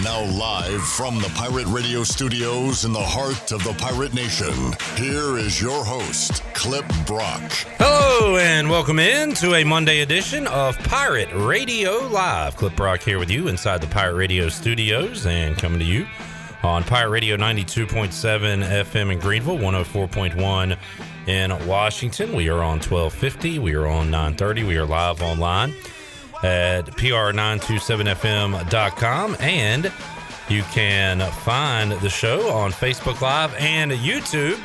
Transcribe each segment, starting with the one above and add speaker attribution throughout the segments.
Speaker 1: Now, live from the Pirate Radio studios in the heart of the Pirate Nation, here is your host, Clip Brock.
Speaker 2: Hello, and welcome in to a Monday edition of Pirate Radio Live. Clip Brock here with you inside the Pirate Radio studios and coming to you on Pirate Radio 92.7 FM in Greenville, 104.1 in Washington. We are on 1250. We are on 930. We are live online at pr927fm.com. And you can find the show on Facebook Live and YouTube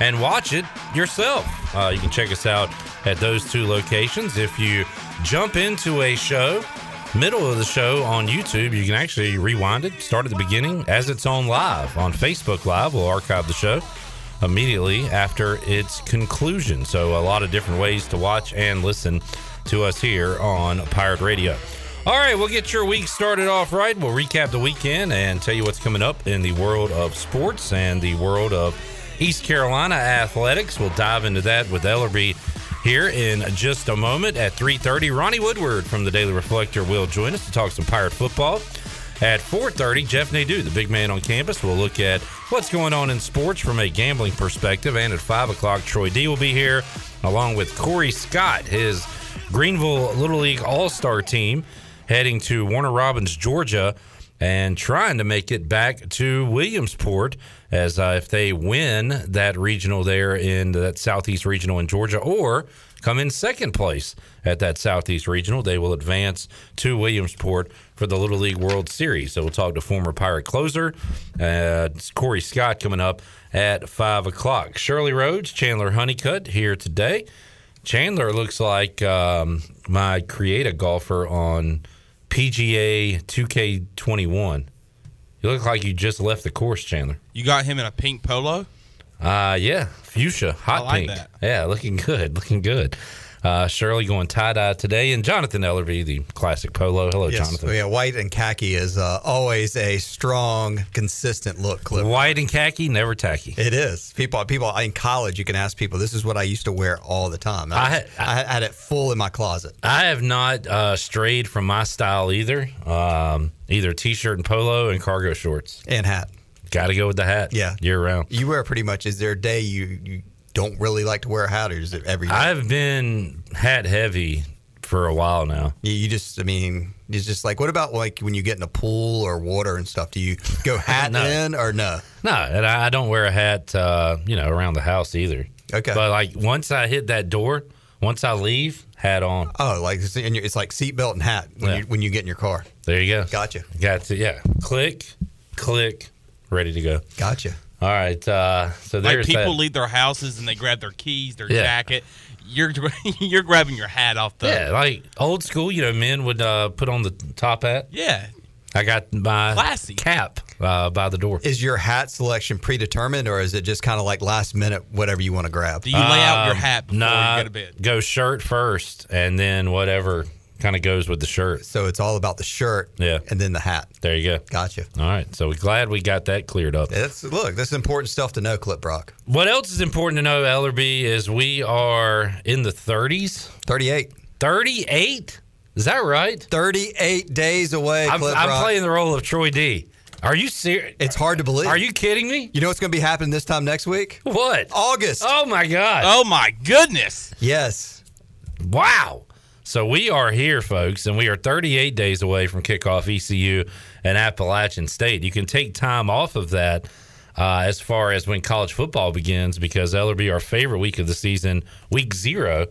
Speaker 2: and watch it yourself. Uh, you can check us out at those two locations. If you jump into a show, middle of the show on YouTube, you can actually rewind it, start at the beginning as it's on live on Facebook Live. We'll archive the show immediately after its conclusion. So, a lot of different ways to watch and listen to us here on Pirate Radio. All right, we'll get your week started off right. We'll recap the weekend and tell you what's coming up in the world of sports and the world of East Carolina athletics. We'll dive into that with Ellerby here in just a moment at 3.30 ronnie woodward from the daily reflector will join us to talk some pirate football at 4.30 jeff nadeau the big man on campus will look at what's going on in sports from a gambling perspective and at 5 o'clock troy d will be here along with corey scott his greenville little league all-star team heading to warner robins georgia and trying to make it back to williamsport as uh, if they win that regional there in that southeast regional in georgia or come in second place at that southeast regional they will advance to williamsport for the little league world series. So we'll talk to former pirate closer uh, corey scott coming up at five o'clock. Shirley rhodes chandler honeycutt here today chandler looks like um, my create a golfer on pga 2k21 you look like you just left the course, Chandler.
Speaker 3: You got him in a pink polo?
Speaker 2: Uh yeah, fuchsia, hot
Speaker 3: like
Speaker 2: pink.
Speaker 3: that.
Speaker 2: Yeah, looking good, looking good. Uh, Shirley going tie dye today, and Jonathan Ellerby, the classic polo. Hello,
Speaker 4: Yes,
Speaker 2: Jonathan.
Speaker 4: yeah, white and khaki is uh, always a strong, consistent look. Clip.
Speaker 2: White and khaki, never tacky.
Speaker 4: It is. People, people in college, you can ask people. This is what I used to wear all the time.
Speaker 2: I
Speaker 4: I,
Speaker 2: had-
Speaker 4: I, had it full in my closet.
Speaker 2: I have not uh, strayed from my style either. Um, either t-shirt and polo and cargo shorts.
Speaker 4: And hat.
Speaker 2: Got to go with the hat.
Speaker 4: Yeah.
Speaker 2: year round.
Speaker 4: You wear pretty much. Is there a day you, you don't really like to wear a hat, or is it every day?
Speaker 2: I've been hat heavy for a while now.
Speaker 4: you, you just, I mean, it's just like, what about like when you get in a pool or water and stuff? Do you go hat
Speaker 2: No.
Speaker 4: in or no?
Speaker 2: No, and I, don't wear a hat, uh, you know, around the house either.
Speaker 4: Okay.
Speaker 2: But like once I hit that door, once I leave, hat on.
Speaker 4: Oh, like it's, in your, it's like seatbelt and hat when
Speaker 2: Yeah.
Speaker 4: you when you get in your car.
Speaker 2: There you go.
Speaker 4: Gotcha.
Speaker 2: Got to yeah. Click, click, ready to go.
Speaker 4: Gotcha.
Speaker 2: All right. Uh, so
Speaker 3: Like people
Speaker 2: that.
Speaker 3: leave their houses and they grab their keys, their
Speaker 2: Yeah.
Speaker 3: jacket. You're you're grabbing your hat off the
Speaker 2: yeah, like old school. You know, men would uh, put on the top hat.
Speaker 3: Yeah.
Speaker 2: I got my
Speaker 3: Classy.
Speaker 2: cap uh, by the door.
Speaker 4: Is your hat selection predetermined, or is it just kind of like last minute, whatever you want to grab?
Speaker 3: Do you lay out your
Speaker 2: Um,
Speaker 3: hat before
Speaker 2: nah,
Speaker 3: you go to bed?
Speaker 2: Go shirt first, and then whatever kind of goes with the shirt.
Speaker 4: So it's all about the shirt,
Speaker 2: Yeah.
Speaker 4: and then the hat.
Speaker 2: There you go.
Speaker 4: Gotcha.
Speaker 2: All right. So we're glad we got that cleared up.
Speaker 4: That's look. That's important stuff to know, Clip Brock.
Speaker 2: What else is important to know, Ellerby, is we are in the 30s.
Speaker 4: Thirty-eight.
Speaker 2: 38? Is that right?
Speaker 4: 38 days away.
Speaker 2: I'm,
Speaker 4: Clip
Speaker 2: I'm
Speaker 4: Brock.
Speaker 2: playing the role of Troy D. Are you serious?
Speaker 4: It's hard to believe.
Speaker 2: Are you kidding me?
Speaker 4: You know what's going to be happening this time next week?
Speaker 2: What?
Speaker 4: August.
Speaker 2: Oh my God.
Speaker 3: Oh my goodness.
Speaker 4: Yes.
Speaker 2: Wow. So we are here, folks, and we are 38 days away from kickoff ECU and Appalachian State. You can take time off of that uh, as far as when college football begins because that'll be our favorite week of the season. Week zero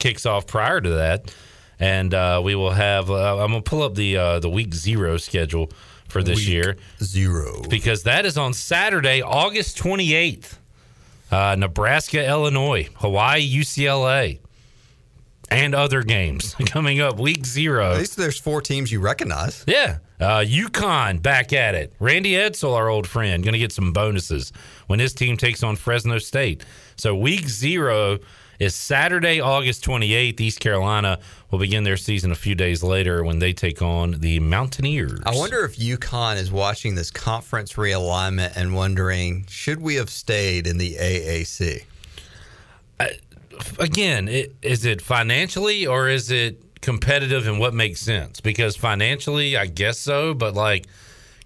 Speaker 2: kicks off prior to that. and uh, we will have. Uh, I'm gonna pull up the uh, the week zero schedule for this
Speaker 4: Week
Speaker 2: year
Speaker 4: Zero.
Speaker 2: because that is on Saturday, August 28th. Uh, Nebraska, Illinois, Hawaii, UCLA, and other games coming up. Week zero.
Speaker 4: At least there's four teams you recognize.
Speaker 2: Yeah. Uh, UConn back at it. Randy Edsall, our old friend, going to get some bonuses when his team takes on Fresno State. So week zero is Saturday, August 28th. East Carolina will begin their season a few days later when they take on the Mountaineers.
Speaker 4: I wonder if UConn is watching this conference realignment and wondering, should we have stayed in the AAC?
Speaker 2: Again, it, is it financially or is it competitive and what makes sense? Because financially, I guess so, but like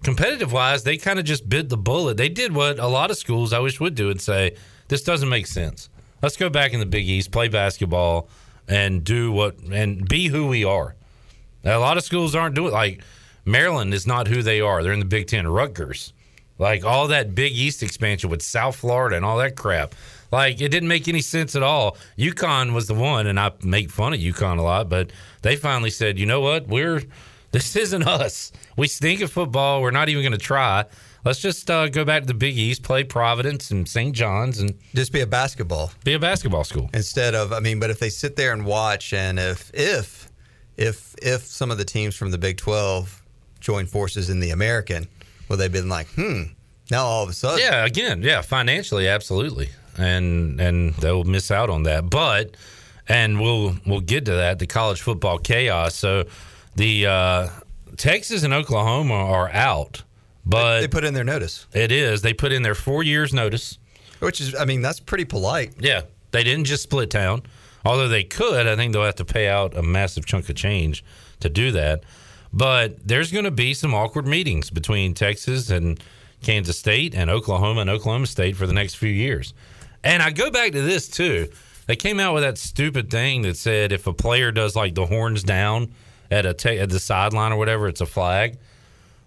Speaker 2: competitive wise, they kind of just bit the bullet. They did what a lot of schools I wish would do and say, this doesn't make sense. Let's go back in the Big East, play basketball, and do what and be who we are. A lot of schools aren't doing like Maryland is not who they are. They're in the Big Ten. Rutgers, like all that Big East expansion with South Florida and all that crap. Like it didn't make any sense at all. UConn was the one, and I make fun of UConn a lot, but they finally said, you know what, we're this isn't us. We stink at football. We're not even going to try. Let's just uh, go back to the Big East, play Providence and St. John's, and
Speaker 4: Just be a basketball
Speaker 2: be a basketball school.
Speaker 4: instead of. I mean, but if they sit there and watch, and if if if if some of the teams from the Big Twelve join forces in the American, well, they've been like, hmm. Now all of a sudden,
Speaker 2: Yeah, again, yeah, financially, absolutely, and and they'll miss out on that. But and we'll we'll get to that the college football chaos. So the uh, Texas and Oklahoma are out, but
Speaker 4: they put in their notice,
Speaker 2: it is they put in their four years notice.
Speaker 4: which is, I mean, that's pretty polite.
Speaker 2: Yeah, they didn't just split town. Although they could, I think they'll have to pay out a massive chunk of change to do that. But there's going to be some awkward meetings between Texas and Kansas State and Oklahoma and Oklahoma State for the next few years. And I go back to this too. They came out with that stupid thing that said if a player does like the horns down at a ta- at the sideline or whatever, it's a flag.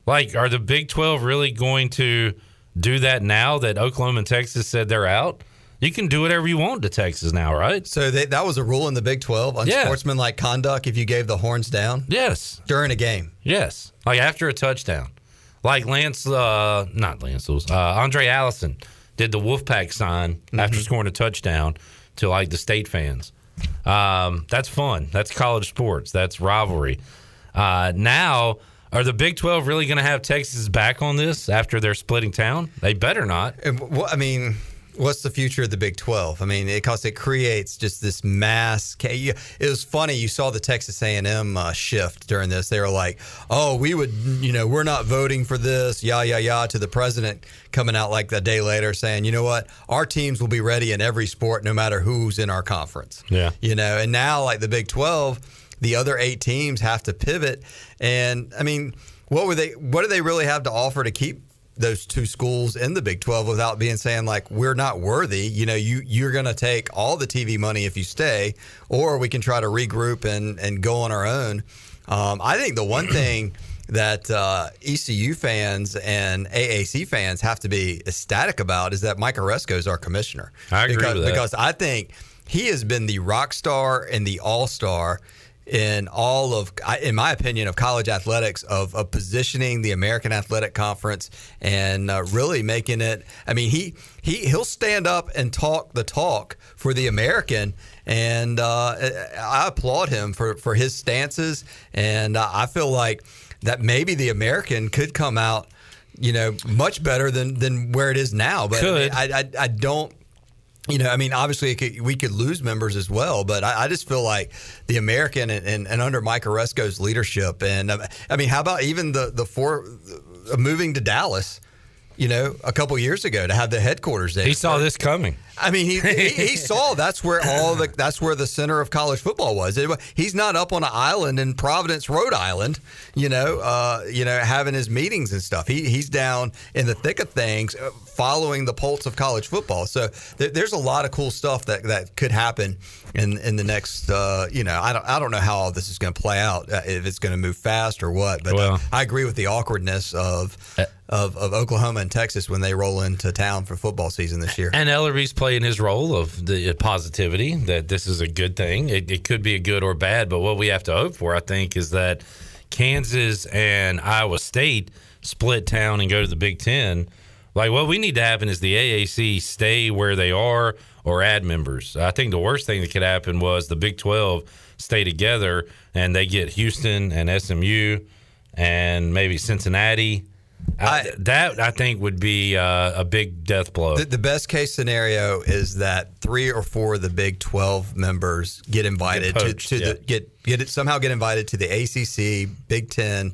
Speaker 2: Like, are the Big Twelve really going to do that now that Oklahoma and Texas said they're out? You can do whatever you want to Texas now, right?
Speaker 4: So they, that was a rule in the Big Twelve, on
Speaker 2: Yeah.
Speaker 4: unsportsmanlike conduct if you gave the horns down
Speaker 2: Yes,
Speaker 4: during a game.
Speaker 2: yes. Like after a touchdown, like Lance, uh, not Lance Lewis, uh, Andre Allison did the Wolfpack sign after scoring a touchdown to like the state fans. Um, that's fun. That's college sports. That's rivalry. Uh, now, are the Big Twelve really going to have Texas back on this after they're splitting town? They better not.
Speaker 4: What I mean, what's the future of the Big Twelve? I mean, because it creates just this mass. It was funny. You saw the Texas A and M uh, shift during this. They were like, "Oh, we would, you know, we're not voting for this." Yeah, yeah, yeah. To the president coming out like a day later saying, "You know what? Our teams will be ready in every sport, no matter who's in our conference."
Speaker 2: Yeah.
Speaker 4: you know, and now like the Big Twelve, the other eight teams have to pivot. And I mean, what were they? What do they really have to offer to keep? Those two schools in the Big 12 without being saying like we're not worthy. You know, you you're going to take all the TV money if you stay, or we can try to regroup and and go on our own. Um, I think the one thing that uh, ECU fans and AAC fans have to be ecstatic about is that Mike Aresco is our commissioner.
Speaker 2: I agree
Speaker 4: because,
Speaker 2: with that.
Speaker 4: because I think he has been the rock star and the all star in all of, in my opinion, of college athletics of, of positioning the American Athletic Conference and uh, really making it. I mean, he he he'll stand up and talk the talk for the American, and uh, I applaud him for for his stances, and uh, I feel like that maybe the American could come out. You know, much better than than where it is now. But
Speaker 2: Could.
Speaker 4: I, I, I don't you know, I mean, obviously could, we could lose members as well, but I, I just feel like the American and, and, and under Mike Aresco's leadership, and um, I mean, how about even the the four uh, moving to Dallas, you know, a couple years ago to have the headquarters there.
Speaker 2: He saw this coming.
Speaker 4: I mean, he, he, he saw that's where all the that's where the center of college football was. It, he's not up on an island in Providence, Rhode Island, you know, uh, you know, having his meetings and stuff. He he's down in the thick of things, uh, following the pulse of college football. So there, there's a lot of cool stuff that, that could happen in in the next. Uh, you know, I don't I don't know how all this is going to play out uh, if it's going to move fast or what. But uh,
Speaker 2: Well-
Speaker 4: I agree with the awkwardness of. Of, of Oklahoma and Texas when they roll into town for football season this year.
Speaker 2: And Ellerby's played playing his role of the positivity that this is a good thing. It, it could be a good or bad, but what we have to hope for, I think, is that Kansas and Iowa State split town and go to the Big Ten. Like what we need to happen is the AAC stay where they are or add members. I think the worst thing that could happen was the Big Twelve stay together and they get Houston and SMU and maybe Cincinnati. I, that I think would be uh, a big death blow.
Speaker 4: The, the, best case scenario is that three or four of the Big Twelve members get invited get poached, to, to yeah. the get get it somehow get invited to the ACC, Big Ten,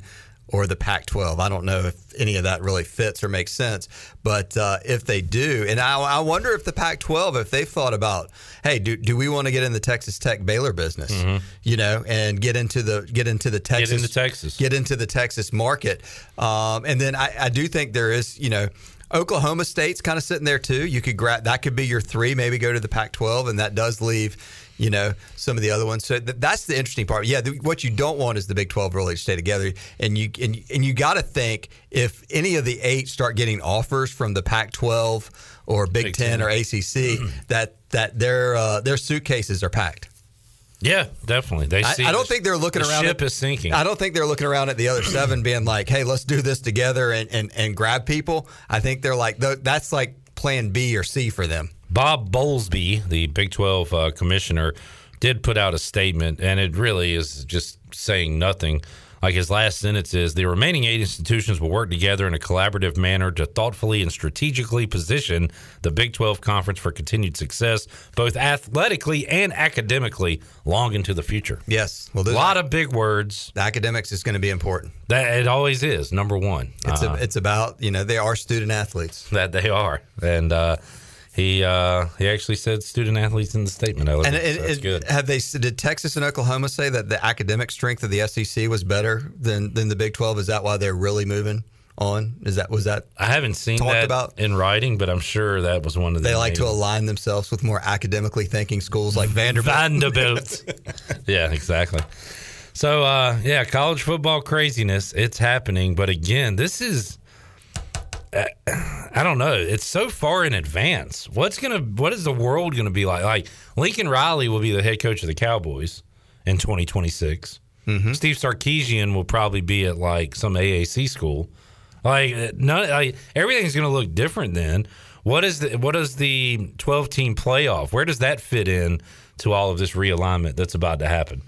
Speaker 4: or the Pac 12. I don't know if any of that really fits or makes sense, but uh, if they do, and I, I, wonder if the Pac 12, if they've thought about, hey, do, do we want to get in the Texas Tech Baylor business, mm-hmm. you know, and get into the get into the Texas
Speaker 2: get into Texas
Speaker 4: get into the Texas market, um, and then I, I do think there is, you know. Oklahoma State's kind of sitting there too. You could grab that could be your three, maybe go to the Pac-12, and that does leave you know, some of the other ones. So th- that's the interesting part. Yeah, the, what you don't want is the Big 12 really to stay together. And you and, and you got to think if any of the eight start getting offers from the Pac 12 or Big, Big 10, 10, or ACC, that that their uh, their suitcases are packed.
Speaker 2: Yeah, definitely. They see.
Speaker 4: I, I don't think they're looking
Speaker 2: the
Speaker 4: around.
Speaker 2: Ship
Speaker 4: at,
Speaker 2: is sinking.
Speaker 4: I don't think they're looking around at the other seven, being like, "Hey, let's do this together and and, and grab people." I think they're like, that's like Plan B or C for them.
Speaker 2: Bob Bowlesby, the Big 12 uh, commissioner, did put out a statement, and it really is just saying nothing. Like his last sentence is the remaining eight institutions will work together in a collaborative manner to thoughtfully and strategically position the Big 12 Conference for continued success, both athletically and academically, long into the future.
Speaker 4: Yes.
Speaker 2: Well, a lot of big words.
Speaker 4: The academics is going to be important.
Speaker 2: That It always is, number one.
Speaker 4: It's, uh, a, it's about, you know, they are student athletes.
Speaker 2: That they are. And, uh, he uh, he actually said student athletes in the statement. I
Speaker 4: and it, that's it, good. Have they did Texas and Oklahoma say that the academic strength of the SEC was better than than the Big Twelve? Is that why they're really moving? on? Is that was that?
Speaker 2: I haven't seen that about in writing, but I'm sure that was one of
Speaker 4: the. They like to align themselves with more academically thinking schools like Vanderbilt.
Speaker 2: Vanderbilt. yeah, exactly. So uh, yeah, college football craziness. It's happening, but again, this is I don't know. It's so far in advance. What's gonna? What is the world gonna be like? Like Lincoln Riley will be the head coach of the Cowboys in 2026. Mm-hmm. Steve Sarkisian will probably be at like some AAC school. Like none, like everything's gonna look different then. What is the what is the 12 team playoff? Where does that fit in to all of this realignment that's about to happen?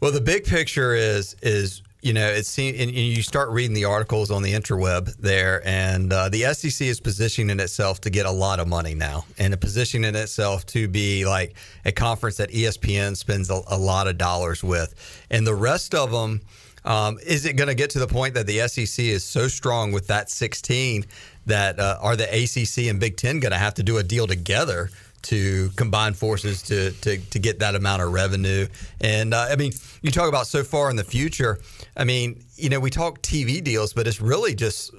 Speaker 4: Well, the big picture is is you know, it seems, and you start reading the articles on the interweb there, and uh, the SEC is positioning itself to get a lot of money now, and positioning itself to be like a conference that ESPN spends a, a lot of dollars with, and the rest of them. Um, is it going to get to the point that the SEC is so strong with that 16 that uh, are the ACC and Big Ten going to have to do a deal together to combine forces to, to, to get that amount of revenue. And uh, I mean, you talk about so far in the future. I mean, you know, we talk TV deals, but it's really just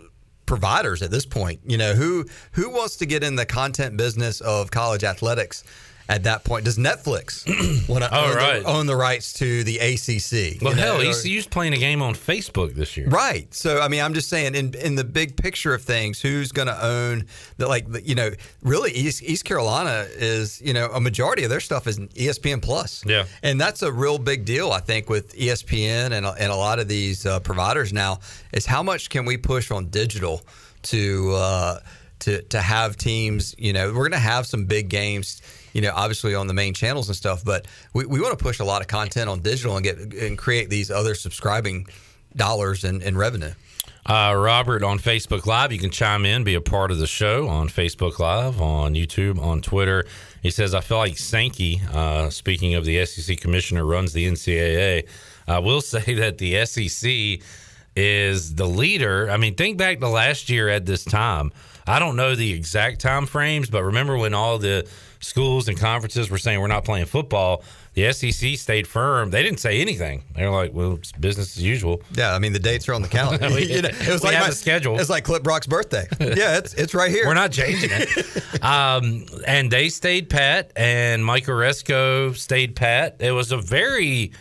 Speaker 4: providers at this point. You know, who who wants to get in the content business of college athletics? At that point. Does Netflix want to own, right. the, own, the, rights to the ACC?
Speaker 2: Well, hell, know? ECU's playing a game on Facebook this year.
Speaker 4: Right. So, I mean, I'm just saying, in in the big picture of things, who's going to own the like, you know, really East, East Carolina is, you know, a majority of their stuff is ESPN Plus.
Speaker 2: Yeah.
Speaker 4: And that's a real big deal, I think, with ESPN and, and a lot of these uh, providers now, is how much can we push on digital to, uh, to, to have teams, you know, we're going to have some big games you know, obviously on the main channels and stuff. But we, we want to push a lot of content on digital and get and create these other subscribing dollars and, and revenue.
Speaker 2: Uh, Robert on Facebook Live, you can chime in, be a part of the show on Facebook Live, on YouTube, on Twitter. He says, I feel like Sankey, uh, speaking of the SEC commissioner, runs the NCAA. I will say that the SEC is the leader. I mean, think back to last year at this time. I don't know the exact time frames, but remember when all the schools and conferences were saying we're not playing football, the SEC stayed firm. They didn't say anything. They're like, well, it's business as usual.
Speaker 4: Yeah, I mean the dates are on the calendar.
Speaker 2: you know, it was we like my schedule.
Speaker 4: It's like Clip Brock's birthday. Yeah, it's it's right here.
Speaker 2: We're not changing it. um, and they stayed pat, and Mike Aresco stayed pat. It was a very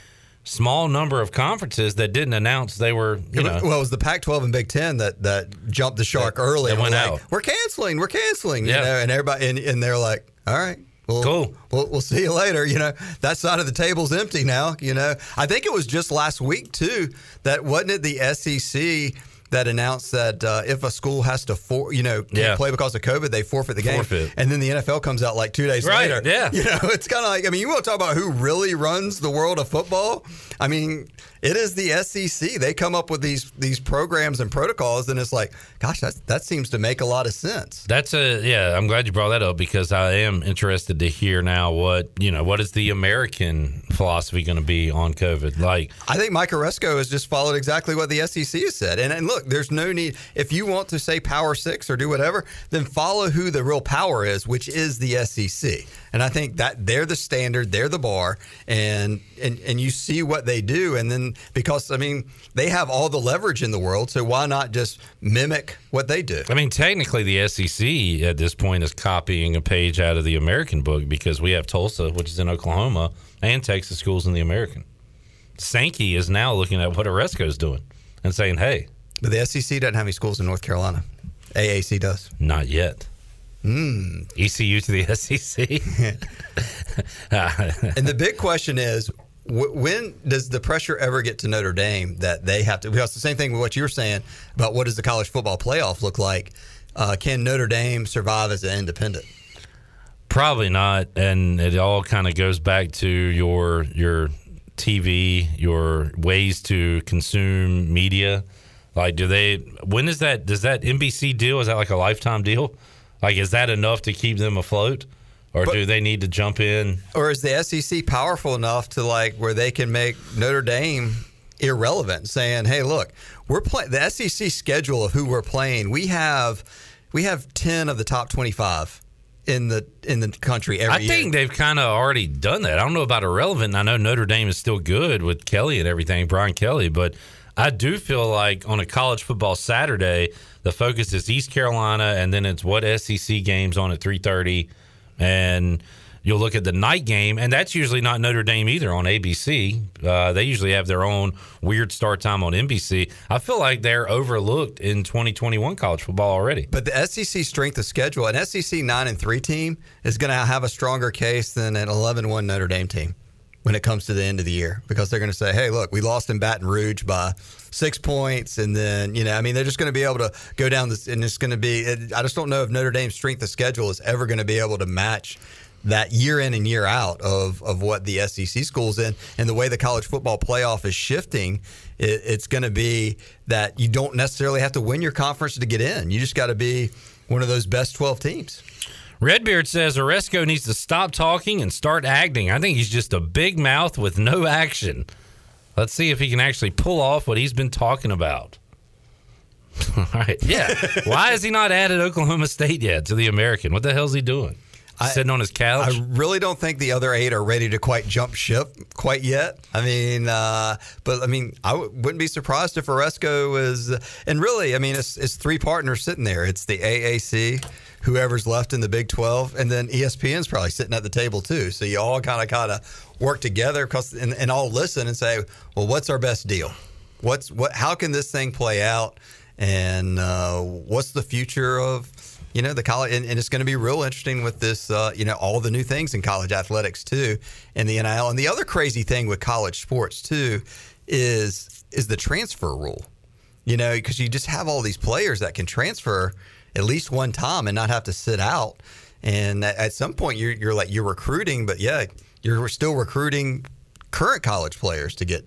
Speaker 2: small number of conferences that didn't announce they were, you know.
Speaker 4: well, it was the Pac-12 and Big Ten that that jumped the shark early.
Speaker 2: that
Speaker 4: and
Speaker 2: went
Speaker 4: like,
Speaker 2: out.
Speaker 4: We're canceling. We're canceling.
Speaker 2: Yeah.
Speaker 4: You know, and everybody and, and they're like, all right. Well,
Speaker 2: Cool.
Speaker 4: We'll, we'll see you later. You know, that side of the table's empty now. You know, I think it was just last week too that wasn't it the SEC that announced that uh, if a school has to for you know can't
Speaker 2: Yeah.
Speaker 4: play because of COVID, they forfeit the game.
Speaker 2: Forfeit.
Speaker 4: And then the NFL comes out like two days
Speaker 2: Right,
Speaker 4: later.
Speaker 2: yeah.
Speaker 4: You know, it's kind of like I mean, you want to talk about who really runs the world of football? I mean, it is the SEC. They come up with these these programs and protocols, and it's like, gosh, that that seems to make a lot of sense.
Speaker 2: That's a yeah. I'm glad you brought that up because I am interested to hear now what you know. What is the American philosophy going to be on COVID? Like,
Speaker 4: I think Mike Aresco has just followed exactly what the SEC has said. And, and look, there's no need, if you want to say Power Six or do whatever, then follow who the real power is, which is the SEC. And I think that they're the standard, they're the bar, and, and, and you see what they do. And then because, I mean, they have all the leverage in the world, so why not just mimic what they do?
Speaker 2: I mean, technically, the SEC at this point is copying a page out of the American book because we have Tulsa, which is in Oklahoma, and Texas schools in the American. Sankey is now looking at what Aresco's doing and saying, "Hey,
Speaker 4: But the SEC doesn't have any schools in North Carolina. AAC does.
Speaker 2: not yet." ECU to the SEC.
Speaker 4: And the big question is, wh- when does the pressure ever get to Notre Dame that they have to? Because the same thing with what you were saying about what does the college football playoff look like? Uh, can Notre Dame survive as an independent?
Speaker 2: Probably not, and it all kind of goes back to your your TV, your ways to consume media. Like, do they? When is that? Does that NBC deal? Is that like a lifetime deal? Like, is that enough to keep them afloat, or
Speaker 4: But-
Speaker 2: do they need to jump in?
Speaker 4: Or is the SEC powerful enough to like where they can make Notre Dame irrelevant, saying, "Hey, look, we're playing the SEC schedule of who we're playing. We have we have ten of the top twenty-five in the in the country every
Speaker 2: I
Speaker 4: year."
Speaker 2: think they've kind of already done that. I don't know about irrelevant. I know Notre Dame is still good with Kelly and everything, Brian Kelly, but I do feel like on a college football Saturday, the focus is East Carolina, and then it's what SEC games on at three thirty, and you'll look at the night game, and that's usually not Notre Dame either on ABC. Uh, they usually have their own weird start time on NBC. I feel like they're overlooked in 2021 college football already.
Speaker 4: But the SEC strength of schedule, an SEC nine and three team is going to have a stronger case than an 11-1 Notre Dame team when it comes to the end of the year because they're going to say, "Hey, look, we lost in Baton Rouge by six points," and then you know, I mean, they're just going to be able to go down this, and it's going to be. It, I just don't know if Notre Dame's strength of schedule is ever going to be able to match that year in and year out of of what the SEC schools in, and the way the college football playoff is shifting. It, it's going to be that you don't necessarily have to win your conference to get in. You just got to be one of those best twelve teams.
Speaker 2: Redbeard says Aresco needs to stop talking and start acting. I think he's just a big mouth with no action. Let's see if he can actually pull off what he's been talking about. All right. Yeah. Why has he not added Oklahoma State yet to the American? What the hell's he doing? Sitting on his couch?
Speaker 4: I really don't think the other eight are ready to quite jump ship quite yet. I mean, uh, but I mean, I w- wouldn't be surprised if Aresco is. And really, I mean, it's, it's three partners sitting there. It's the AAC, whoever's left in the Big Twelve, and then ESPN's probably sitting at the table too. So you all kind of kind of work together because and, and all listen and say, well, what's our best deal? What's what? How can this thing play out? And uh, what's the future of you know the college and, and it's going to be real interesting with this uh, you know all the new things in college athletics too and the nil and the other crazy thing with college sports too is is the transfer rule. You know because you just have all these players that can transfer at least one time and not have to sit out. And at, at some point you're, you're like you're recruiting but yeah you're still recruiting current college players to get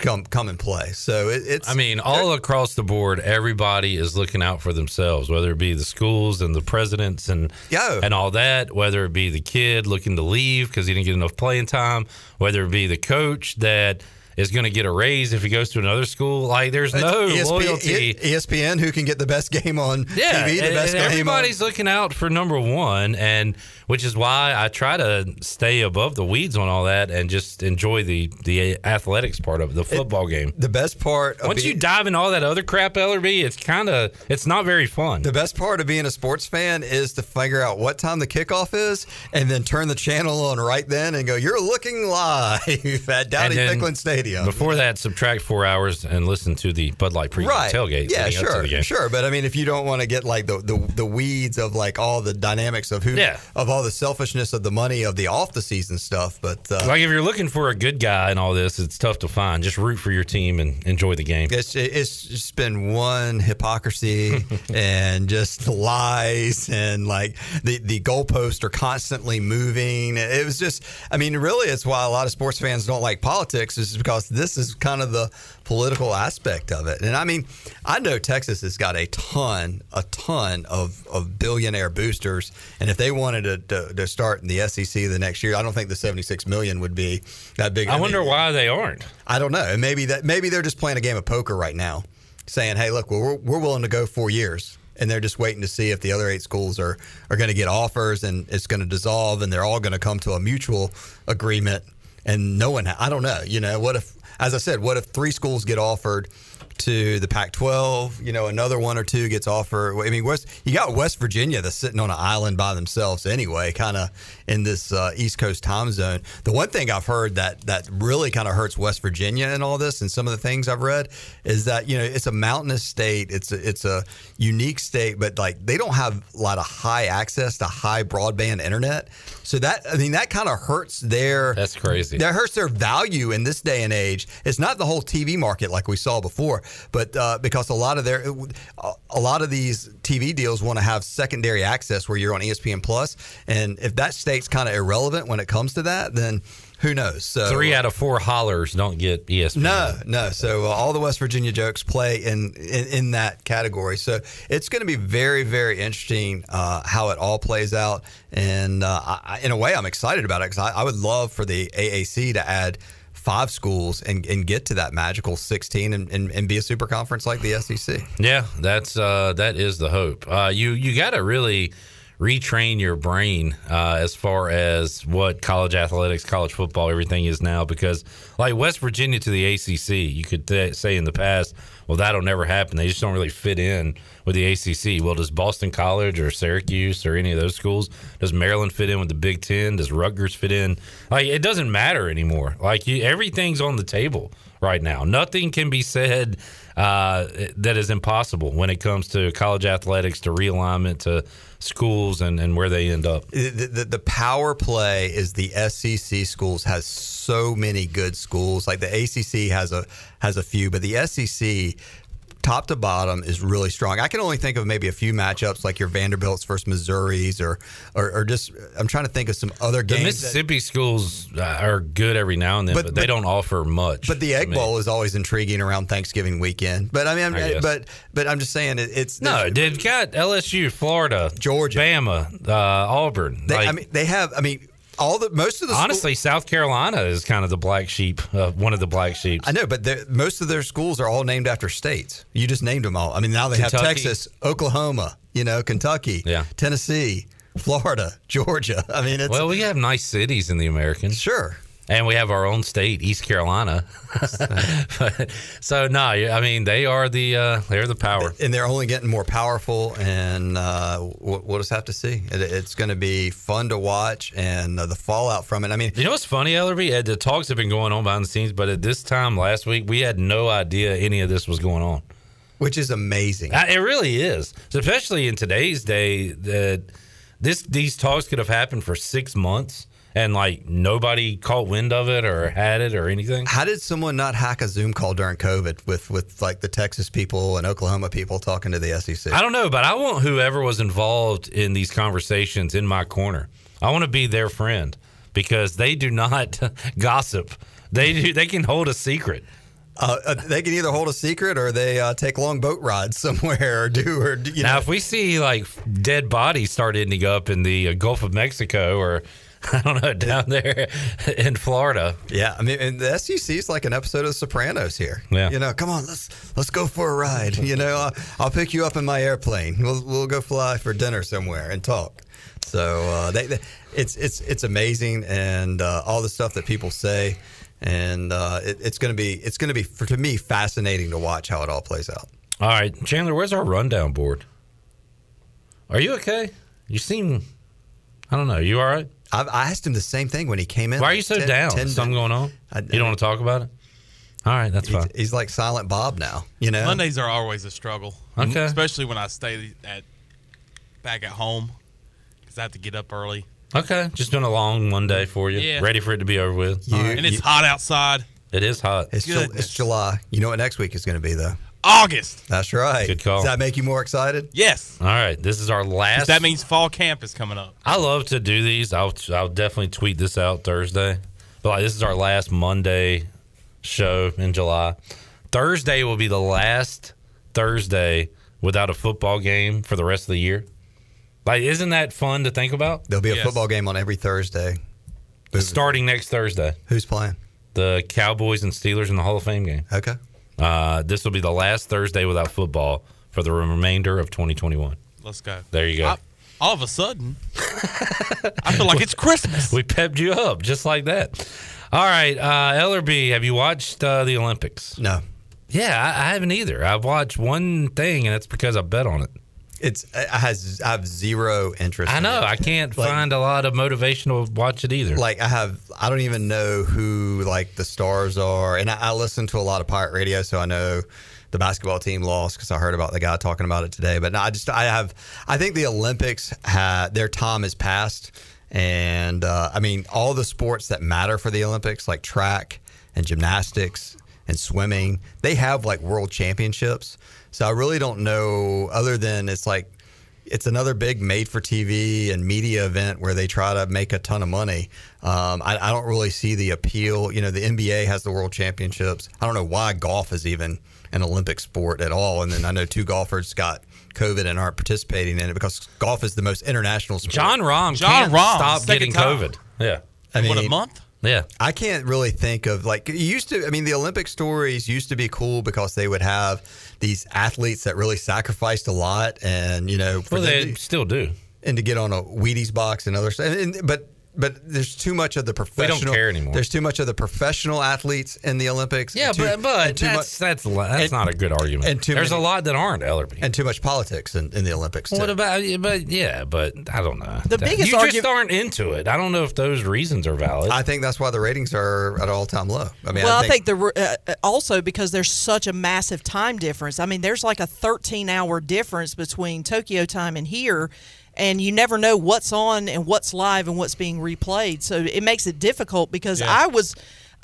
Speaker 4: come come and play so it, it's
Speaker 2: I mean, all across the board, everybody is looking out for themselves, whether it be the schools and the presidents and
Speaker 4: Yeah.
Speaker 2: and all that, whether it be the kid looking to leave because he didn't get enough playing time, whether it be the coach that is going to get a raise if he goes to another school. Like, there's no
Speaker 4: ESPN,
Speaker 2: loyalty.
Speaker 4: ESPN, who can get the best game on
Speaker 2: yeah,
Speaker 4: TV, the
Speaker 2: and-
Speaker 4: best
Speaker 2: and
Speaker 4: game on.
Speaker 2: everybody's looking out for number one, and which is why I try to stay above the weeds on all that and just enjoy the the athletics part of it, the football game.
Speaker 4: The best part of
Speaker 2: Once
Speaker 4: being,
Speaker 2: you dive in all that other crap, Ellerby, it's kind of it's not very fun.
Speaker 4: the best part of being a sports fan is to figure out what time the kickoff is and then turn the channel on right then and go, You're looking live at Dowdy Ficklen Stadium.
Speaker 2: Before that, subtract four hours and listen to the Bud Light pregame
Speaker 4: right.
Speaker 2: tailgate.
Speaker 4: Yeah,
Speaker 2: leading up to
Speaker 4: sure,
Speaker 2: the game.
Speaker 4: sure. But I mean, if you don't want to get like the, the the weeds of like all the dynamics of who,
Speaker 2: Yeah.
Speaker 4: of all the selfishness of the money of the off the season stuff, but uh,
Speaker 2: Like if you're looking for a good guy and all this, it's tough to find. Just root for your team and enjoy the game.
Speaker 4: It's it's just been one hypocrisy and just lies and like the the goalposts are constantly moving. It was just, I mean, really, it's why a lot of sports fans don't like politics is because this is kind of the political aspect of it. And I mean, I know Texas has got a ton, a ton of of billionaire boosters, and if they wanted to, to, to start in the SEC the next year, I don't think the seventy six million would be that big.
Speaker 2: I wonder why they aren't.
Speaker 4: I don't know. And maybe that maybe they're just playing a game of poker right now, saying, "Hey, look, we're we're willing to go four years." And they're just waiting to see if the other eight schools are, are going to get offers and it's going to dissolve and they're all going to come to a mutual agreement. And no one, I don't know, you know, what if, as I said, what if three schools get offered to the Pac 12, you know, another one or two gets offered? I mean, West, you got West Virginia that's sitting on an island by themselves anyway, kind of in this uh, East Coast time zone. The one thing I've heard that that really kind of hurts West Virginia and all this, and some of the things I've read, is that you know it's a mountainous state, it's a, it's a unique state, but like they don't have a lot of high access to high broadband internet. So that I mean that kind of hurts their
Speaker 2: That's crazy.
Speaker 4: that hurts their value in this day and age. It's not the whole TV market like we saw before, but uh, because a lot of their a lot of these TV deals want to have secondary access where you're on ESPN Plus, and if that state's kind of irrelevant when it comes to that, then who knows? So
Speaker 2: Three out of four hollers don't get ESPN.
Speaker 4: no, no. So uh, all the West Virginia jokes play in in, in that category. So it's going to be very, very interesting uh, how it all plays out. And uh, I, in a way, I'm excited about it because I, I would love for the AAC to add five schools and, and get to that magical 16 and, and, and be a super conference like the SEC.
Speaker 2: Yeah, that's uh, that is the hope. Uh, you you got to really retrain your brain uh, as far as what college athletics, college football, everything is now. Because like West Virginia to the ACC, you could th- say in the past, well, that'll never happen. They just don't really fit in with the ACC. Well, does Boston College or Syracuse or any of those schools? Does Maryland fit in with the Big Ten? Does Rutgers fit in? Like it doesn't matter anymore. Like you, everything's on the table right now. Nothing can be said uh, that is impossible when it comes to college athletics, to realignment, to schools, and, and where they end up.
Speaker 4: The, the, the power play is the SEC schools has so many good schools. Like the ACC has a has a few, but the SEC top to bottom is really strong. I can only think of maybe a few matchups like your Vanderbilts versus Missouris, or or, or just I'm trying to think of some other
Speaker 2: The
Speaker 4: games. that-
Speaker 2: Mississippi schools uh, are good every now and then, but,
Speaker 4: But-
Speaker 2: they
Speaker 4: but-
Speaker 2: don't offer much.
Speaker 4: but the Egg. Bowl is always intriguing around Thanksgiving weekend. But I mean,
Speaker 2: I
Speaker 4: I'm, but but I'm just saying it, it's
Speaker 2: No, dude, got LSU, Florida,
Speaker 4: Georgia.
Speaker 2: Bama, uh, Auburn.
Speaker 4: They,
Speaker 2: Like,
Speaker 4: I mean, they have. I mean, all the most of the school-
Speaker 2: honestly, South Carolina is kind of the black sheep, uh, one of the black sheep.
Speaker 4: I know, but most of their schools are all named after states. You just named them all. I mean, now they have Texas, Oklahoma, you know, Kentucky,
Speaker 2: Yeah.
Speaker 4: Tennessee, Florida, Georgia. I mean, it's
Speaker 2: Well, we have nice cities in the Americans.
Speaker 4: sure.
Speaker 2: And we have our own state, East Carolina. But- so no, I mean they are the uh, they're the power.
Speaker 4: And they're only getting more powerful, and uh, we'll, just have to see. It, it's going to be fun to watch, and uh, the fallout from it. I mean,
Speaker 2: You know what's funny, Ellerby? Uh, The talks have been going on behind the scenes, but at this time last week, we had no idea any of this was going on.
Speaker 4: which is amazing.
Speaker 2: Uh, It really is, especially in today's day. That this these talks could have happened for six months, and like nobody caught wind of it or had it or anything.
Speaker 4: How did someone not hack a Zoom call during COVID with with like the Texas people and Oklahoma people talking to the SEC?
Speaker 2: I don't know, but I want whoever was involved in these conversations in my corner. I want to be their friend because they do not gossip. They do. They can hold a secret.
Speaker 4: Uh, uh, they can either hold a secret or they uh, take long boat rides somewhere or do or you
Speaker 2: Now,
Speaker 4: know.
Speaker 2: if we see like dead bodies start ending up in the uh, Gulf of Mexico or I don't know down there in Florida.
Speaker 4: Yeah, I mean, and the SEC is like an episode of The Sopranos here.
Speaker 2: Yeah.
Speaker 4: you know, come on, let's let's go for a ride. You know, I'll, I'll pick you up in my airplane. We'll we'll go fly for dinner somewhere and talk. So uh, they, they, it's it's it's amazing, and uh, all the stuff that people say, and uh, it, it's gonna be it's gonna be for to me fascinating to watch how it all plays out.
Speaker 2: All right, Chandler, where's our rundown board? Are you okay? You seem, I don't know. You all right?
Speaker 4: I, I asked him the same thing when he came in.
Speaker 2: Why are you so
Speaker 4: 10
Speaker 2: down?
Speaker 4: 10
Speaker 2: Something going on?
Speaker 4: I-
Speaker 2: you don't want to talk about it? All right, that's
Speaker 4: He's,
Speaker 2: fine.
Speaker 4: he's like Silent Bob now. You know,
Speaker 3: Mondays are always a struggle.
Speaker 2: Okay.
Speaker 3: Especially when I stay at back at home because I have to get up early.
Speaker 2: Okay, just doing a long Monday for you.
Speaker 3: Yeah.
Speaker 2: Ready for it to be over with.
Speaker 4: You-
Speaker 3: and it's
Speaker 4: you-
Speaker 3: hot outside.
Speaker 2: It is hot.
Speaker 4: It's, Ju- it's July. You know what next week is going to be though.
Speaker 3: August.
Speaker 4: That's right.
Speaker 2: Good call.
Speaker 4: Does that make you more excited?
Speaker 3: Yes.
Speaker 2: All right, this is our last.
Speaker 3: That means fall camp is coming up.
Speaker 2: I love to do these. I'll I'll definitely tweet this out Thursday. But like, this is our last Monday show in July. Thursday will be the last Thursday without a football game for the rest of the year. Like, isn't that fun to think about?
Speaker 4: There'll be a
Speaker 3: Yes.
Speaker 4: football game on every Thursday.
Speaker 2: Starting next Thursday,
Speaker 4: Who's playing?
Speaker 2: the Cowboys and Steelers in the Hall of Fame game.
Speaker 4: Okay.
Speaker 2: Uh, this will be the last Thursday without football for the remainder of 2021.
Speaker 3: Let's go.
Speaker 2: There you go.
Speaker 3: I- all of a sudden, I feel like it's Christmas.
Speaker 2: We pepped you up just like that. All right, uh, Ellerby, have you watched uh, the Olympics?
Speaker 4: No.
Speaker 2: Yeah, I, I haven't either. I've watched one thing, and it's because I bet on it.
Speaker 4: It's I has I have zero interest.
Speaker 2: I
Speaker 4: in
Speaker 2: know
Speaker 4: it.
Speaker 2: I can't
Speaker 4: Like-
Speaker 2: find a lot of motivation to watch it either.
Speaker 4: Like I have, I don't even know who like the stars are, and I, I listen to a lot of pirate radio, so I know the basketball team lost because I heard about the guy talking about it today. But no, I just I have, I think the Olympics had their time is past, and uh, I mean all the sports that matter for the Olympics, like track and gymnastics and swimming, they have like world championships. So I really don't know, other than it's like it's another big made for TV and media event where they try to make a ton of money. Um, I, I don't really see the appeal. You know, the NBA has the world championships. I don't know why golf is even an Olympic sport at all. And then I know two golfers got COVID and aren't participating in it because golf is the most international sport.
Speaker 2: Jon Rahm
Speaker 3: Jon
Speaker 2: can't
Speaker 3: Rahm,
Speaker 2: stop getting
Speaker 3: time.
Speaker 2: COVID. Yeah,
Speaker 4: I mean,
Speaker 3: what a month?
Speaker 2: yeah.
Speaker 4: I can't really think of like it used to. I mean, the Olympic stories used to be cool because they would have these athletes that really sacrificed a lot, and you know, for
Speaker 2: Well, they
Speaker 4: to-
Speaker 2: still do.
Speaker 4: and to get on a Wheaties box and other stuff. And- but but there's too much of the
Speaker 2: don't
Speaker 4: professional.
Speaker 2: care anymore.
Speaker 4: There's too much of the professional athletes in the Olympics.
Speaker 2: Yeah,
Speaker 4: too,
Speaker 2: but but
Speaker 4: too
Speaker 2: that's
Speaker 4: much
Speaker 2: that's that's
Speaker 4: and-
Speaker 2: not a good argument.
Speaker 4: and too
Speaker 2: There's
Speaker 4: many-
Speaker 2: a lot that aren't Ellerby.
Speaker 4: and too much politics in, in the Olympics. Too.
Speaker 2: what about? But yeah, but I don't know.
Speaker 5: The
Speaker 2: That-
Speaker 5: biggest
Speaker 2: you
Speaker 5: argu-
Speaker 2: just aren't into it. I don't know if those reasons are valid.
Speaker 4: I think that's why the ratings are at all time low. I mean,
Speaker 5: well,
Speaker 4: I think,
Speaker 5: the uh, uh, also because there's such a massive time difference. I mean, there's like a 13 hour difference between Tokyo time and here, and you never know what's on and what's live and what's being replayed. So it makes it difficult because
Speaker 3: Yeah.
Speaker 5: I was,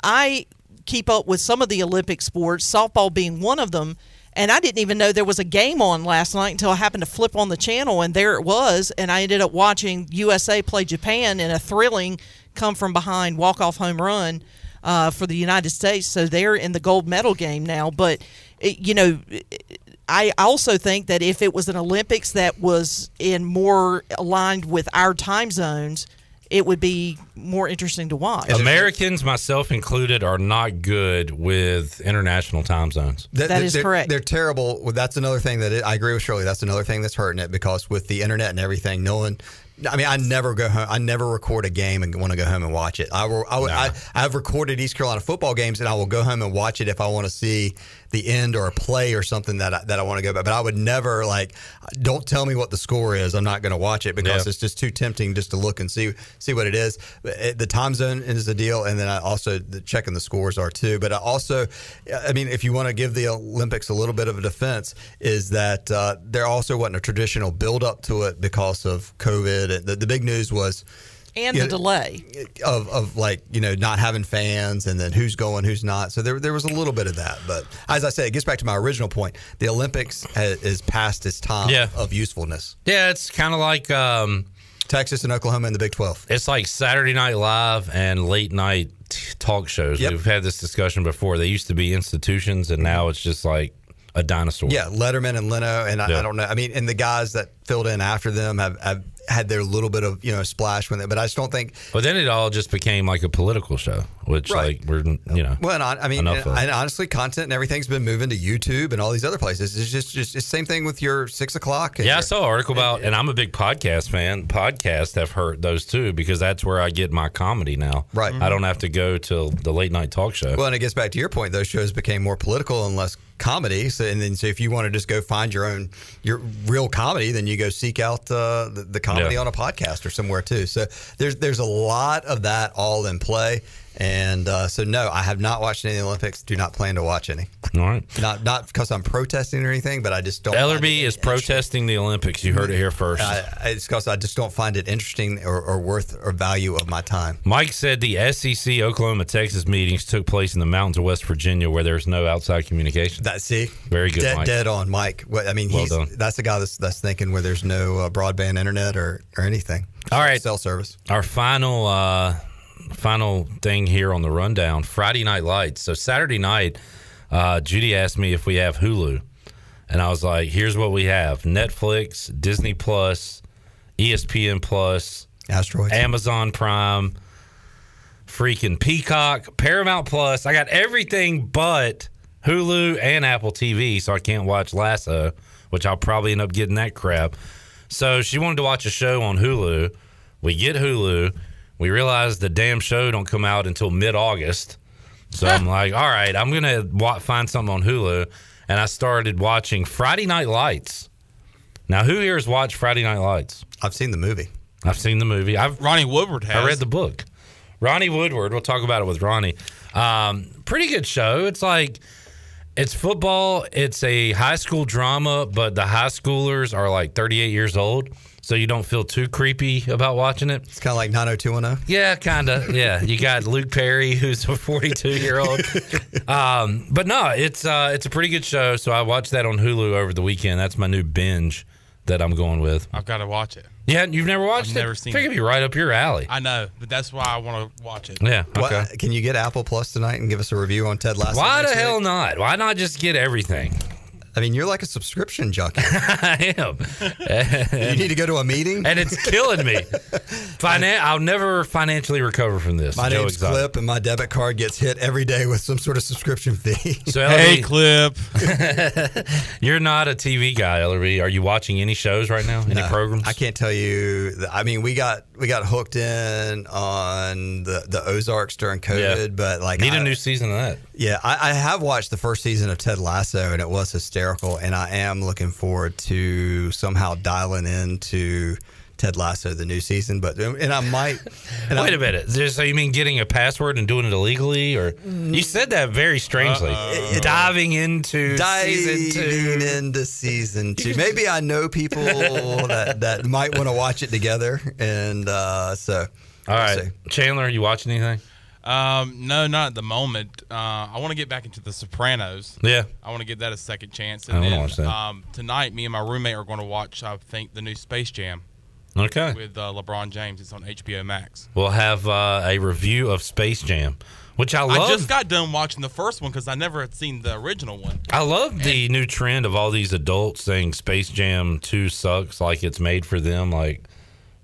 Speaker 5: I keep up with some of the Olympic sports, softball being one of them. And I didn't even know there was a game on last night until I happened to flip on the channel, and there it was. And I ended up watching USA play Japan in a thrilling come from behind walk off home run uh, for the United States. So they're in the gold medal game now. But, it, you know, I also think that if it was an Olympics that was in more aligned with our time zones, it would be more interesting to watch.
Speaker 2: Americans, myself included, are not good with international time zones.
Speaker 4: Th-
Speaker 5: That
Speaker 4: th-
Speaker 5: is
Speaker 4: they're,
Speaker 5: correct.
Speaker 4: They're terrible. Well, that's another thing that it, I agree with Shirley. That's another thing that's hurting it because with the internet and everything, no one. I mean, I never go home. I never record a game and want to go home and watch it. I will. I, would I, I've recorded East Carolina football games and I will go home and watch it if I want to see the end or a play or something that I, that I want to go back. But I would never like. Don't tell me what the score is. I'm not going to watch it because
Speaker 2: Yeah.
Speaker 4: it's just too tempting just to look and see see what it is. The time zone is the deal, and then I also the checking the scores are too. But I also, I mean, if you want to give the Olympics a little bit of a defense, is that uh, there also wasn't a traditional build up to it because of COVID. The, the big news was
Speaker 5: and
Speaker 4: Yeah.
Speaker 5: the delay.
Speaker 4: of, of like you know not having fans and then who's going who's not so there, there was a little bit of that but as i said it gets back to my original point the olympics has, is past its time
Speaker 2: Yeah.
Speaker 4: of usefulness
Speaker 2: Yeah, it's kind of like um,
Speaker 4: texas and oklahoma in the big 12
Speaker 2: it's like Saturday Night Live and late night t- talk shows.
Speaker 4: Yep.
Speaker 2: We've had this discussion before. They used to be institutions, and now it's just like a dinosaur.
Speaker 4: Yeah, Letterman and Leno, and I,
Speaker 2: Yeah.
Speaker 4: I don't know. I mean, and the guys that filled in after them have, have had their little bit of you know splash with it, but I just don't think.
Speaker 2: But then it all just became like a political show, which
Speaker 4: Right.
Speaker 2: like we're you know.
Speaker 4: Well, and I, I mean, and, and honestly, content and everything's been moving to YouTube and all these other places. It's just just it's the same thing with your six o'clock. and
Speaker 2: Yeah, I saw an article about, and I'm a big podcast fan. Podcasts have hurt those too because that's where I get my comedy now.
Speaker 4: Right.
Speaker 2: I don't have to go to the late night talk show.
Speaker 4: Well, and it gets back to your point. Those shows became more political and less comedy. So, and then, so if you want to just go find your own your real comedy, then you go seek out uh, the, the comedy
Speaker 2: Yeah.
Speaker 4: on a podcast or somewhere too. So there's there's a lot of that all in play. And uh, so, no, I have not watched any of the Olympics. Do not plan to watch any.
Speaker 2: all right.
Speaker 4: Not not because I'm protesting or anything, but I just don't.
Speaker 2: Ellerby is protesting the Olympics. You heard it here first.
Speaker 4: I, I- it's because I just don't find it interesting or, or worth or value of my time.
Speaker 2: Mike said the SEC Oklahoma Texas meetings took place in the mountains of West Virginia where there's no outside communication.
Speaker 4: That see,
Speaker 2: Very good,
Speaker 4: dead,
Speaker 2: Mike.
Speaker 4: dead on, Mike. What I mean,
Speaker 2: Well done.
Speaker 4: that's the guy that's that's thinking where there's no uh, broadband internet or or anything.
Speaker 2: All right.
Speaker 4: cell service.
Speaker 2: Our final uh final thing here on the rundown Friday Night Lights. So Saturday night, uh, Judy asked me if we have Hulu. And I was like, here's what we have Netflix, Disney Plus, ESPN Plus,
Speaker 4: Asteroids.
Speaker 2: Amazon Prime, freaking Peacock, Paramount Plus. I got everything but Hulu and Apple TV, so I can't watch Lasso, which I'll probably end up getting that crap. So she wanted to watch a show on Hulu. We get Hulu. We realized the damn show don't come out until mid August. So I'm like, all right, I'm gonna wa- find something on Hulu, and I started watching Friday Night Lights. Now, who here has watched Friday Night Lights?
Speaker 4: I've seen the movie.
Speaker 2: I've seen the movie. I've
Speaker 3: Ronnie Woodward has.
Speaker 2: I read the book. Ronnie Woodward. We'll talk about it with Ronnie. Um, pretty good show. It's like it's football. It's a high school drama, but the high schoolers are like 38 years old, so you don't feel too creepy about watching it.
Speaker 4: It's kind of like 90210.
Speaker 2: Yeah, kind of. Yeah, you got Luke Perry, who's a 42 year old. Um, but no, it's uh, it's a pretty good show. So I watched that on Hulu over the weekend. That's my new binge that I'm going with.
Speaker 3: I've got to watch it.
Speaker 2: Yeah, you've never watched
Speaker 3: I've
Speaker 2: it?
Speaker 3: never seen
Speaker 2: Figured
Speaker 3: it.
Speaker 2: it'd be right up your alley.
Speaker 3: I know, but that's why I want to watch it.
Speaker 2: yeah. Okay.
Speaker 4: What, can you get Apple Plus tonight and give us a review on Ted Lasso?
Speaker 2: Why the hell
Speaker 4: week?
Speaker 2: not? Why not just get everything?
Speaker 4: I mean, you're like a subscription junkie.
Speaker 2: I am.
Speaker 4: you need to go to a meeting.
Speaker 2: and it's killing me. Finan- I'll never financially recover from this.
Speaker 4: My
Speaker 2: Joe
Speaker 4: name's
Speaker 2: Exotic.
Speaker 4: Clip, and my debit card gets hit every day with some sort of subscription fee.
Speaker 2: So,
Speaker 3: Hey, Clip.
Speaker 2: you're not a TV guy, Ellerby. Are you watching any shows right now? Any
Speaker 4: No,
Speaker 2: programs?
Speaker 4: I can't tell you. the- I mean, we got we got hooked in on the the Ozarks during COVID,
Speaker 2: Yeah.
Speaker 4: but like
Speaker 2: Need
Speaker 4: I,
Speaker 2: a new season of that.
Speaker 4: Yeah, I, I have watched the first season of Ted Lasso, and it was hysterical. And I am looking forward to somehow dialing into Ted Lasso the new season. But and I might. And
Speaker 2: Wait
Speaker 4: I,
Speaker 2: a minute. So you mean getting a password and doing it illegally, or you said that very strangely? Diving into season
Speaker 4: Diving
Speaker 2: two.
Speaker 4: into season two. Maybe I know people that, that might want to watch it together, and uh, so.
Speaker 2: All right,
Speaker 4: see.
Speaker 2: Chandler, you watching anything?
Speaker 3: Um, no, not at the moment. Uh, I want to get back into The Sopranos.
Speaker 2: Yeah.
Speaker 3: I want to give that a second chance.
Speaker 2: I
Speaker 3: And
Speaker 2: wanna
Speaker 3: then
Speaker 2: watch that.
Speaker 3: Um, tonight, me and my roommate are going to watch. I think the new Space Jam
Speaker 2: Okay.
Speaker 3: with uh, LeBron James. It's on HBO Max.
Speaker 2: We'll have uh, a review of Space Jam, which I love.
Speaker 3: I just got done watching the first one because I never had seen the original one.
Speaker 2: I love the new trend of all these adults saying Space Jam 2 sucks, like it's made for them. Like,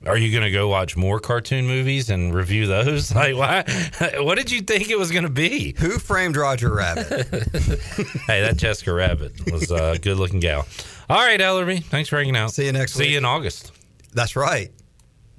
Speaker 2: are you going to go watch more cartoon movies and review those? Like, why? What did you think it was going to be?
Speaker 4: Who framed Roger Rabbit?
Speaker 2: Hey, that Jessica Rabbit was a good looking gal. All right, Ellerby, thanks for hanging out.
Speaker 4: See you next
Speaker 2: See
Speaker 4: week.
Speaker 2: you in August.
Speaker 4: That's right.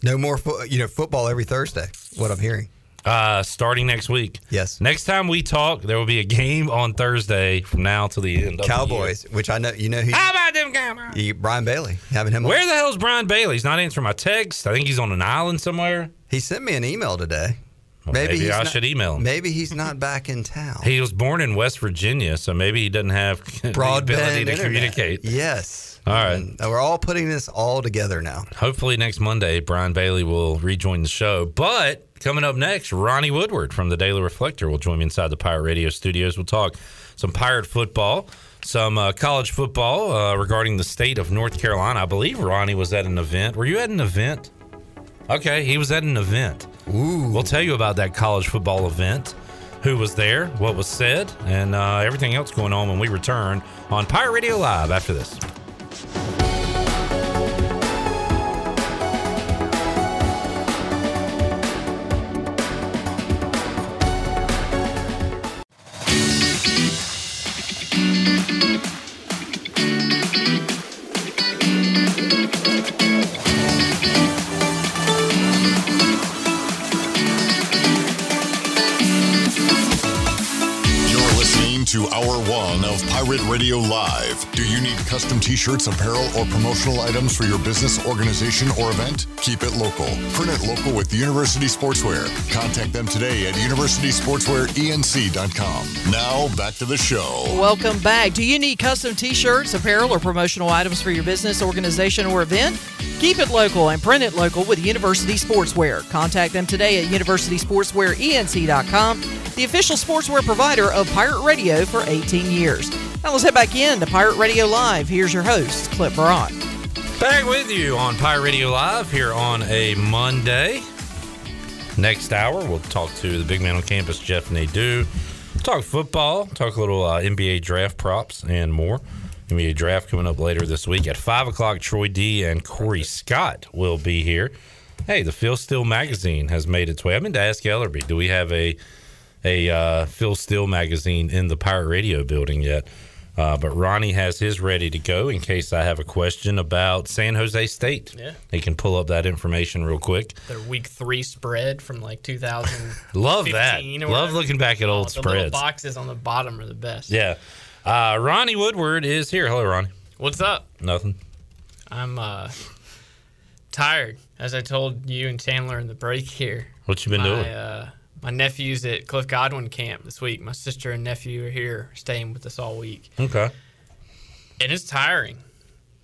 Speaker 4: No more, fo- you know, football every Thursday. What I'm hearing.
Speaker 2: Uh, starting next week.
Speaker 4: Yes.
Speaker 2: Next time we talk, there will be a game on Thursday from now till the end. Of
Speaker 4: Cowboys, which I know you know who.
Speaker 2: The. How about them Cowboys?
Speaker 4: you- Brian Bailey having him. on.
Speaker 2: Where the hell's Brian Bailey? He's not answering my text. I think he's on an island somewhere.
Speaker 4: He sent me an email today.
Speaker 2: Well, maybe
Speaker 4: he's
Speaker 2: I
Speaker 4: not-
Speaker 2: should email him.
Speaker 4: Maybe he's not back in town.
Speaker 2: He was born in West Virginia, so maybe he doesn't have
Speaker 4: Broadband
Speaker 2: ability to
Speaker 4: internet.
Speaker 2: communicate.
Speaker 4: Yes.
Speaker 2: All right.
Speaker 4: And we're all putting this all together now.
Speaker 2: Hopefully next Monday, Brian Bailey will rejoin the show. But coming up next, Ronnie Woodward from the Daily Reflector will join me inside the Pirate Radio studios. We'll talk some Pirate football, some uh, college football uh, regarding the state of North Carolina. I believe Ronnie was at an event. Were you at an event? Okay, he was at an event.
Speaker 4: Ooh.
Speaker 2: We'll tell you about that college football event, who was there, what was said, and uh, everything else going on when we return on Pirate Radio Live after this.
Speaker 1: Pirate Radio Live. Do you need custom t shirts, apparel, or promotional items for your business, organization, or event? Keep it local. Print it local with University Sportswear. Contact them today at universitysportswearenc.com. Now, back to the show.
Speaker 5: Welcome back. Do you need custom t shirts, apparel, or promotional items for your business, organization, or event? Keep it local and print it local with University Sportswear. Contact them today at universitysportswearenc.com, the official sportswear provider of Pirate Radio for 18 years. Now let's head back in to Pirate Radio Live. Here's your host, Clip Brock.
Speaker 2: Back with you on Pirate Radio Live here on a Monday. Next hour, we'll talk to the big man on campus, Jeff Nadeau. Talk football, talk a little uh, NBA draft props, and more. NBA draft coming up later this week at 5 o'clock. Troy D and Corey Scott will be here. Hey, the Phil Steele magazine has made its way. I meant to ask Ellerby, do we have a a uh, Phil Steele magazine in the Pirate Radio building yet? Uh, but Ronnie has his ready to go in case I have a question about San Jose State.
Speaker 6: Yeah.
Speaker 2: He can pull up that information real quick.
Speaker 6: Their week three spread from like 2000.
Speaker 2: Love that. Love looking back at old
Speaker 6: Oh, the
Speaker 2: spreads.
Speaker 6: boxes on the bottom are the best.
Speaker 2: Yeah. Uh, Ronnie Woodward is here. Hello, Ronnie.
Speaker 6: What's up?
Speaker 2: Nothing.
Speaker 6: I'm uh, tired, as I told you and Chandler in the break here.
Speaker 2: What you been
Speaker 6: my,
Speaker 2: doing?
Speaker 6: My nephew's at Cliff Godwin camp this week. My sister and nephew are here staying with us all week.
Speaker 2: Okay.
Speaker 6: And it's tiring.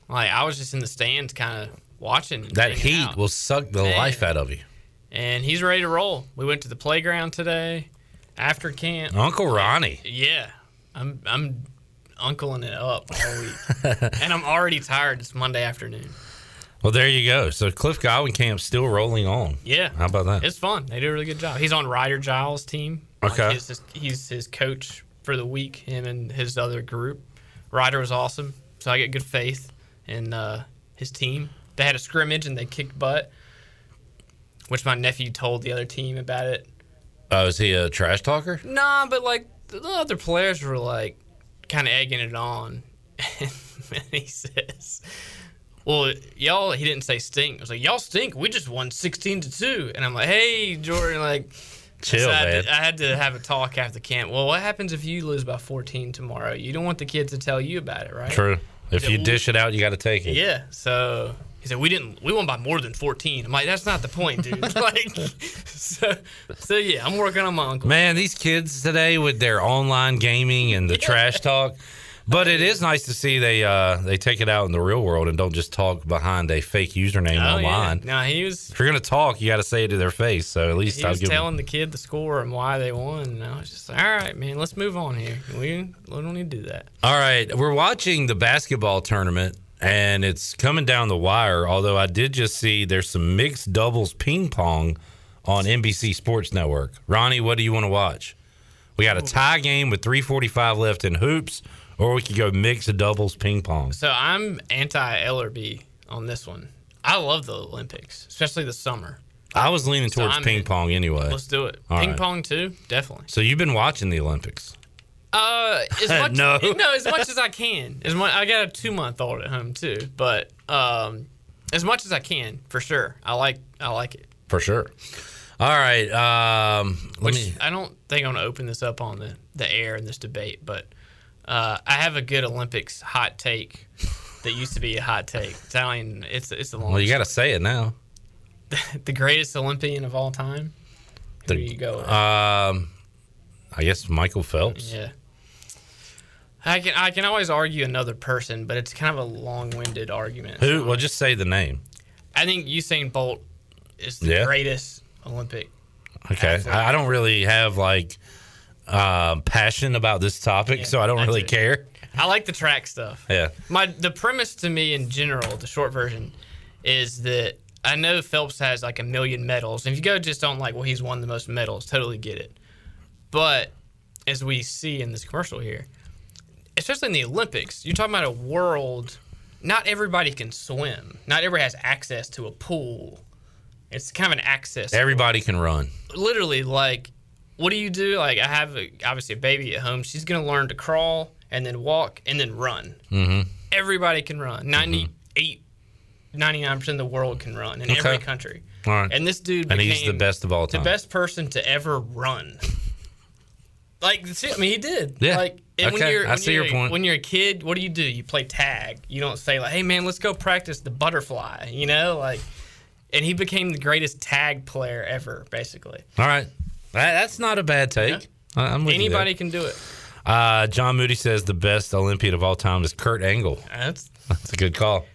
Speaker 6: Like, I was just in the stands kind of watching.
Speaker 2: That heat
Speaker 6: out.
Speaker 2: will suck the
Speaker 6: Man.
Speaker 2: life out of you.
Speaker 6: And he's ready to roll. We went to the playground today after camp.
Speaker 2: Uncle Ronnie.
Speaker 6: Yeah, I'm I'm uncling it up all week, and I'm already tired. It's Monday afternoon.
Speaker 2: Well, there you go. So Cliff Godwin camp still rolling on.
Speaker 6: Yeah,
Speaker 2: How about that?
Speaker 6: It's fun. They do a really good job. He's on Ryder Giles' team. Like,
Speaker 2: Okay.
Speaker 6: he's, his, he's his coach for the week. Him and his other group. Ryder was awesome. So I get good faith in uh, his team. They had a scrimmage and they kicked butt, which my nephew told the other team about it.
Speaker 2: Oh, is he a trash talker?
Speaker 6: Nah, but like the other players were like kind of egging it on. and he says, "Well, y'all," he didn't say stink. I was like, "Y'all stink. We just won sixteen to 2. And I'm like, "Hey, Jordan, like."
Speaker 2: Chill,
Speaker 6: so I, had to, I had to have a talk after camp. Well, what happens if you lose by 14 tomorrow? You don't want the kids to tell you about it, right?
Speaker 2: True. If
Speaker 6: Yeah,
Speaker 2: you
Speaker 6: well-
Speaker 2: dish it out, you got to take it.
Speaker 6: Yeah. So he said we didn't. We won by more than 14. I'm like, that's not the point, dude. like, so, so yeah, I'm working on my uncle.
Speaker 2: Man, these kids today with their online gaming and the trash talk. But it is nice to see they uh, they take it out in the real world and don't just talk behind a fake username
Speaker 6: Oh,
Speaker 2: online.
Speaker 6: yeah. No, he was
Speaker 2: If you're gonna talk, you got to say it to their face. So at least
Speaker 6: he
Speaker 2: I'll
Speaker 6: was telling the kid the score and why they won. And I was just like, all right, man, let's move on here. We, we don't need to do that.
Speaker 2: All right, we're watching the basketball tournament, and it's coming down the wire. Although I did just see there's some mixed doubles ping pong on NBC Sports Network. Ronnie, what do you want to watch? We got a tie game with 3:45 left in hoops, or we could go mixed doubles ping pong.
Speaker 6: So I'm anti Ellerby on this one. I love the Olympics, especially the summer.
Speaker 2: I was leaning
Speaker 6: So
Speaker 2: towards
Speaker 6: I'm
Speaker 2: ping
Speaker 6: in.
Speaker 2: pong anyway.
Speaker 6: Let's do it.
Speaker 2: All
Speaker 6: Ping
Speaker 2: right.
Speaker 6: pong too, definitely.
Speaker 2: So you've been watching the Olympics.
Speaker 6: Uh, as much,
Speaker 2: No.
Speaker 6: no, as much as I can. As much, I got a two month old at home too, but um, as much as I can for sure. I like, I like it.
Speaker 2: For sure. All right. Um,
Speaker 6: Which
Speaker 2: me.
Speaker 6: I don't think I'm gonna open this up on the the air in this debate, but uh, I have a good Olympics hot take that used to be a hot take. It's not it's it's the long.
Speaker 2: Well, you got to say it now.
Speaker 6: the greatest Olympian of all time. Who do you go with?
Speaker 2: Um, I guess Michael Phelps.
Speaker 6: Yeah. I can I can always argue another person, but it's kind of a long-winded argument.
Speaker 2: Who? Well, just say the name.
Speaker 6: I think Usain Bolt is the
Speaker 2: Yeah.
Speaker 6: greatest Olympic.
Speaker 2: Okay.
Speaker 6: Athlete.
Speaker 2: I don't really have like um, passion about this topic,
Speaker 6: Yeah,
Speaker 2: so I don't really
Speaker 6: it.
Speaker 2: care.
Speaker 6: I like the track stuff.
Speaker 2: Yeah.
Speaker 6: My the premise to me in general, the short version, is that I know Phelps has like a million medals. And if you go just on like, well, he's won the most medals, totally get it. But as we see in this commercial here, especially in the Olympics, you're talking about a world. Not everybody can swim. Not everybody has access to a pool. It's kind of an access.
Speaker 2: Everybody can run.
Speaker 6: literally like what do you do like i have a, obviously a baby at home she's going to learn to crawl and then walk and then run
Speaker 2: Mm-hmm.
Speaker 6: everybody can run 98 99% of the world can run in every country
Speaker 2: All right.
Speaker 6: and this dude
Speaker 2: And he's the best of all time.
Speaker 6: the best person to ever run Like, I mean, he did.
Speaker 2: Yeah.
Speaker 6: Like, and when you're,
Speaker 2: I
Speaker 6: when
Speaker 2: see
Speaker 6: you're,
Speaker 2: your point.
Speaker 6: When you're a kid, what do you do? You play tag. You don't say like, "Hey, man, let's go practice the butterfly." You know, like, and he became the greatest tag player ever, basically.
Speaker 2: All right. That, that's not a bad take. I- I'm with you.
Speaker 6: Anybody can do it.
Speaker 2: Uh, John Moody says the best Olympian of all time is Kurt Angle.
Speaker 6: That's
Speaker 2: That's a good call.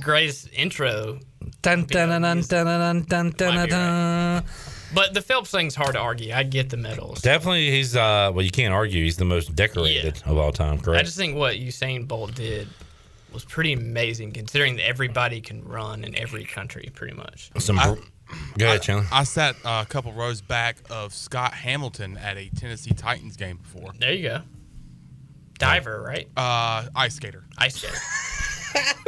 Speaker 6: greatest intro.
Speaker 2: Dun, dun, dun, dun, dun, dun, dun, dun,
Speaker 6: Might be
Speaker 2: dun.
Speaker 6: But the Phelps thing's hard to argue. I get the medals.
Speaker 2: Definitely, he's uh. Well, you can't argue. He's the most decorated of all time. Correct.
Speaker 6: I just think what Usain Bolt did was pretty amazing, considering that everybody can run in every country, pretty much.
Speaker 2: Some.
Speaker 3: I-
Speaker 2: br- Go ahead, Chandler.
Speaker 3: I sat uh, a couple rows back of Scott Hamilton at a Tennessee Titans game before.
Speaker 6: There you go. Diver, right?
Speaker 3: Uh, ice skater.
Speaker 6: Ice skater.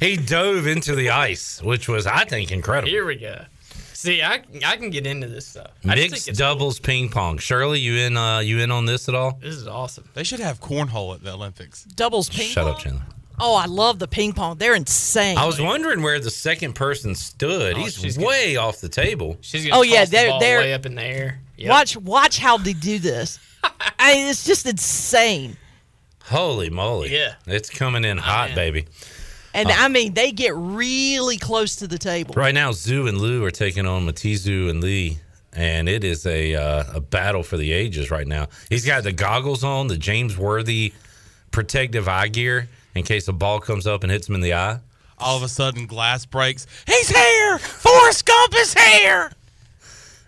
Speaker 2: He dove into the ice, which was, I think, incredible.
Speaker 6: Here we go. See, I I can get into this stuff. I
Speaker 2: Mixed
Speaker 6: it's
Speaker 2: doubles ping pong. Shirley, you in? Uh, you in on this at all?
Speaker 6: This is awesome.
Speaker 3: They should have cornhole at the Olympics.
Speaker 5: Doubles ping pong.
Speaker 2: Shut
Speaker 5: pong.
Speaker 2: up, Chandler.
Speaker 5: Oh, I love the ping pong. They're insane.
Speaker 2: I was wondering where the second person stood.
Speaker 6: Oh,
Speaker 2: He's
Speaker 6: she's
Speaker 2: way off the table.
Speaker 6: She's gonna
Speaker 5: Oh, yeah,
Speaker 6: toss the
Speaker 5: they're-
Speaker 6: ball
Speaker 5: they're-
Speaker 6: way up in the air. Yep.
Speaker 5: Watch watch how they do this. I mean, it's just insane.
Speaker 2: Holy moly!
Speaker 6: Yeah.
Speaker 2: it's coming in hot,
Speaker 6: man.
Speaker 2: baby.
Speaker 5: And I mean, they get really close to the table.
Speaker 2: Right now, Zoo and Lou are taking on Matizu and Lee, and it is a uh, a battle for the ages right now. He's got the goggles on, the James Worthy protective eye gear in case a ball comes up and hits him in the eye.
Speaker 3: All of a sudden, glass breaks. He's here! Forrest Gump is here!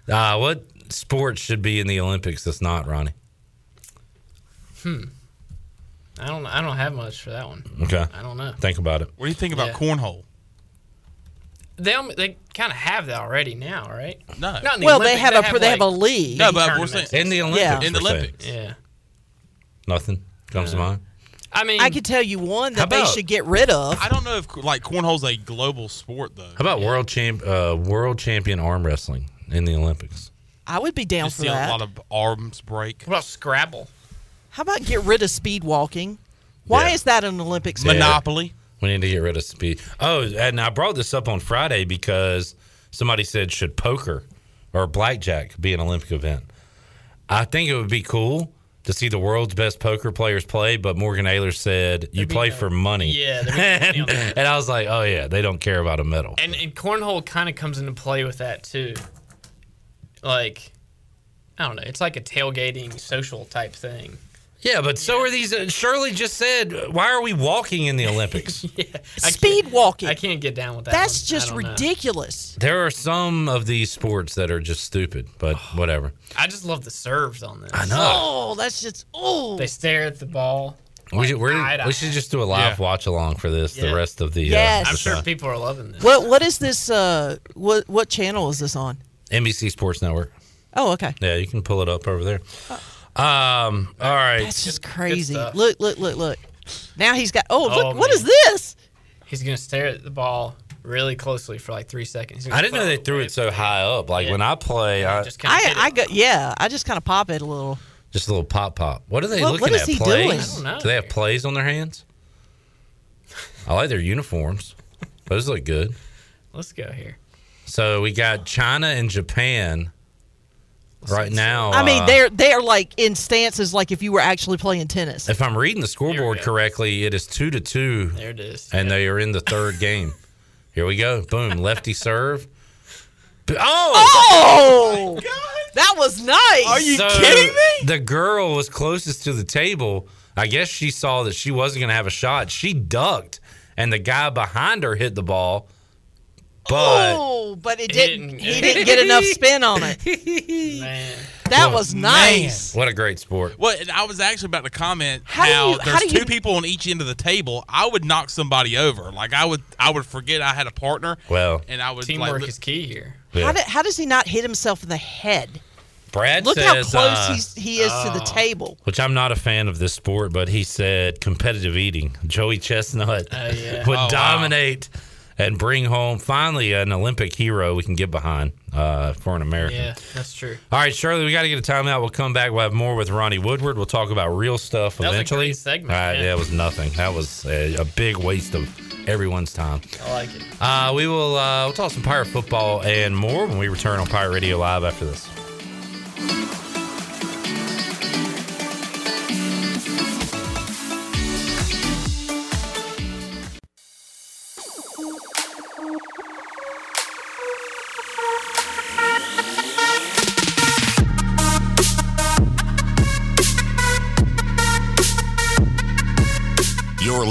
Speaker 2: Uh, what sport should be in the Olympics that's not, Ronnie? Hmm.
Speaker 6: I don't. I don't have much for that one.
Speaker 2: Okay,
Speaker 6: I don't know.
Speaker 2: think about it.
Speaker 3: What do you think about
Speaker 6: Yeah.
Speaker 3: cornhole?
Speaker 6: They they kind of have that already now, right?
Speaker 3: No.
Speaker 6: Not in the
Speaker 5: Well, they
Speaker 6: Olympics,
Speaker 5: have a they have a league.
Speaker 3: No, but we're saying
Speaker 2: In the Olympics,
Speaker 5: Yeah.
Speaker 3: in the. Olympics.
Speaker 6: Yeah.
Speaker 2: nothing comes to mind.
Speaker 6: I mean,
Speaker 5: I could tell you one
Speaker 2: How
Speaker 5: that they should get rid of.
Speaker 3: I don't know if like cornhole's a global sport though.
Speaker 2: How about world champ, uh, world champion arm wrestling in the Olympics?
Speaker 5: I would be down
Speaker 3: You
Speaker 5: for
Speaker 3: see a lot of arms break.
Speaker 6: what about Scrabble?
Speaker 5: How about get rid of speed walking? Why
Speaker 2: Yeah.
Speaker 5: is that an Olympic sport?
Speaker 3: Monopoly.
Speaker 2: We need to get rid of speed. Oh, and I brought this up on Friday because somebody said should poker or blackjack be an Olympic event? I think it would be cool to see the world's best poker players play, but Morgan Ayler said you play
Speaker 6: no-
Speaker 2: for money.
Speaker 6: Yeah, there'd be no money
Speaker 2: and, and I was like, oh yeah, they don't care about a medal.
Speaker 6: And, and cornhole kind of comes into play with that too. Like, I don't know. It's like a tailgating social type thing.
Speaker 2: Yeah, but so are these. Uh, Shirley just said, why are we walking in the Olympics?
Speaker 6: Yeah. I
Speaker 5: Speed
Speaker 6: can't-
Speaker 5: walking.
Speaker 6: I can't get down with that.
Speaker 5: That's
Speaker 6: one. I
Speaker 5: just
Speaker 6: don't know.
Speaker 5: ridiculous.
Speaker 2: there are some of these sports that are just stupid, but whatever.
Speaker 6: I just love the serves on this.
Speaker 2: I know.
Speaker 5: Oh, that's just oh.
Speaker 6: They stare at the ball.
Speaker 2: we, should, we're,
Speaker 6: eye to
Speaker 2: we should
Speaker 6: eye.
Speaker 2: just do a live
Speaker 3: Yeah.
Speaker 2: watch along for this. The rest of the
Speaker 5: Yes.
Speaker 2: uh,
Speaker 6: I'm
Speaker 2: the
Speaker 6: sure
Speaker 2: show.
Speaker 6: people are loving this.
Speaker 5: What what is this? Uh, what what channel is this on?
Speaker 2: NBC Sports Network.
Speaker 5: Oh, okay.
Speaker 2: Yeah, you can pull it up over there. Um. All right.
Speaker 5: That's just crazy. Look, look, look, look. Now he's got. Oh,
Speaker 6: Oh,
Speaker 5: look! What
Speaker 6: man.
Speaker 5: is this?
Speaker 6: He's gonna stare at the ball really closely for like three seconds.
Speaker 2: I didn't know they threw it so high up. Like
Speaker 6: Yeah.
Speaker 2: when I play, I,
Speaker 6: Just kind of
Speaker 5: I I got yeah. I just kind of pop it a little.
Speaker 2: just a little pop pop. What are they
Speaker 5: What-
Speaker 2: looking
Speaker 5: what is
Speaker 2: at?
Speaker 5: he
Speaker 2: plays?
Speaker 5: doing? I
Speaker 6: don't know.
Speaker 2: Do they have plays on their hands? I like their uniforms. Those look good.
Speaker 6: Let's go here.
Speaker 2: So we got China and Japan right now.
Speaker 5: I mean,
Speaker 2: uh,
Speaker 5: they're they're like in stances like if you were actually playing tennis.
Speaker 2: If I'm reading the scoreboard correctly, it is two to two,
Speaker 6: There it is.
Speaker 2: and they are in the third game. Here we go. Boom. Lefty serve. B- Oh!
Speaker 5: Oh, that was nice.
Speaker 3: Are you
Speaker 2: So,
Speaker 3: kidding me?
Speaker 2: The girl was closest to the table. I guess she saw that she wasn't going to have a shot. She ducked, and the guy behind her hit the ball. But
Speaker 5: oh, but it
Speaker 6: He
Speaker 5: didn't.
Speaker 6: didn't-
Speaker 5: He didn't get enough spin on it.
Speaker 6: Man.
Speaker 5: That
Speaker 2: Well,
Speaker 5: was nice.
Speaker 2: what a great sport.
Speaker 3: Well, I was actually about to comment
Speaker 5: How
Speaker 3: how,
Speaker 5: do you- how
Speaker 3: there's
Speaker 5: you-
Speaker 3: two people on each end of the table. I would knock somebody over. Like I would, I would forget I had a partner,
Speaker 2: Well,
Speaker 3: and I would
Speaker 6: Teamwork
Speaker 3: like,
Speaker 6: is key here.
Speaker 2: yeah.
Speaker 5: How, did, how does he not hit himself in the head?
Speaker 2: Brad
Speaker 5: Look how close
Speaker 2: uh,
Speaker 5: he's, he is to the table.
Speaker 2: which I'm not a fan of this sport, but he said competitive eating. Joey Chestnut
Speaker 6: Oh, yeah.
Speaker 2: would
Speaker 3: Oh, wow.
Speaker 2: And bring home finally an Olympic hero we can get behind uh, for an American.
Speaker 6: Yeah, that's true.
Speaker 2: All right, Shirley, we got to get a timeout. We'll come back. We'll have more with Ronnie Woodward. We'll talk about real stuff
Speaker 6: was a
Speaker 2: eventually.
Speaker 6: segment,
Speaker 2: All right,
Speaker 6: yeah.
Speaker 2: it was nothing. That was a, a big waste of everyone's time.
Speaker 6: I like it.
Speaker 2: Uh, we will uh, we'll talk some pirate football and more when we return on Pirate Radio Live after this.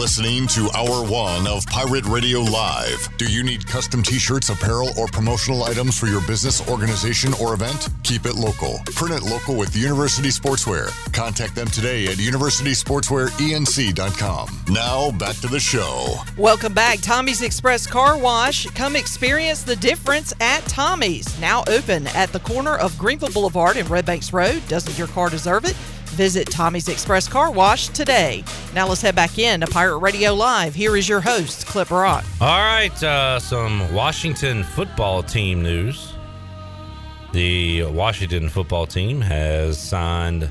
Speaker 1: Listening to Hour One of Pirate Radio Live. Do you need custom t shirts, apparel, or promotional items for your business, organization, or event? Keep it local. Print it local with University Sportswear. Contact them today at universitysportswearenc.com. Now, back to the show.
Speaker 5: Welcome back. Tommy's Express Car Wash. Come experience the difference at Tommy's. Now open at the corner of Greenville Boulevard and Red Banks Road. Doesn't your car deserve it? Visit Tommy's Express Car Wash today. Now let's head back in to Pirate Radio Live. Here is your host, Clip Brock.
Speaker 2: All right, uh, some Washington football team news. The Washington football team has signed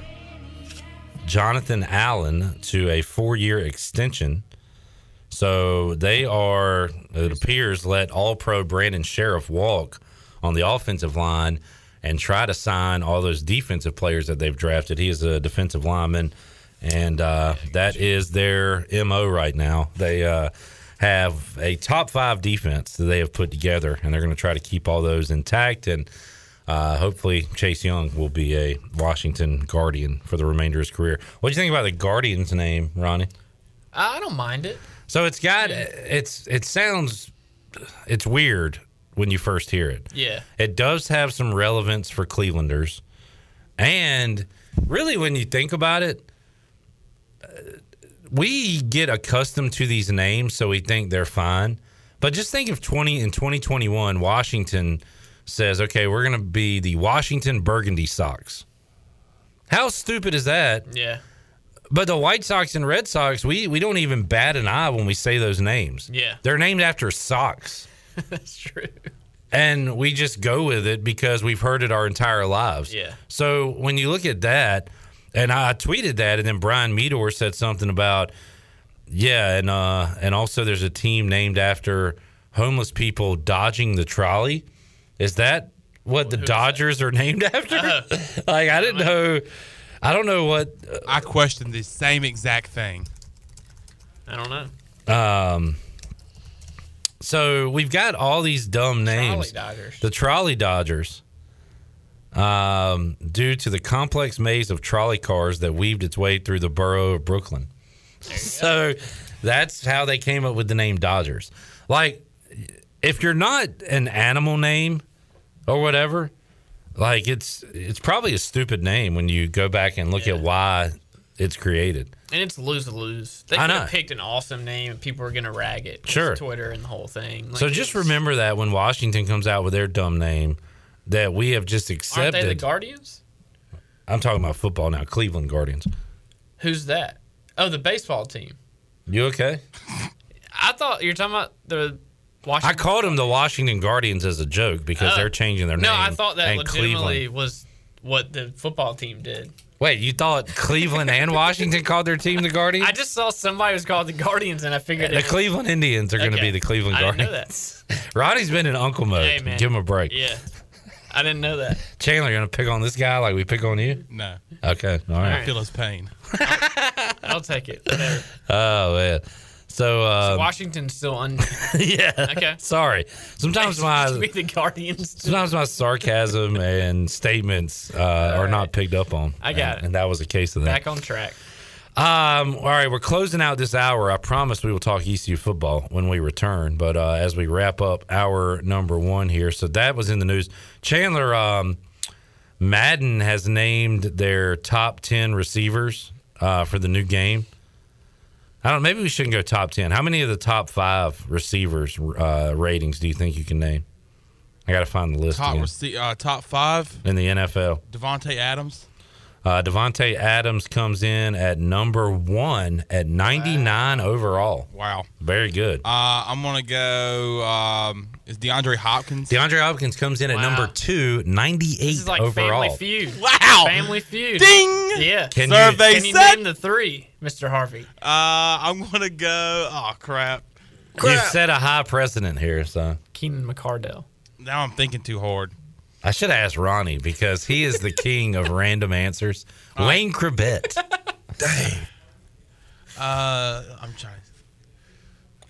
Speaker 2: Jonathan Allen to a four year extension. So they are, it appears, let all pro Brandon Scherff walk on the offensive line and try to sign all those defensive players that they've drafted. He is a defensive lineman, and uh, that is their MO right now. They uh, have a top five defense that they have put together, and they're going to try to keep all those intact. And uh, hopefully, Chase Young will be a Washington Guardian for the remainder of his career. What do you think about the Guardian's name, Ronnie?
Speaker 6: I don't mind it.
Speaker 2: So it's got it's it sounds it's weird when you first hear it.
Speaker 6: Yeah.
Speaker 2: It does have some relevance for Clevelanders. And really when you think about it, uh, we get accustomed to these names so we think they're fine. But just think if 20 in 2021 Washington says, "Okay, we're going to be the Washington Burgundy Sox." How stupid is that?
Speaker 6: Yeah.
Speaker 2: But the White Sox and Red Sox, we we don't even bat an eye when we say those names.
Speaker 6: Yeah.
Speaker 2: They're named after socks.
Speaker 6: That's true.
Speaker 2: And we just go with it because we've heard it our entire lives.
Speaker 6: Yeah.
Speaker 2: So when you look at that, and I tweeted that, and then Brian Meador said something about, yeah, and uh, and also there's a team named after homeless people dodging the trolley. Is that what the Dodgers are named after? like I didn't know. I don't know what
Speaker 3: I questioned the same exact thing.
Speaker 6: I don't know.
Speaker 2: Um, so we've got all these dumb names.
Speaker 6: Trolley Dodgers.
Speaker 2: The trolley Dodgers. Um, due to the complex maze of trolley cars that weaved its way through the borough of Brooklyn. So that's how they came up with the name Dodgers. Like, if you're not an animal name or whatever, like it's it's probably a stupid name when you go back and look at why it's created.
Speaker 6: And it's lose lose. They could have picked an awesome name and people are gonna rag it.
Speaker 2: Sure.
Speaker 6: Twitter and the whole thing. Like,
Speaker 2: so just remember that when Washington comes out with their dumb name, that we have just
Speaker 6: Aren't
Speaker 2: accepted.
Speaker 6: they the Guardians?
Speaker 2: I'm talking about football now. Cleveland Guardians.
Speaker 6: Who's that? Oh, the baseball team.
Speaker 2: You okay?
Speaker 6: I thought you were talking about the Washington.
Speaker 2: I called them the Washington Guardians as a joke because
Speaker 6: Oh.
Speaker 2: they're changing their name. No.
Speaker 6: I thought that legitimately
Speaker 2: Cleveland.
Speaker 6: was what the football team did.
Speaker 2: Wait, you thought Cleveland and Washington called their team the Guardians?
Speaker 6: I just saw somebody was called the Guardians, and I figured
Speaker 2: the
Speaker 6: it.
Speaker 2: Cleveland Indians are going to be the Cleveland
Speaker 6: I didn't know
Speaker 2: Guardians. Ronnie's been in uncle mode.
Speaker 6: Hey, man.
Speaker 2: Give him a break.
Speaker 6: Yeah, I didn't know that.
Speaker 2: Chandler, you're going to pick on this guy like we pick on you?
Speaker 3: No,
Speaker 2: Okay. All right.
Speaker 3: I feel his pain.
Speaker 6: I'll take it. Whatever.
Speaker 2: Oh, man. So, uh,
Speaker 6: Washington's still un.
Speaker 2: yeah.
Speaker 6: Okay.
Speaker 2: Sorry. Sometimes my
Speaker 6: the Guardians.
Speaker 2: sometimes my sarcasm and statements uh, are not picked up on.
Speaker 6: I got
Speaker 2: and,
Speaker 6: it.
Speaker 2: And that was a case of that.
Speaker 6: Back on track.
Speaker 2: Um, all right, we're closing out this hour. I promise we will talk ECU football when we return. But uh, as we wrap up hour number one here, so that was in the news. Chandler, um, Madden has named their top ten receivers uh, for the new game. I don't. Maybe we shouldn't go top ten. How many of the top five receivers uh, ratings do you think you can name? I got to find the list
Speaker 3: Top rece- uh, top five.
Speaker 2: in the NFL.
Speaker 3: Davante Adams.
Speaker 2: Uh, Davante Adams comes in at number one at 99 overall.
Speaker 3: Wow.
Speaker 2: Very good.
Speaker 3: Uh, I'm gonna go. Um, is DeAndre Hopkins?
Speaker 2: DeAndre Hopkins comes in at number two, 98
Speaker 6: This is like
Speaker 2: overall.
Speaker 6: Family Feud.
Speaker 3: Wow.
Speaker 6: Family Feud.
Speaker 3: Ding.
Speaker 6: Yeah.
Speaker 2: Can you-
Speaker 3: Survey
Speaker 6: Can you
Speaker 3: said.
Speaker 6: name the three, Mr. Harvey?
Speaker 3: Uh, I'm gonna go. Oh crap!
Speaker 2: You've set a high precedent here, so
Speaker 6: Keenan McCardell.
Speaker 3: Now I'm thinking too hard.
Speaker 2: I should ask Ronnie because he is the king of random answers. Wayne Chrebet.
Speaker 3: Uh, I'm trying.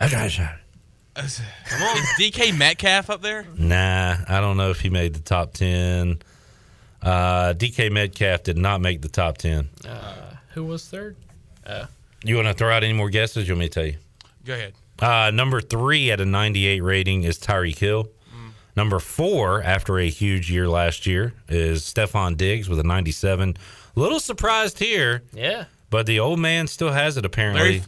Speaker 2: I'm trying to-
Speaker 3: Is DK Metcalf up there?
Speaker 2: Nah, I don't know if he made the top 10. Uh, DK Metcalf did not make the top 10.
Speaker 6: Uh, who was third? Uh,
Speaker 2: You want to throw out any more guesses? You want me to tell you?
Speaker 3: Go ahead.
Speaker 2: Uh, number three at a 98 rating is Tyreek Hill. Number four, after a huge year last year, is Stefon Diggs with a 97. Little surprised here,
Speaker 6: Yeah.
Speaker 2: but the old man still has it apparently.
Speaker 3: Larry-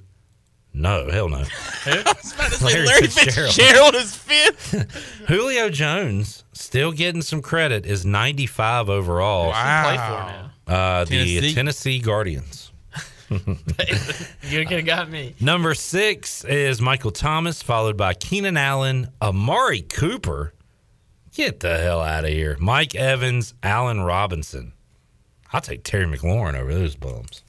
Speaker 2: No, hell no.
Speaker 3: I was about to say
Speaker 2: Larry
Speaker 3: Larry
Speaker 2: Fitzgerald.
Speaker 3: Fitzgerald is fifth.
Speaker 2: Julio Jones still getting some credit is 95 overall.
Speaker 6: Play for now.
Speaker 2: Uh, the
Speaker 3: Tennessee?
Speaker 2: Tennessee Guardians.
Speaker 6: You could have got me.
Speaker 2: Number six is Michael Thomas, followed by Keenan Allen, Amari Cooper. Get the hell out of here. Mike Evans, Allen Robinson. I'll take Terry McLaurin over those bums.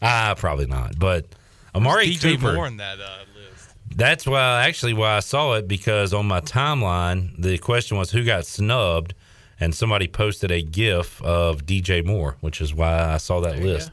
Speaker 2: Ah, probably not. But Amari
Speaker 3: DJ
Speaker 2: Cooper.
Speaker 3: Moore in that uh, list.
Speaker 2: That's why actually why I saw it because on my timeline the question was who got snubbed, and somebody posted a GIF of DJ Moore, which is why I saw that
Speaker 6: There you
Speaker 2: list.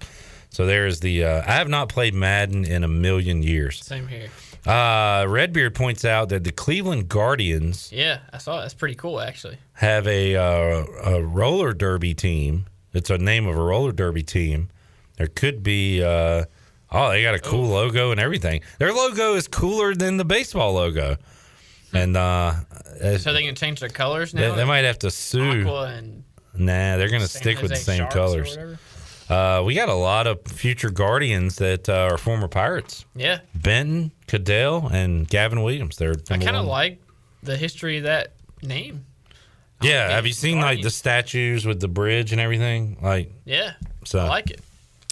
Speaker 2: So there's the. Uh, I have not played Madden in a million years.
Speaker 6: Same here.
Speaker 2: Uh, Redbeard points out that the Cleveland Guardians
Speaker 6: Yeah, I saw it. That's pretty cool, actually.
Speaker 2: have a uh, a roller derby team. It's a name of a roller derby team. There could be. Uh, oh, they got a cool logo and everything. Their logo is cooler than the baseball logo, and uh,
Speaker 6: So they can change their colors
Speaker 2: they,
Speaker 6: now.
Speaker 2: they might have to sue.
Speaker 6: Aqua and
Speaker 2: Nah, they're going to
Speaker 6: San
Speaker 2: stick with the same
Speaker 6: Sharks
Speaker 2: colors. Uh, we got a lot of future Guardians that uh, are former Pirates.
Speaker 6: Yeah,
Speaker 2: Benton, Cadell, and Gavin Williams. They're
Speaker 6: I kind of like the history of that name.
Speaker 2: Yeah, have you seen like the statues with the bridge and everything? Like,
Speaker 6: Yeah,
Speaker 2: so
Speaker 6: I like it.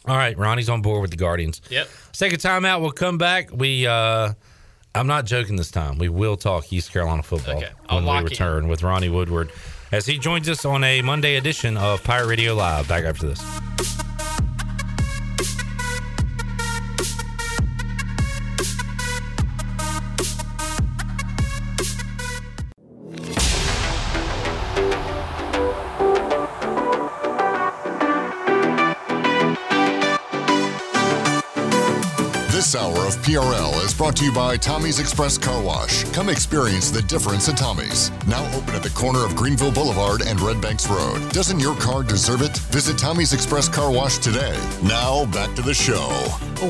Speaker 2: All right, Ronnie's on board with the Guardians.
Speaker 6: Yep.
Speaker 2: Let's take a timeout. We'll come back. We, uh, I'm not joking this time. We will talk East Carolina football
Speaker 6: Okay,
Speaker 2: when we
Speaker 6: lock in.
Speaker 2: return with Ronnie Woodward as he joins us on a Monday edition of Pirate Radio Live. Back after this.
Speaker 1: PRL is brought to you by Tommy's Express Car Wash. Come experience the difference at Tommy's. Now open at the corner of Greenville Boulevard and Red Banks Road. Doesn't your car deserve it? Visit Tommy's Express Car Wash today. Now back to the show.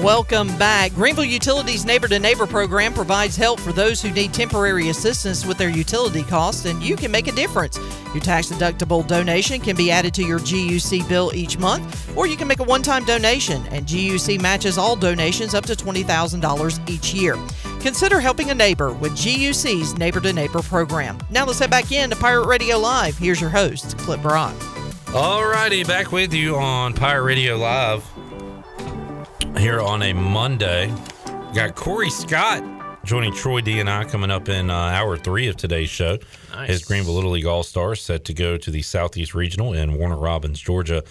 Speaker 5: Welcome back. Greenville Utilities Neighbor to Neighbor program provides help for those who need temporary assistance with their utility costs, and you can make a difference. Your tax deductible donation can be added to your GUC bill each month, or you can make a one time donation, and GUC matches all donations up to $20,000 each year. Consider helping a neighbor with GUC's Neighbor to Neighbor program. Now let's head back in to Pirate Radio Live. Here's your host, Clip Brock.
Speaker 2: All righty, back with you on Pirate Radio Live here on a Monday. Got Corey Scott joining Troy D and I coming up in uh, hour three of today's show.
Speaker 6: Nice.
Speaker 2: His Greenville Little League All Stars set to go to the Southeast Regional in Warner Robins, Georgia.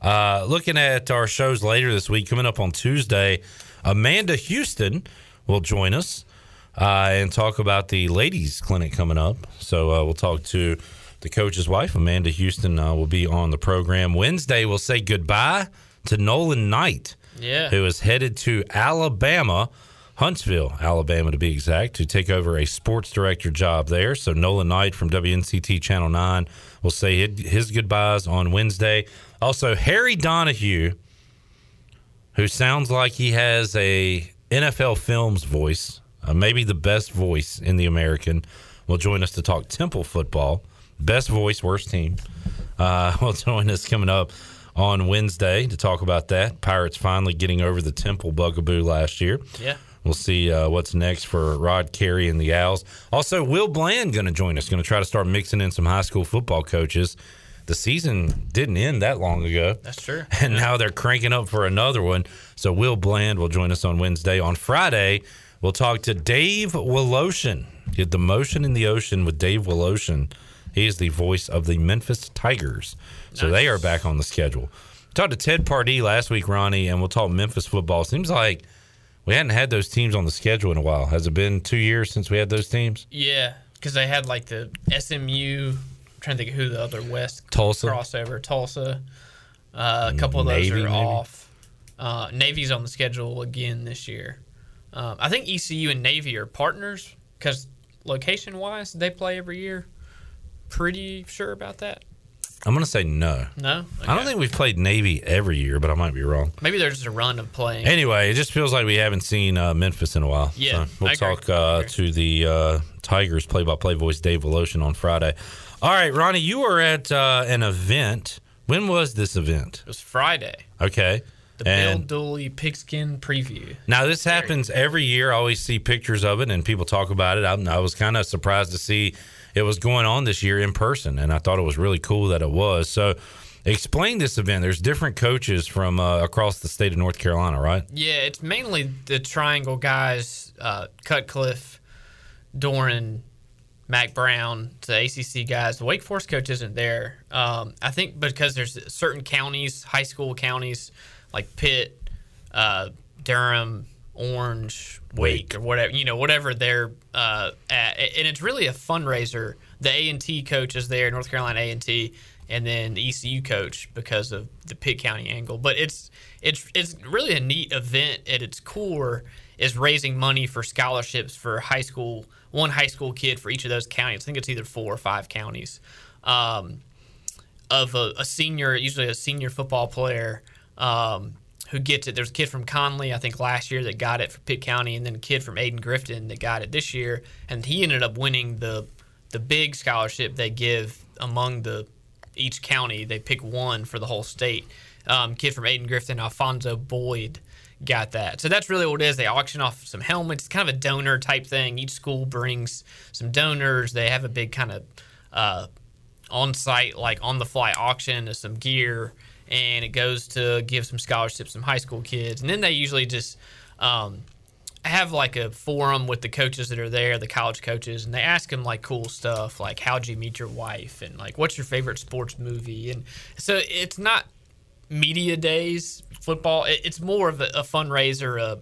Speaker 2: Uh, looking at our shows later this week, coming up on Tuesday, Amanda Houston will join us uh, and talk about the ladies' clinic coming up. So uh, we'll talk to the coach's wife, Amanda Houston, uh, will be on the program. Wednesday, we'll say goodbye to Nolan Knight,
Speaker 6: Yeah.
Speaker 2: who is headed to Alabama, Huntsville, Alabama to be exact, to take over a sports director job there. So Nolan Knight from WNCT Channel 9 will say his- his goodbyes on Wednesday. Also, Harry Donahue, who sounds like he has a NFL Films voice, uh, maybe the best voice in the American, will join us to talk Temple football. Best voice, worst team. Uh, will join us coming up on Wednesday to talk about that. Pirates finally getting over the Temple bugaboo last year.
Speaker 6: Yeah.
Speaker 2: We'll see uh, what's next for Rod Carey and the Owls. Also, Will Bland going to join us. Going to try to start mixing in some high school football coaches. The season didn't end that long ago.
Speaker 6: That's true.
Speaker 2: And now they're cranking up for another one. So Will Bland will join us on Wednesday. On Friday, we'll talk to Dave Woloshin. Get the motion in the ocean with Dave Woloshin. He is the voice of the Memphis Tigers. So they are back on the schedule. Talked to Ted Pardee last week, Ronnie, and we'll talk Memphis football. Seems like we hadn't had those teams on the schedule in a while. Has it been two years since we had those teams?
Speaker 6: Yeah, because they had like the SMU. Trying to think of who the other West
Speaker 2: Tulsa?
Speaker 6: crossover Tulsa. Uh, a couple of those are
Speaker 2: maybe?
Speaker 6: off. Uh, Navy's on the schedule again this year. Um, I think ECU and Navy are partners because location wise they play every year. Pretty sure about that.
Speaker 2: I'm going to say no.
Speaker 6: No,
Speaker 2: I don't think we've played Navy every year, but I might be wrong.
Speaker 6: Maybe there's just a run of playing.
Speaker 2: Anyway, it just feels like we haven't seen uh, Memphis in a while.
Speaker 6: Yeah,
Speaker 2: So we'll
Speaker 6: I
Speaker 2: talk uh, to the uh, Tigers play-by-play voice Dave Woloshin on Friday. All right, Ronnie, you were at uh, an event. When was this event?
Speaker 6: it was Friday.
Speaker 2: Okay.
Speaker 6: The
Speaker 2: and
Speaker 6: Bill Dooley pigskin preview.
Speaker 2: now this happens every year. I always see pictures of it and people talk about it. I, I was kind of surprised to see it was going on this year in person, and I thought it was really cool that it was. So, explain this event. There's different coaches from uh, across the state of North Carolina, right?
Speaker 6: Yeah, it's mainly the triangle guys, uh, Cutcliffe, Doeren, Mack Brown, the ACC guys. The Wake Forest coach isn't there. Um, I think because there's certain counties, high school counties like Pitt, uh, Durham, Orange, Wake, or whatever you know, whatever they're uh, at, and it's really a fundraiser. The A and T coach is there, North Carolina A and T, and then the ECU coach because of the Pitt County angle. But it's it's it's really a neat event at its core is raising money for scholarships for high school one high school kid for each of those counties. I think it's either four or five counties. Um, of a, a senior, usually a senior football player um, who gets it. There's a kid from Conley, I think last year that got it for Pitt County, and then a kid from Ayden-Grifton that got it this year, and he ended up winning the the big scholarship they give among the each county. They pick one for the whole state. Um, kid from Ayden-Grifton, Alfonso Boyd, got that. So that's really what it is. They auction off some helmets. Kind of a donor type thing. Each school brings some donors. They have a big kind of uh, on site, like on the fly auction of some gear, and it goes to give some scholarships to some high school kids. And then they usually just um, have like a forum with the coaches that are there, the college coaches, and they ask them like cool stuff, like how'd you meet your wife, and like what's your favorite sports movie, and so it's not media days football. It, it's more of a, a fundraiser. A,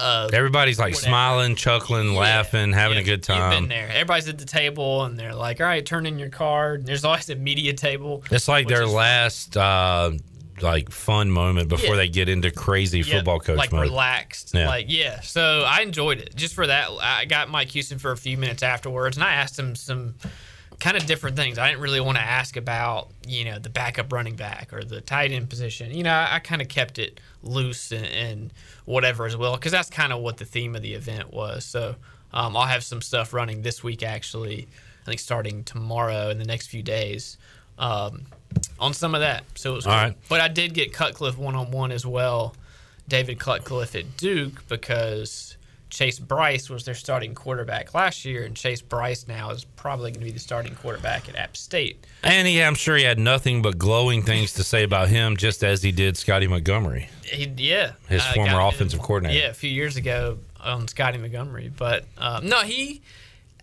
Speaker 6: a
Speaker 2: Everybody's like
Speaker 6: Whatever.
Speaker 2: smiling, chuckling,
Speaker 6: yeah.
Speaker 2: laughing, having
Speaker 6: Yeah,
Speaker 2: a good
Speaker 6: You've been
Speaker 2: time.
Speaker 6: there. Everybody's at the table and they're like, "All right, turn in your card." There's always a media table.
Speaker 2: It's like their last uh, like fun moment before
Speaker 6: Yeah.
Speaker 2: they get into crazy football coach
Speaker 6: like
Speaker 2: mode.
Speaker 6: relaxed.
Speaker 2: Yeah.
Speaker 6: Like yeah. So I enjoyed it just for that. I got Mike Houston for a few minutes afterwards, and I asked him some kind of different things. I didn't really want to ask about you know the backup running back or the tight end position. You know, I, I kind of kept it loose and, and whatever as well because that's kind of what the theme of the event was. So um, I'll have some stuff running this week actually. I think starting tomorrow in the next few days. Um, on some of that, so it was cool.
Speaker 2: right.
Speaker 6: But I did get Cutcliffe one on one as well. David Cutcliffe at Duke because Chase Brice was their starting quarterback last year, and Chase Brice now is probably going to be the starting quarterback at App State.
Speaker 2: and he, I'm sure he had nothing but glowing things to say about him, just as he did Scotty Montgomery.
Speaker 6: He, yeah,
Speaker 2: His
Speaker 6: I
Speaker 2: former offensive coordinator.
Speaker 6: Yeah, a few years ago on Scotty Montgomery, but um, no, he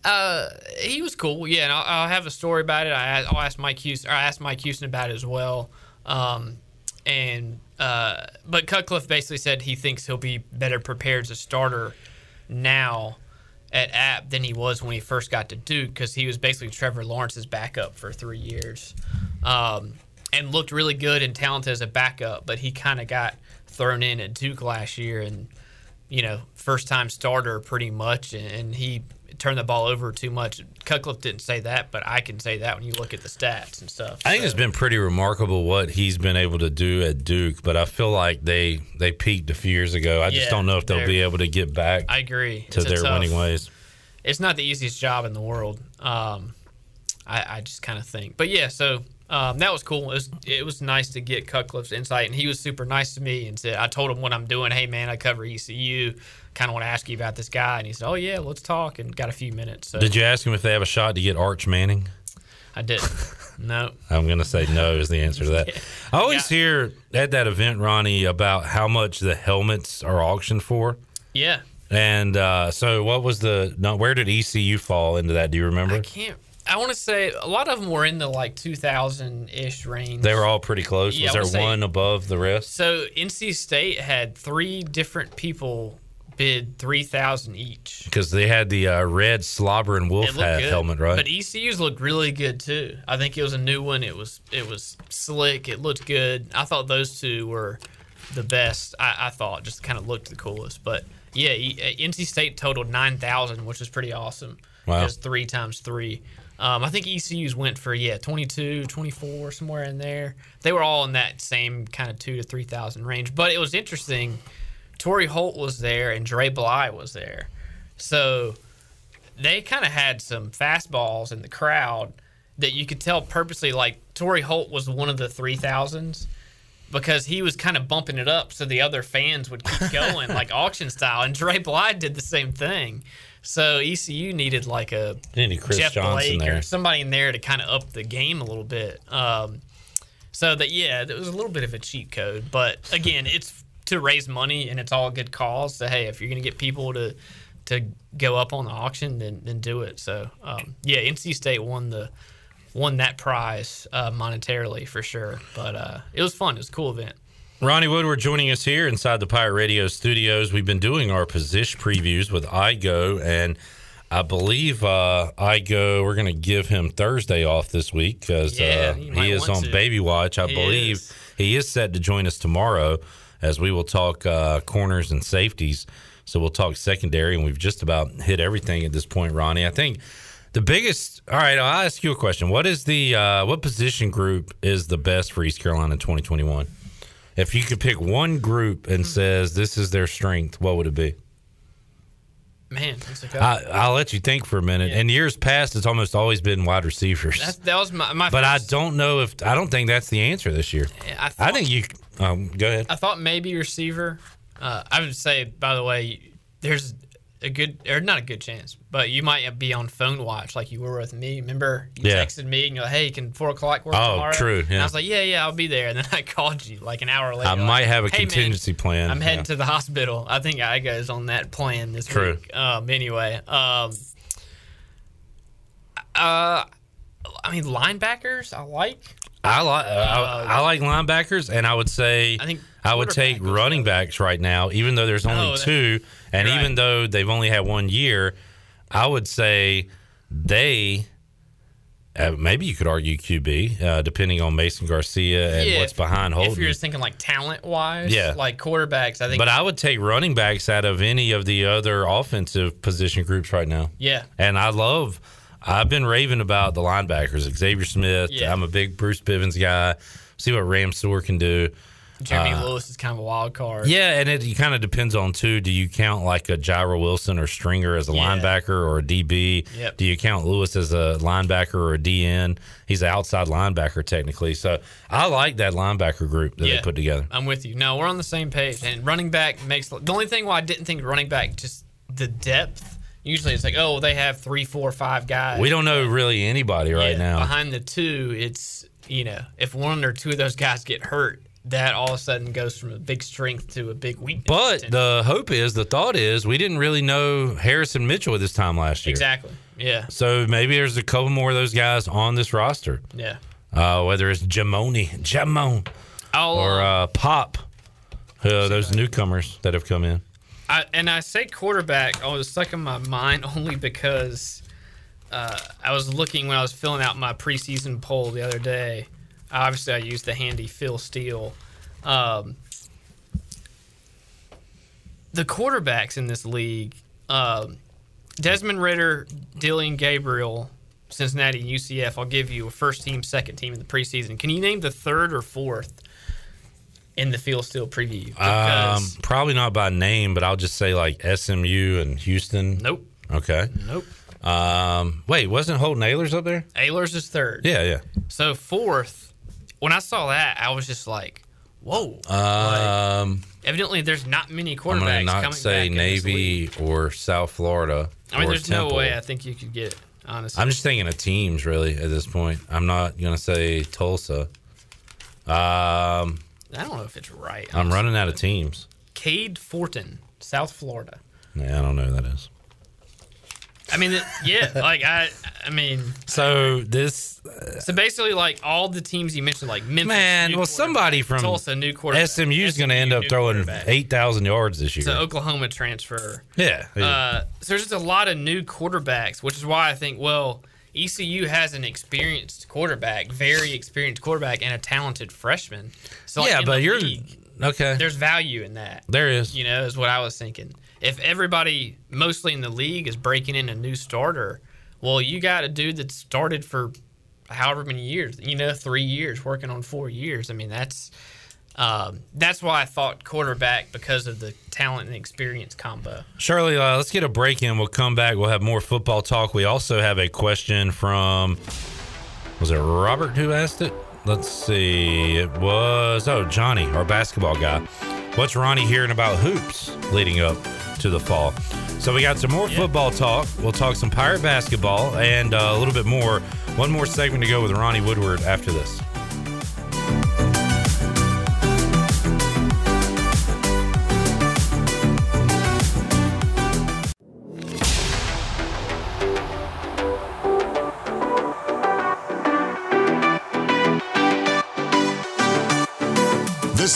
Speaker 6: uh, he was cool. Yeah, and I'll, I'll have a story about it. I, I'll ask Mike Houston. Or I asked Mike Houston about it as well. Um, and uh, but Cutcliffe basically said he thinks he'll be better prepared as a starter now at App than he was when he first got to Duke because he was basically Trevor Lawrence's backup for three years, um, and looked really good and talented as a backup. But he kind of got thrown in at Duke last year, and you know, first time starter pretty much, and, and he turned the ball over too much. Cutcliffe didn't say that, but I can say that when you look at the stats and stuff.
Speaker 2: I think it's been pretty remarkable what he's been able to do at Duke, but I feel like they they peaked a few years ago. I just don't know if they'll be able to get back
Speaker 6: I agree
Speaker 2: to
Speaker 6: It's
Speaker 2: their
Speaker 6: tough-
Speaker 2: winning ways.
Speaker 6: it's not the easiest job in the world. Um, I, I just kind of think, but yeah, so um, that was cool. It was it was nice to get Cutcliffe's insight, and he was super nice to me and said I told him what I'm doing. Hey man, I cover ECU. Kind of want to ask you about this guy, and he said, Oh yeah, let's talk, and got a few minutes. So
Speaker 2: Did you ask him if they have a shot to get Arch Manning?
Speaker 6: I did. no,
Speaker 2: I'm going to say no is the answer to that. I always
Speaker 6: Yeah.
Speaker 2: hear at that event, Ronnie, about how much the helmets are auctioned for.
Speaker 6: yeah,
Speaker 2: And uh, so, what was the? No, where did ECU fall into that? Do you remember?
Speaker 6: I can't. I want to say a lot of them were in the like 2000 ish range.
Speaker 2: They were all pretty close.
Speaker 6: Yeah,
Speaker 2: was there
Speaker 6: say-
Speaker 2: one above the rest?
Speaker 6: So NC State had three different people bid 3000 each.
Speaker 2: Because they had the uh, red slobber and wolf hat
Speaker 6: good.
Speaker 2: helmet, right?
Speaker 6: But ECU's looked really good too. I think it was a new one. It was it was slick. It looked good. I thought those two were the best. I, I thought just kind of looked the coolest. But yeah, E- uh, NC State totaled nine thousand, which is pretty awesome.
Speaker 2: Wow.
Speaker 6: Just three times three. Um, I think ECU's went for yeah 22, 24, somewhere in there. They were all in that same kind of two to three thousand range. But it was interesting. Torry Holt was there and Dre Bly was there, so they kind of had some fastballs in the crowd that you could tell purposely. Like Torry Holt was one of the three thousands because he was kind of bumping it up so the other fans would keep going like auction style. And Dre Bly did the same thing. So ECU needed like a
Speaker 2: Needed Chris
Speaker 6: Jeff
Speaker 2: Johnson
Speaker 6: Blake
Speaker 2: there.
Speaker 6: or somebody in there to kind of up the game a little bit. Um, so that yeah, it was a little bit of a cheat code, but again, it's to raise money and it's all a good cause. So hey, if you're gonna get people to to go up on the auction, then then do it. So um, yeah, NC State won the won that prize uh, monetarily for sure. But uh, it was fun. It was a cool event.
Speaker 2: Ronnie Woodward joining us here inside the Pirate Radio studios. We've been doing our position previews with Igo, and I believe uh, Igo, we're going to give him Thursday off this week because
Speaker 6: Yeah,
Speaker 2: uh, he is on
Speaker 6: to.
Speaker 2: baby watch. I
Speaker 6: He
Speaker 2: believe
Speaker 6: is.
Speaker 2: he is set to join us tomorrow as we will talk uh, corners and safeties. So we'll talk secondary, and we've just about hit everything at this point, Ronnie. I think the biggest. All right, I'll ask you a question. What is the uh, what position group is the best for East Carolina in 2021? If you could pick one group and says this is their strength, what would it be?
Speaker 6: Man, that's a
Speaker 2: I, I'll let you think for a minute. In years past, it's almost always been wide receivers.
Speaker 6: That's, that was my, my
Speaker 2: but I don't know if I don't think that's the answer this year.
Speaker 6: I,
Speaker 2: I think you. Um, go ahead.
Speaker 6: I thought maybe receiver. Uh, I would say, by the way, there's a good or not a good chance, but you might be on phone watch like you were with me. Remember, you
Speaker 2: Yeah.
Speaker 6: texted me and you're like, "Hey, can four o'clock work
Speaker 2: Oh,
Speaker 6: tomorrow?"
Speaker 2: true,
Speaker 6: And
Speaker 2: yeah.
Speaker 6: I was like, "Yeah, yeah, I'll be there." And then I called you like an hour later.
Speaker 2: I
Speaker 6: like,
Speaker 2: might have a
Speaker 6: "Hey, man,
Speaker 2: contingency plan.
Speaker 6: I'm heading
Speaker 2: Yeah.
Speaker 6: to the hospital. I think I goes on that plan this
Speaker 2: True.
Speaker 6: week. Um, anyway, um, uh, I mean linebackers. I like.
Speaker 2: I like I, I like linebackers, and I would say
Speaker 6: I think
Speaker 2: I would take running backs right now, even though there's only
Speaker 6: Oh,
Speaker 2: two, and even
Speaker 6: right.
Speaker 2: though they've only had one year, I would say they. Uh, maybe you could argue QB, uh, depending on Mason Garcia and
Speaker 6: Yeah,
Speaker 2: what's behind Holton.
Speaker 6: If you're just thinking like talent wise,
Speaker 2: Yeah.
Speaker 6: like quarterbacks, I think.
Speaker 2: But I would take running backs out of any of the other offensive position groups right now.
Speaker 6: Yeah.
Speaker 2: And I love, I've been raving about the linebackers, Xavier Smith.
Speaker 6: Yeah.
Speaker 2: I'm a big Bruce Bivens guy. See what Ram Stewart can do.
Speaker 6: Jeremy
Speaker 2: Uh,
Speaker 6: Lewis is kind of a wild card.
Speaker 2: Yeah, and it, kind of depends on too. Do you count like a Gyro Wilson or Stringer as a
Speaker 6: Yeah.
Speaker 2: linebacker or a DB?
Speaker 6: Yep.
Speaker 2: Do you count Lewis as a linebacker or a DN? He's an outside linebacker technically. So I like that linebacker group that they put together.
Speaker 6: I'm with you. No, we're on the same page. And running back makes the only thing why I didn't think running back just the depth. Usually it's like, oh, they have three, four, five guys.
Speaker 2: We don't know really anybody right
Speaker 6: Yeah,
Speaker 2: now.
Speaker 6: Behind the two, it's you know, if one or two of those guys get hurt, that all of a sudden goes from a big strength to a big weakness.
Speaker 2: But the hope is, the thought is, we didn't really know Harris and Mitchell at this time last year.
Speaker 6: exactly. Yeah.
Speaker 2: So maybe there's a couple more of those guys on this roster.
Speaker 6: Yeah.
Speaker 2: Uh, whether it's Jamoni, Jamon,
Speaker 6: I'll,
Speaker 2: or uh, Pop, uh, those newcomers that have come in.
Speaker 6: I, and I say quarterback, I was stuck in my mind only because uh, I was looking when I was filling out my preseason poll the other day. Obviously, I used the handy Phil Steele. Um, the quarterbacks in this league, um, Desmond Ridder, Dillon Gabriel, Cincinnati, UCF. I'll give you a first team, second team in the preseason. Can you name the third or fourth in the Phil Steele preview?
Speaker 2: Um, probably not by name, but I'll just say like SMU and Houston.
Speaker 6: Nope.
Speaker 2: Okay.
Speaker 6: Nope.
Speaker 2: Um, wait, wasn't Holton Ahlers up there?
Speaker 6: Ahlers is third.
Speaker 2: Yeah, yeah.
Speaker 6: So fourth, when I saw that, I was just like, "Whoa!"
Speaker 2: Um,
Speaker 6: Evidently, there's not many quarterbacks.
Speaker 2: I'm not
Speaker 6: coming
Speaker 2: say
Speaker 6: back
Speaker 2: Navy or South Florida.
Speaker 6: I mean, there's
Speaker 2: Temple.
Speaker 6: no way I think you could get it. Honestly,
Speaker 2: I'm just thinking of teams really at this point. I'm not gonna say Tulsa. Um,
Speaker 6: I don't know if it's right.
Speaker 2: I'm running out of teams.
Speaker 6: Cade Fortin, South Florida.
Speaker 2: Yeah, I don't know who that is.
Speaker 6: I mean, yeah, like I, I mean,
Speaker 2: So this
Speaker 6: so basically, like all the teams you mentioned, like Memphis,
Speaker 2: man, well, somebody from
Speaker 6: Tulsa, new quarterback.
Speaker 2: SMU is going to end up throwing eight thousand yards this year.
Speaker 6: It's an Oklahoma transfer.
Speaker 2: yeah, yeah.
Speaker 6: Uh, so there's just a lot of new quarterbacks, which is why I think, well, ECU has an experienced quarterback, very experienced quarterback, and a talented freshman. So like,
Speaker 2: yeah, but you're
Speaker 6: league,
Speaker 2: okay.
Speaker 6: there's value in that.
Speaker 2: There is.
Speaker 6: You know, is what I was thinking. If everybody, mostly in the league, is breaking in a new starter, Well, you got a dude that started for however many years, you know, three years, working on four years. I mean, that's um, that's why I thought quarterback because of the talent and experience combo.
Speaker 2: Shirley, uh, let's get a break in. We'll come back. We'll have more football talk. We also have a question from was it Robert who asked it? Let's see. It was oh Johnny, our basketball guy. What's Ronnie hearing about hoops leading up to the fall? So we got some more football talk. We'll talk some pirate basketball and uh, a little bit more. One more segment to go with Ronnie Woodward after this.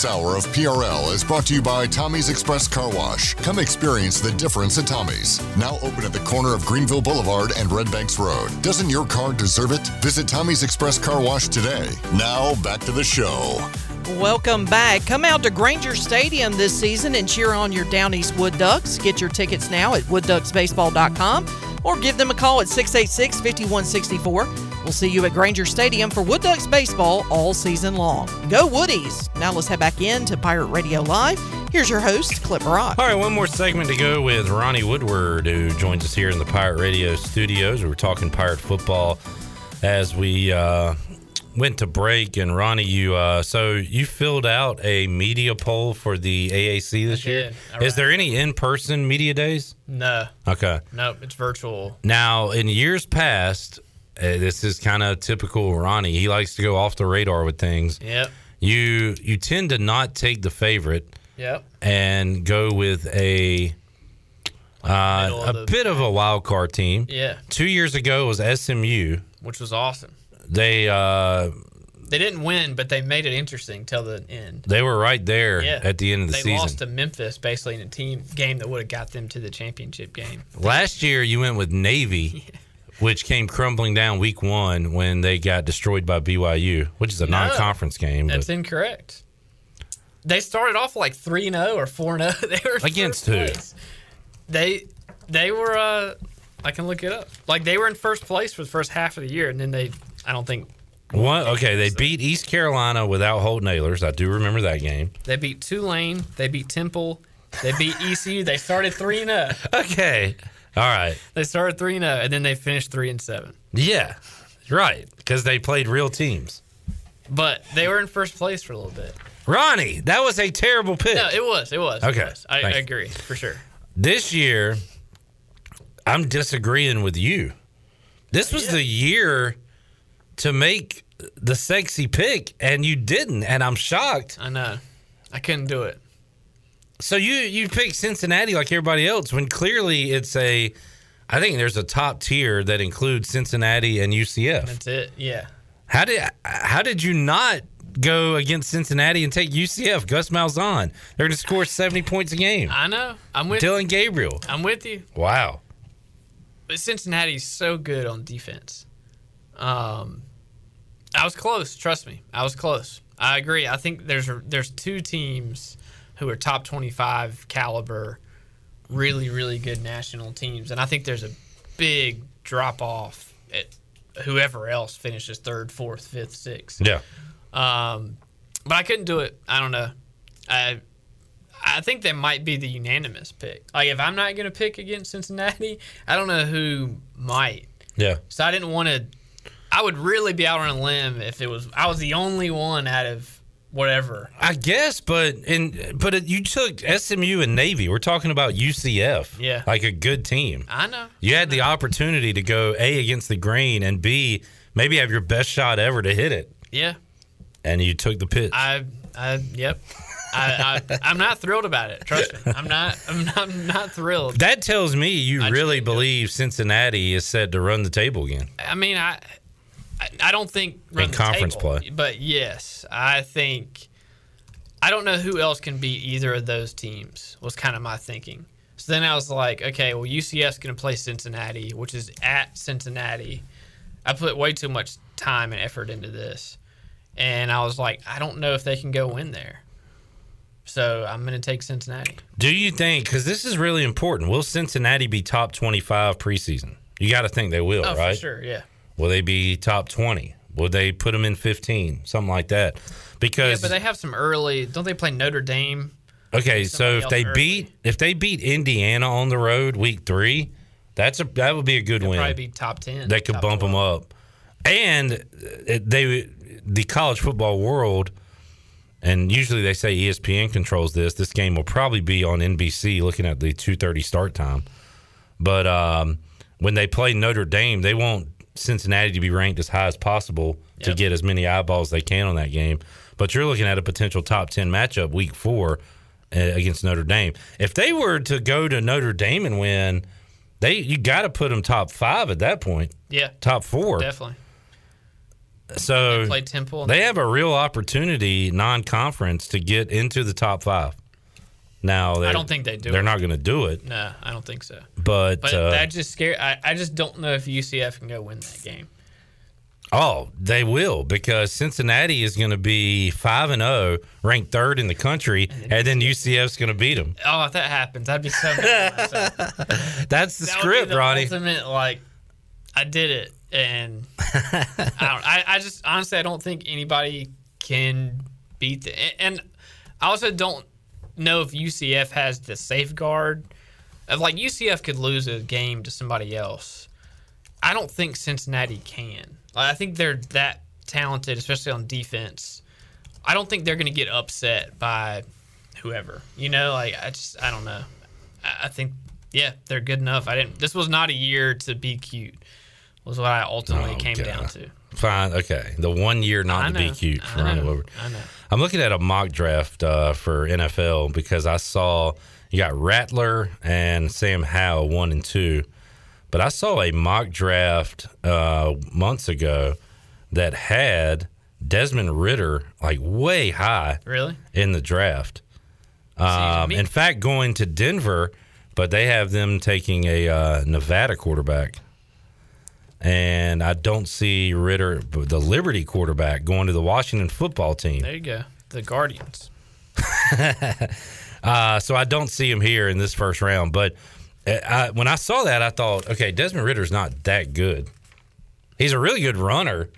Speaker 1: This hour of PRL is brought to you by Tommy's Express Car Wash. Come experience the difference at Tommy's. Now open at the corner of Greenville Boulevard and Red Banks Road. Doesn't your car deserve it? Visit Tommy's Express Car Wash today. Now back to the show.
Speaker 5: Welcome back. Come out to Granger Stadium this season and cheer on your Down East Wood Ducks. Get your tickets now at woodducksbaseball.com or give them a call at 686 5164. We'll see you at Granger Stadium for Wood Ducks baseball all season long. Go Woodies! Now let's head back in to Pirate Radio Live. Here's your host, Clip Brock.
Speaker 2: All right, one more segment to go with Ronnie Woodward, who joins us here in the Pirate Radio studios. We were talking Pirate football as we uh, went to break. And Ronnie, you uh, so you filled out a media poll for the AAC this year.
Speaker 6: I
Speaker 2: Is there any in-person media days?
Speaker 6: No,
Speaker 2: Okay.
Speaker 6: nope, it's virtual.
Speaker 2: Now, in years past, uh, this is kind of typical Ronnie. He likes to go off the radar with things.
Speaker 6: Yep,
Speaker 2: You you tend to not take the favorite
Speaker 6: yep.
Speaker 2: and go with a uh, a bit of a wild card team.
Speaker 6: Yeah,
Speaker 2: Two years ago it was SMU.
Speaker 6: which was awesome.
Speaker 2: They uh,
Speaker 6: They didn't win, but they made it interesting till the end.
Speaker 2: they were right there
Speaker 6: Yeah,
Speaker 2: at the end of the
Speaker 6: they
Speaker 2: season.
Speaker 6: They lost to Memphis basically in a team game that would have got them to the championship game.
Speaker 2: Last year you went with Navy, which came crumbling down week one when they got destroyed by BYU, which is a
Speaker 6: No,
Speaker 2: non-conference game.
Speaker 6: That's
Speaker 2: but-
Speaker 6: incorrect. They started off like three and zero or four and zero. They were
Speaker 2: Against who?
Speaker 6: place. They they were. uh I can look it up. Like they were in first place for the first half of the year, and then they. I don't think
Speaker 2: One, okay, they beat East Carolina without Holton Ahlers. I do remember that game.
Speaker 6: they beat Tulane. They beat Temple. They beat ECU. They started three and zero.
Speaker 2: Okay, all right,
Speaker 6: They started three and zero, and then they finished three and seven.
Speaker 2: yeah, right, because they played real teams.
Speaker 6: But they were in first place for a little bit.
Speaker 2: Ronnie, that was a terrible pick.
Speaker 6: No, it was. It was.
Speaker 2: Okay,
Speaker 6: It was. I, I agree for sure.
Speaker 2: this year, I'm disagreeing with you. This was the year to make the sexy pick, and you didn't, and I'm shocked.
Speaker 6: I know. I couldn't do it.
Speaker 2: So you you picked Cincinnati like everybody else when clearly it's a. I think there's a top tier that includes Cincinnati and UCF.
Speaker 6: That's it. Yeah.
Speaker 2: How did how did you not go against Cincinnati and take UCF? Gus Malzahn. They're going to score 70 points a game.
Speaker 6: I know. I'm with.
Speaker 2: Dillon Gabriel.
Speaker 6: I'm with you.
Speaker 2: Wow.
Speaker 6: But Cincinnati's so good on defense. Um, I was close. Trust me, I was close. I agree. I think there's there's two teams who are top 25 caliber, really really good national teams, and I think there's a big drop off at whoever else finishes third, fourth, fifth, sixth.
Speaker 2: Yeah.
Speaker 6: Um, but I couldn't do it. I don't know. I I think that might be the unanimous pick. Like if I'm not gonna pick against Cincinnati, I don't know who might.
Speaker 2: Yeah.
Speaker 6: So I didn't want to. I would really be out on a limb if it was I was the only one out of whatever.
Speaker 2: I guess, but in but it, you took SMU and Navy. We're talking about UCF.
Speaker 6: Yeah.
Speaker 2: Like a good team.
Speaker 6: I know.
Speaker 2: You had the opportunity to go A against the grain and B maybe have your best shot ever to hit it.
Speaker 6: Yeah.
Speaker 2: And you took the pitch.
Speaker 6: I. I. Yep. I, I. I'm not thrilled about it. Trust me. I'm not. I'm not. I'm not thrilled.
Speaker 2: that tells me you
Speaker 6: I
Speaker 2: really believe Cincinnati is set to run the table again.
Speaker 6: I mean, I, I, I don't think
Speaker 2: In conference
Speaker 6: table,
Speaker 2: play.
Speaker 6: but yes, I think I don't know who else can beat either of those teams. Was kind of my thinking. So then I was like, okay, well, UCF's going to play Cincinnati, which is at Cincinnati. I put way too much time and effort into this, and I was like, I don't know if they can go win there. So I'm going to take Cincinnati.
Speaker 2: Do you think, because this is really important, will Cincinnati be top 25 preseason? You got to think they will,
Speaker 6: Oh,
Speaker 2: right?
Speaker 6: for sure. Yeah.
Speaker 2: Will they be top 20? Will they put them in 15? Something like that. Because Yeah,
Speaker 6: but they have some early. Don't they play Notre Dame?
Speaker 2: okay, so if they
Speaker 6: early.
Speaker 2: beat if they beat Indiana on the road week 3, that's a that would be a good
Speaker 6: They'll
Speaker 2: win.
Speaker 6: probably be top ten.
Speaker 2: They could bump them up. And they the college football world and usually they say ESPN controls this. This game will probably be on NBC looking at the 2:30 start time. But um, when they play Notre Dame, they want Cincinnati to be ranked as high as possible to get as many eyeballs they can on that game. But you're looking at a potential top 10 matchup week 4 uh, against Notre Dame. If they were to go to Notre Dame and win, they you got to put them top 5 at that point.
Speaker 6: Yeah,
Speaker 2: Top 4.
Speaker 6: definitely.
Speaker 2: So
Speaker 6: Play Temple.
Speaker 2: they have a real opportunity non-conference to get into the top 5. Now I
Speaker 6: don't think they do
Speaker 2: They're
Speaker 6: it.
Speaker 2: not going to do it,
Speaker 6: No, I don't think so.
Speaker 2: but,
Speaker 6: But
Speaker 2: uh,
Speaker 6: that just scare. I, I just don't know if UCF can go win that game.
Speaker 2: Oh, they will because Cincinnati is going to be five and zero, ranked third in the country, and then UCF's going to beat them.
Speaker 6: Oh, if that happens, I'd be so mad myself.
Speaker 2: That's the
Speaker 6: That
Speaker 2: script,
Speaker 6: the
Speaker 2: Ronnie.
Speaker 6: Ultimate, like, I did it, and I don't. I, I just honestly, I don't think anybody can beat the. And I also don't know if UCF has the safeguard. Of like UCF could lose a game to somebody else. I don't think Cincinnati can. Like, I think they're that talented, especially on defense. I don't think they're going to get upset by whoever. You know, like I just I don't know. I, I think yeah, they're good enough. I didn't. This was not a year to be cute. Was what I ultimately
Speaker 2: Oh,
Speaker 6: came
Speaker 2: God.
Speaker 6: down to.
Speaker 2: Fine, okay. The one year
Speaker 6: I
Speaker 2: not to be cute for
Speaker 6: I
Speaker 2: Ronnie
Speaker 6: know, I know.
Speaker 2: I'm looking at a mock draft uh, for NFL because I saw you got Rattler and Sam Howell one and two, but I saw a mock draft uh, months ago that had Desmond Ridder like way high
Speaker 6: Really?
Speaker 2: in the draft. Um, in fact, going to Denver, but they have them taking a uh, Nevada quarterback. And I don't see Ridder, the Liberty quarterback, going to the Washington football team.
Speaker 6: There you go. The Guardians.
Speaker 2: Uh, so I don't see him here in this first round. But uh, I, when I saw that, I thought, okay, Desmond Ridder's not that good. He's a really good runner.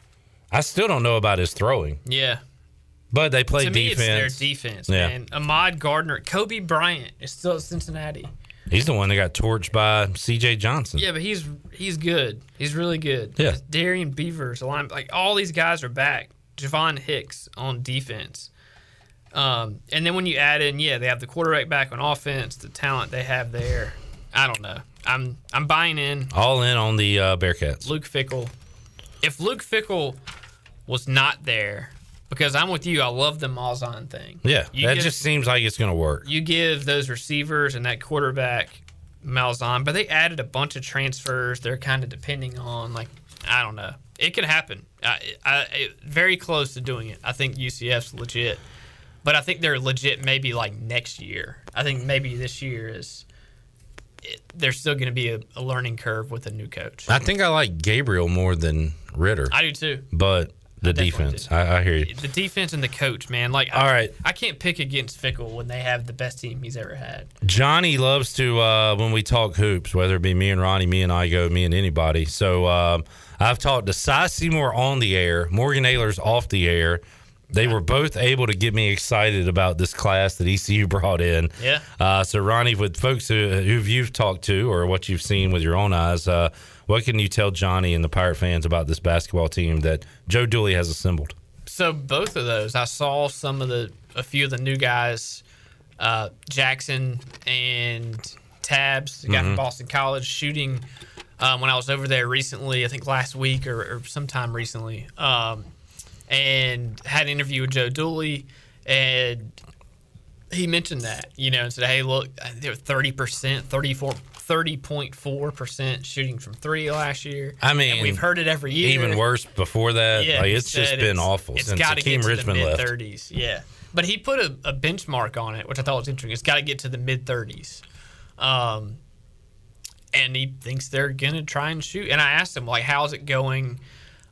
Speaker 2: I still don't know about his throwing,
Speaker 6: Yeah.
Speaker 2: but they play
Speaker 6: to me,
Speaker 2: defense.
Speaker 6: it's their defense,
Speaker 2: Yeah.
Speaker 6: man. Ahmad Gardner, Coby Bryant is still at Cincinnati.
Speaker 2: He's the one that got torched by C.J. Johnson.
Speaker 6: Yeah, but he's he's good. He's really good.
Speaker 2: Yeah.
Speaker 6: Darrian Beavers, line, like all these guys are back. Javon Hicks on defense. Um, and then when you add in, yeah, they have the quarterback back on offense, the talent they have there. I don't know. I'm I'm buying in.
Speaker 2: All in on the uh, Bearcats.
Speaker 6: Luke Fickell. If Luke Fickell was not there, because I'm with you, I love the Malzahn thing.
Speaker 2: Yeah,
Speaker 6: You
Speaker 2: that
Speaker 6: give-
Speaker 2: just seems like it's going to work.
Speaker 6: you give those receivers and that quarterback Malzahn, but they added a bunch of transfers. They're kind of depending on like I don't know. It could happen. I, I, it- very close to doing it. I think UCF's legit, but I think they're legit maybe like next year. I think maybe this year is. It, there's still going to be a, a learning curve with a new coach.
Speaker 2: I think I like Gabriel more than Ridder,
Speaker 6: I do too.
Speaker 2: but the defense. I, I hear you.
Speaker 6: The defense and the coach, man. Like,
Speaker 2: All
Speaker 6: I,
Speaker 2: right.
Speaker 6: I can't pick against Fickell when they have the best team he's ever had.
Speaker 2: Johnny loves to uh, when we talk hoops, whether it be me and Ronnie, me and I go, me and anybody. So um, I've talked to Cy Seymour on the air, Morgan Ayler's off the air. They were both able to get me excited about this class that ECU brought in.
Speaker 6: Yeah.
Speaker 2: Uh, so Ronnie, with folks who who you've talked to or what you've seen with your own eyes, uh, what can you tell Johnny and the Pirate fans about this basketball team that Joe Dooley has assembled?
Speaker 6: So both of those, I saw some of the a few of the new guys, uh, Jackson and Tabbs, the guy
Speaker 2: Mm-hmm.
Speaker 6: from Boston College, shooting um, when I was over there recently. I think last week or, or sometime recently, um, and had an interview with Joe Dooley, and he mentioned that you know and said, "Hey, look, they were thirty percent, 34 30.4 percent shooting from three last year.
Speaker 2: I mean,
Speaker 6: And we've heard it every year.
Speaker 2: Even worse before that.
Speaker 6: Yeah,
Speaker 2: like it's just been
Speaker 6: it's-
Speaker 2: awful
Speaker 6: It's
Speaker 2: since
Speaker 6: got to get to
Speaker 2: Richmond
Speaker 6: the mid
Speaker 2: left.
Speaker 6: thirties. Yeah, but he put a, a benchmark on it, which I thought was interesting. It's got to get to the mid thirties, um, and he thinks they're gonna try and shoot. And I asked him like, how's it going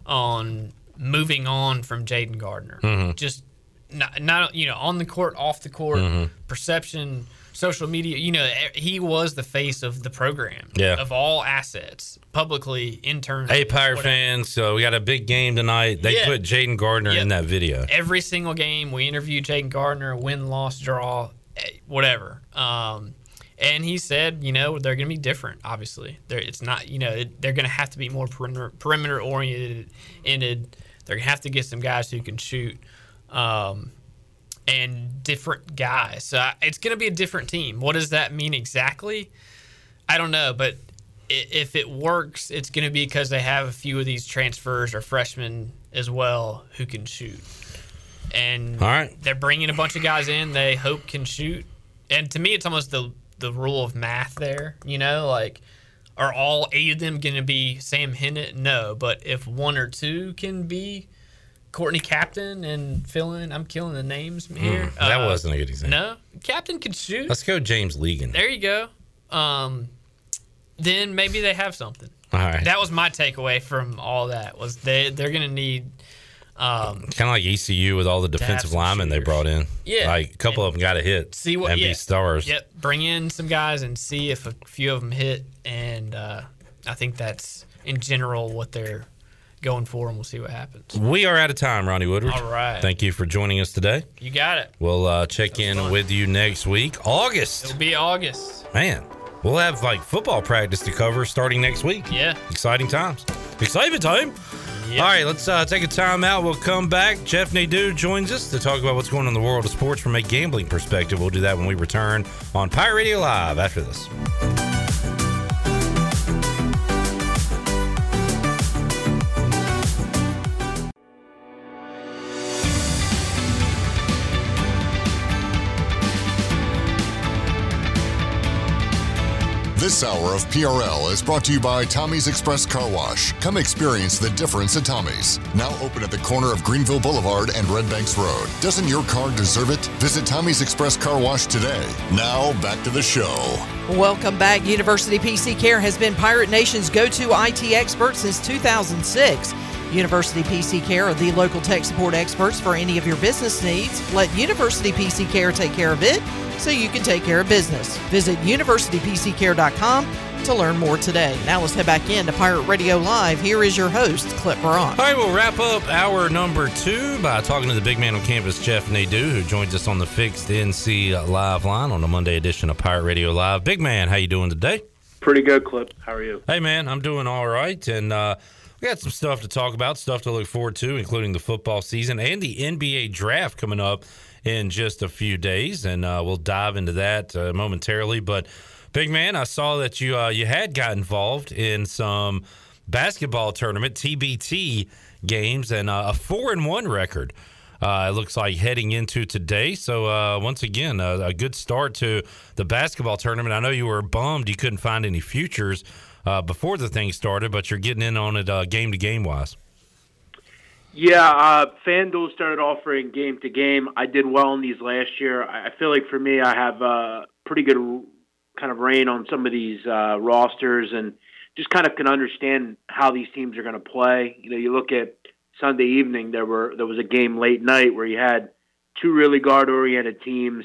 Speaker 6: on moving on from Jayden Gardner?
Speaker 2: Mm-hmm.
Speaker 6: Just not, not you know on the court, off the court,
Speaker 2: Mm-hmm.
Speaker 6: perception, social media. You know, he was the face of the program.
Speaker 2: Yeah.
Speaker 6: of all assets, publicly, internally.
Speaker 2: Hey, Pirate
Speaker 6: whatever.
Speaker 2: fans! So we got a big game tonight. They
Speaker 6: Yeah.
Speaker 2: put Jayden Gardner in that video.
Speaker 6: Every single game, we interviewed Jayden Gardner, win, loss, draw, whatever. Um, and he said, you know, they're going to be different. Obviously, they're, it's not, you know, it, they're going to have to be more perimeter, perimeter oriented. Ended. They're going to have to get some guys who can shoot. Um, and different guys. So I- it's going to be a different team. What does that mean exactly? I don't know, but if it works, it's going to be because they have a few of these transfers or freshmen as well who can shoot. And
Speaker 2: All right.
Speaker 6: they're bringing a bunch of guys in they hope can shoot. And to me, it's almost the the rule of math there. You know, like are all eight of them going to be Sam Hennett? No, but if one or two can be Courtney Captain and filling. I'm killing the names here.
Speaker 2: Hmm, that
Speaker 6: Uh,
Speaker 2: wasn't a good example.
Speaker 6: no. Captain can shoot.
Speaker 2: Let's go, James Legan.
Speaker 6: There you go. Um, then maybe they have something.
Speaker 2: All right.
Speaker 6: That was my takeaway from all that was they they're gonna need. Um,
Speaker 2: kind of like ECU with all the defensive linemen they brought in.
Speaker 6: Yeah.
Speaker 2: like a couple of them got a hit.
Speaker 6: see what
Speaker 2: and
Speaker 6: yeah.
Speaker 2: stars.
Speaker 6: Yep, bring in some guys and see if a few of them hit, and uh, I think that's in general what they're going for, and we'll see what happens.
Speaker 2: We are out of time, Ronnie Woodward.
Speaker 6: All right.
Speaker 2: Thank you for joining us today.
Speaker 6: You got it.
Speaker 2: We'll uh, check in
Speaker 6: fun.
Speaker 2: with you next week. August.
Speaker 6: It'll be August.
Speaker 2: Man, we'll have like football practice to cover starting next week.
Speaker 6: Yeah.
Speaker 2: Exciting times. Exciting time.
Speaker 6: Yep.
Speaker 2: All right, let's uh, take a time out. We'll come back. Jeff Nadeau joins us to talk about what's going on in the world of sports from a gambling perspective. We'll do that when we return on Pirate Radio Live after this.
Speaker 1: This hour of PRL is brought to you by Tommy's Express Car Wash. Come experience the difference at Tommy's. Now open at the corner of Greenville Boulevard and Red Banks Road. Doesn't your car deserve it? Visit Tommy's Express Car Wash today. Now back to the show.
Speaker 5: Welcome back. University PC Care has been Pirate Nation's go to IT expert since 2006. University PC Care are the local tech support experts for any of your business needs. Let University PC Care take care of it so you can take care of business. Visit universitypccare.com to learn more today. Now let's head back into Pirate Radio Live. Here is your host, Clip Baron.
Speaker 2: All right, we'll wrap up hour number two by talking to the big man on campus, Jeff Nadeau, who joins us on the fixed NC live line on the Monday edition of Pirate Radio Live. Big man, how you doing today?
Speaker 7: Pretty good, Clip. How are you?
Speaker 2: Hey, man, I'm doing all right, and uh, we got some stuff to talk about, stuff to look forward to, including the football season and the NBA draft coming up in just a few days, and uh, we'll dive into that uh, momentarily. But, big man, I saw that you uh, you had got involved in some basketball tournament TBT games and uh, a four and one record. Uh, it looks like heading into today. So uh, once again, a, a good start to the basketball tournament. I know you were bummed you couldn't find any futures uh, before the thing started, but you're getting in on it uh, game to game wise.
Speaker 7: Yeah, uh, FanDuel started offering game to game. I did well in these last year. I feel like for me, I have a pretty good kind of reign on some of these uh, rosters and just kind of can understand how these teams are going to play. You know, you look at Sunday evening. There were there was a game late night where you had two really guard oriented teams,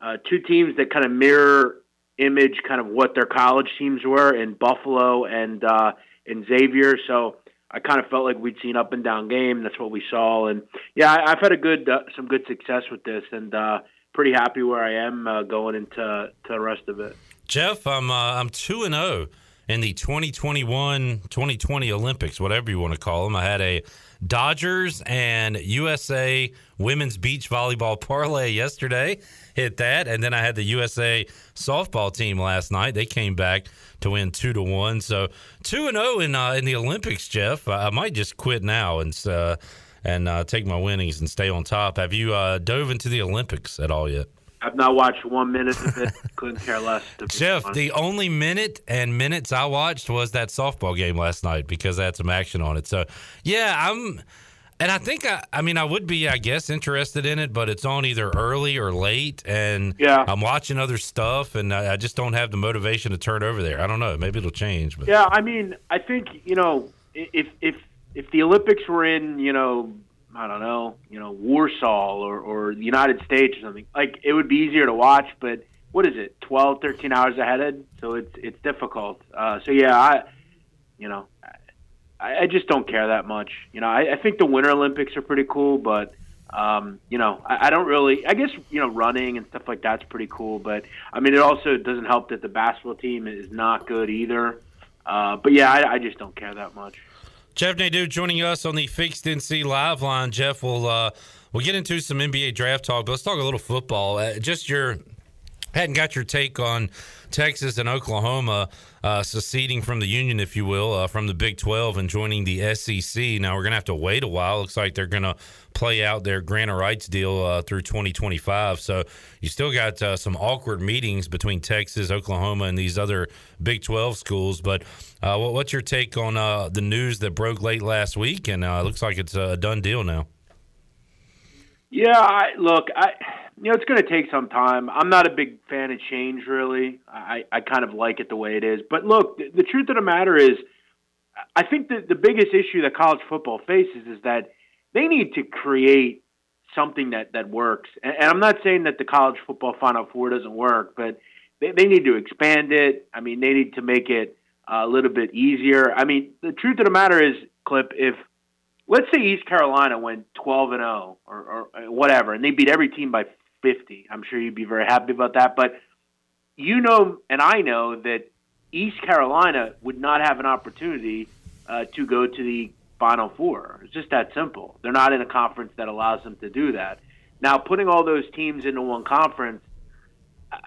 Speaker 7: uh, two teams that kind of mirror image kind of what their college teams were in Buffalo and uh, in Xavier. So I kind of felt like we'd seen up and down game. That's what we saw, and yeah, I, I've had a good uh, some good success with this, and uh, pretty happy where I am uh, going into to the rest of it.
Speaker 2: Jeff, I'm uh, I'm two and zero in the 2021-2020 Olympics, whatever you want to call them. I had a Dodgers and USA women's beach volleyball parlay yesterday. Hit that, and then I had the USA softball team last night. They came back to win two to one. So two and zero in uh, in the Olympics, Jeff. I, I might just quit now and uh, and uh, take my winnings and stay on top. Have you uh, dove into the Olympics at all yet?
Speaker 7: I've not watched one minute of it. Couldn't care less.
Speaker 2: Jeff,
Speaker 7: honest.
Speaker 2: the only minute and minutes I watched was that softball game last night because I had some action on it. So, yeah, I'm, and I think I, I mean, I would be, I guess, interested in it, but it's on either early or late, and
Speaker 7: Yeah.
Speaker 2: I'm watching other stuff, and I, I just don't have the motivation to turn over there. I don't know, maybe it'll change, but
Speaker 7: Yeah, I mean, I think you know, if if if the Olympics were in you know I don't know, you know, Warsaw or, or the United States or something. Like it would be easier to watch, but what is it, 12, 13 hours ahead? So it's it's difficult. Uh, so yeah, I, you know, I, I just don't care that much. You know, I, I think the Winter Olympics are pretty cool, but um, you know, I, I don't really. I guess you know, running and stuff like that's pretty cool, but I mean, it also doesn't help that the basketball team is not good either. Uh, but yeah, I, I just don't care that much.
Speaker 2: Jeff Nadeau joining us on the Fixed NC Live line. Jeff, we'll uh, we'll get into some NBA draft talk, but let's talk a little football. Uh, just your hadn't got your take on Texas and Oklahoma uh, seceding from the Union, if you will, uh, from the Big 12 and joining the SEC. Now we're going to have to wait a while. Looks like they're going to play out their grant of rights deal uh, through 2025. So you still got uh, some awkward meetings between Texas, Oklahoma, and these other Big 12 schools. But uh, what's your take on uh, the news that broke late last week? And it looks like it's a done deal now.
Speaker 7: Yeah, I, look, I you know, it's going to take some time. I'm not a big fan of change, really. I, I kind of like it the way it is. But look, the, the truth of the matter is, I think that the biggest issue that college football faces is that they need to create something that, that works. And, and I'm not saying that the college football Final Four doesn't work, but they, they need to expand it. I mean, they need to make it a little bit easier. I mean, the truth of the matter is, Clip, if let's say East Carolina went 12 and 0 or, or whatever, and they beat every team by 50. I'm sure you'd be very happy about that. But you know, and I know that East Carolina would not have an opportunity uh, to go to the Final Four. It's just that simple. They're not in a conference that allows them to do that. Now, putting all those teams into one conference, uh,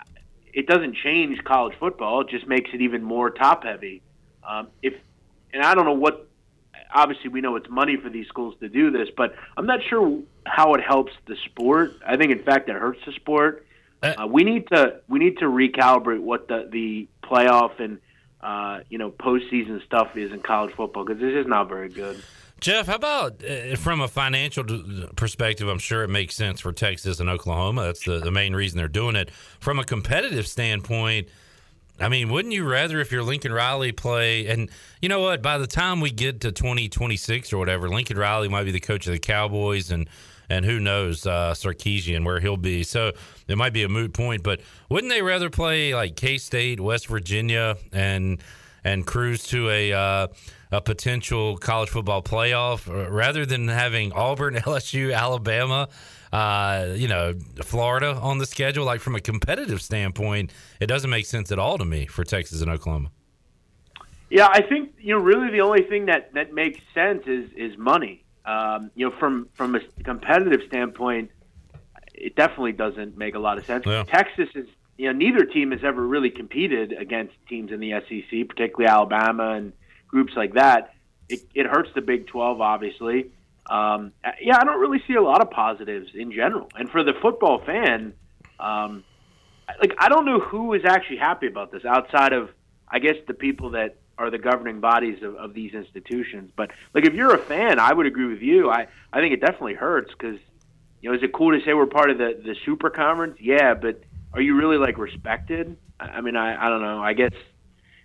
Speaker 7: it doesn't change college football. It just makes it even more top heavy. Um, if and I don't know what obviously we know it's money for these schools to do this, but I'm not sure how it helps the sport. I think in fact it hurts the sport. Uh, uh, we need to we need to recalibrate what the the playoff and uh, you know postseason stuff is in college football because this is not very good.
Speaker 2: Jeff, how about uh, from a financial perspective? I'm sure it makes sense for Texas and Oklahoma. That's the, the main reason they're doing it. From a competitive standpoint, I mean, wouldn't you rather if you're Lincoln Riley play? And you know what? By the time we get to 2026 or whatever, Lincoln Riley might be the coach of the Cowboys, and and who knows uh, Sarkisian where he'll be. So it might be a moot point. But wouldn't they rather play like K State, West Virginia, and and cruise to a uh, a potential college football playoff rather than having Auburn, LSU, Alabama? Uh, you know, Florida on the schedule. Like from a competitive standpoint, it doesn't make sense at all to me for Texas and Oklahoma.
Speaker 7: Yeah, I think you know really the only thing that that makes sense is is money. Um, you know, from from a competitive standpoint, it definitely doesn't make a lot of sense. Yeah. Texas is you know neither team has ever really competed against teams in the SEC, particularly Alabama and groups like that. It, it hurts the Big Twelve, obviously. Um, yeah, I don't really see a lot of positives in general. And for the football fan, um, like I don't know who is actually happy about this outside of I guess the people that are the governing bodies of, of these institutions. But like if you're a fan, I would agree with you. I I think it definitely hurts because you know is it cool to say we're part of the the super conference? Yeah, but are you really like respected? I mean, I I don't know. I guess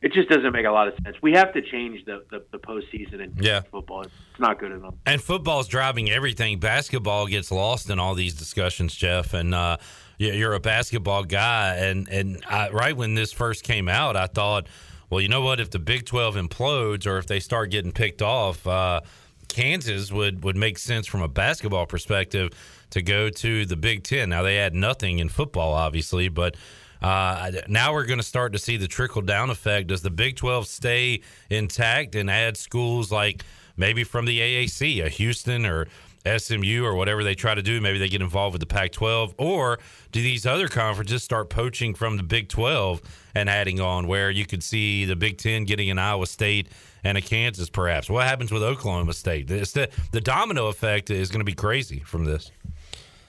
Speaker 7: it just doesn't make a lot of sense. We have to change the the, the postseason in yeah. football. It's not good enough.
Speaker 2: And football's driving everything. Basketball gets lost in all these discussions, Jeff. And uh, you're a basketball guy, and and I, right when this first came out, I thought, well, you know what? If the Big Twelve implodes, or if they start getting picked off, uh, Kansas would would make sense from a basketball perspective to go to the Big Ten. Now they had nothing in football, obviously, but uh, now we're going to start to see the trickle down effect. Does the Big 12 stay intact and add schools like maybe from the AAC, a Houston or SMU or whatever they try to do? Maybe they get involved with the Pac 12. Or do these other conferences start poaching from the Big 12 and adding on where you could see the Big 10 getting an Iowa State? and a Kansas, perhaps. What happens with Oklahoma State? The, the domino effect is going to be crazy from this.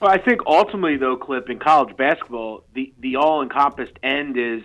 Speaker 7: Well, I think ultimately, though, Clip, in college basketball, the, the all encompassed end is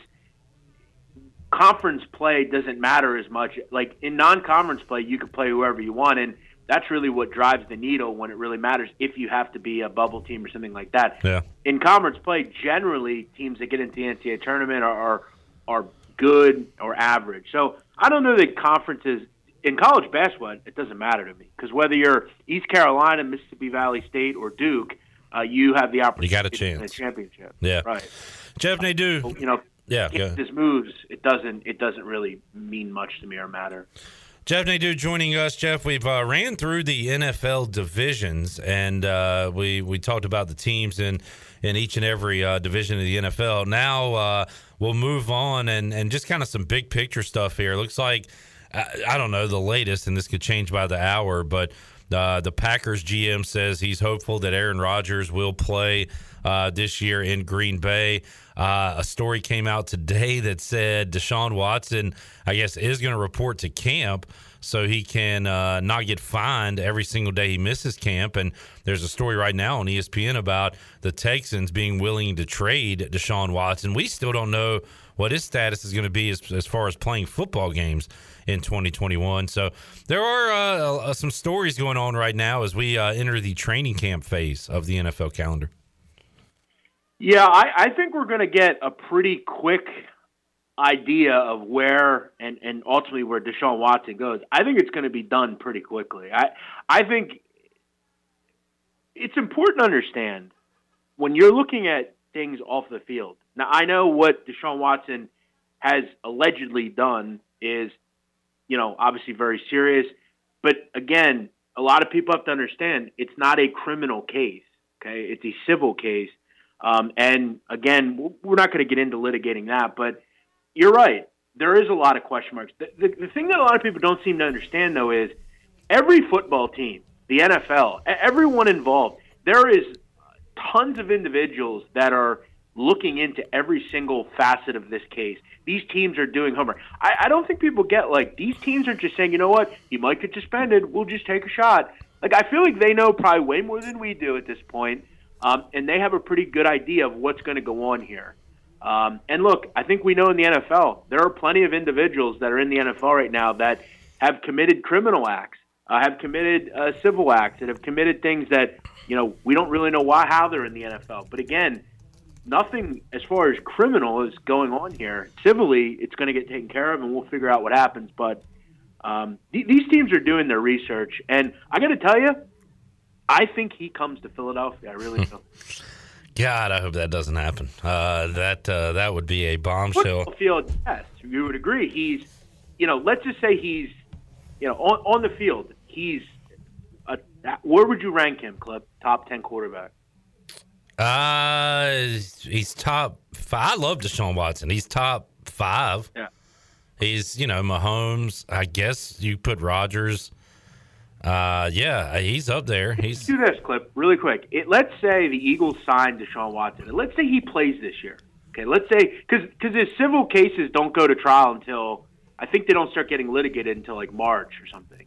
Speaker 7: conference play doesn't matter as much. Like in non conference play, you can play whoever you want. And that's really what drives the needle when it really matters if you have to be a bubble team or something like that.
Speaker 2: Yeah.
Speaker 7: In conference play, generally, teams that get into the NCAA tournament are, are, are good or average. So I don't know that conferences in college basketball, it doesn't matter to me because whether you're East Carolina, Mississippi Valley State, or Duke, uh, you have the opportunity.
Speaker 2: You got a chance.
Speaker 7: a championship.
Speaker 2: Yeah.
Speaker 7: right.
Speaker 2: Jeff Nadeau.
Speaker 7: You know,
Speaker 2: Yeah,
Speaker 7: if this moves, it doesn't. It doesn't really mean much to me or matter.
Speaker 2: Jeff Nadeau joining us. Jeff, we've uh, ran through the NFL divisions, and uh, we we talked about the teams in in each and every uh, division of the NFL. Now uh, we'll move on and and just kind of some big picture stuff here. Looks like I, I don't know the latest, and this could change by the hour, but. Uh, the Packers GM says he's hopeful that Aaron Rodgers will play uh, this year in Green Bay. Uh, a story came out today that said Deshaun Watson, I guess, is going to report to camp so he can uh, not get fined every single day he misses camp. And there's a story right now on ESPN about the Texans being willing to trade Deshaun Watson. We still don't know what his status is going to be as, as far as playing football games in 2021. So there are uh, uh, some stories going on right now as we uh, enter the training camp phase of the NFL calendar.
Speaker 7: Yeah, I, I think we're going to get a pretty quick idea of where and, and ultimately where Deshaun Watson goes. I think it's going to be done pretty quickly. I I think it's important to understand when you're looking at things off the field. Now I know what Deshaun Watson has allegedly done is, you know, obviously very serious. But again, a lot of people have to understand it's not a criminal case. Okay, it's a civil case. Um, and again, we're not going to get into litigating that, but you're right. There is a lot of question marks. The, the, the thing that a lot of people don't seem to understand, though, is every football team, the NFL, everyone involved, there is tons of individuals that are looking into every single facet of this case. These teams are doing homework. I, I don't think people get like these teams are just saying, you know what, he might get suspended. We'll just take a shot. Like I feel like they know probably way more than we do at this point, um, and they have a pretty good idea of what's going to go on here. Um, and look, I think we know in the NFL there are plenty of individuals that are in the NFL right now that have committed criminal acts, uh, have committed uh, civil acts, that have committed things that you know we don't really know why how they're in the NFL. But again, nothing as far as criminal is going on here. Civilly, it's going to get taken care of, and we'll figure out what happens. But um, th- these teams are doing their research, and I got to tell you, I think he comes to Philadelphia. I really do.
Speaker 2: God, I hope that doesn't happen. Uh, that uh, that would be a bombshell.
Speaker 7: Football field, yes, you would agree. He's, you know, let's just say he's, you know, on, on the field, he's. A, where would you rank him, Clip? Top ten quarterback.
Speaker 2: Uh, he's top five. I love Deshaun Watson. He's top five.
Speaker 7: Yeah.
Speaker 2: He's, you know, Mahomes. I guess you put Rodgers. Uh, yeah, he's up there. He's
Speaker 7: do this clip really quick. It, let's say the Eagles signed Deshaun Watson, and let's say he plays this year. Okay, let's say because because his civil cases don't go to trial until I think they don't start getting litigated until like March or something.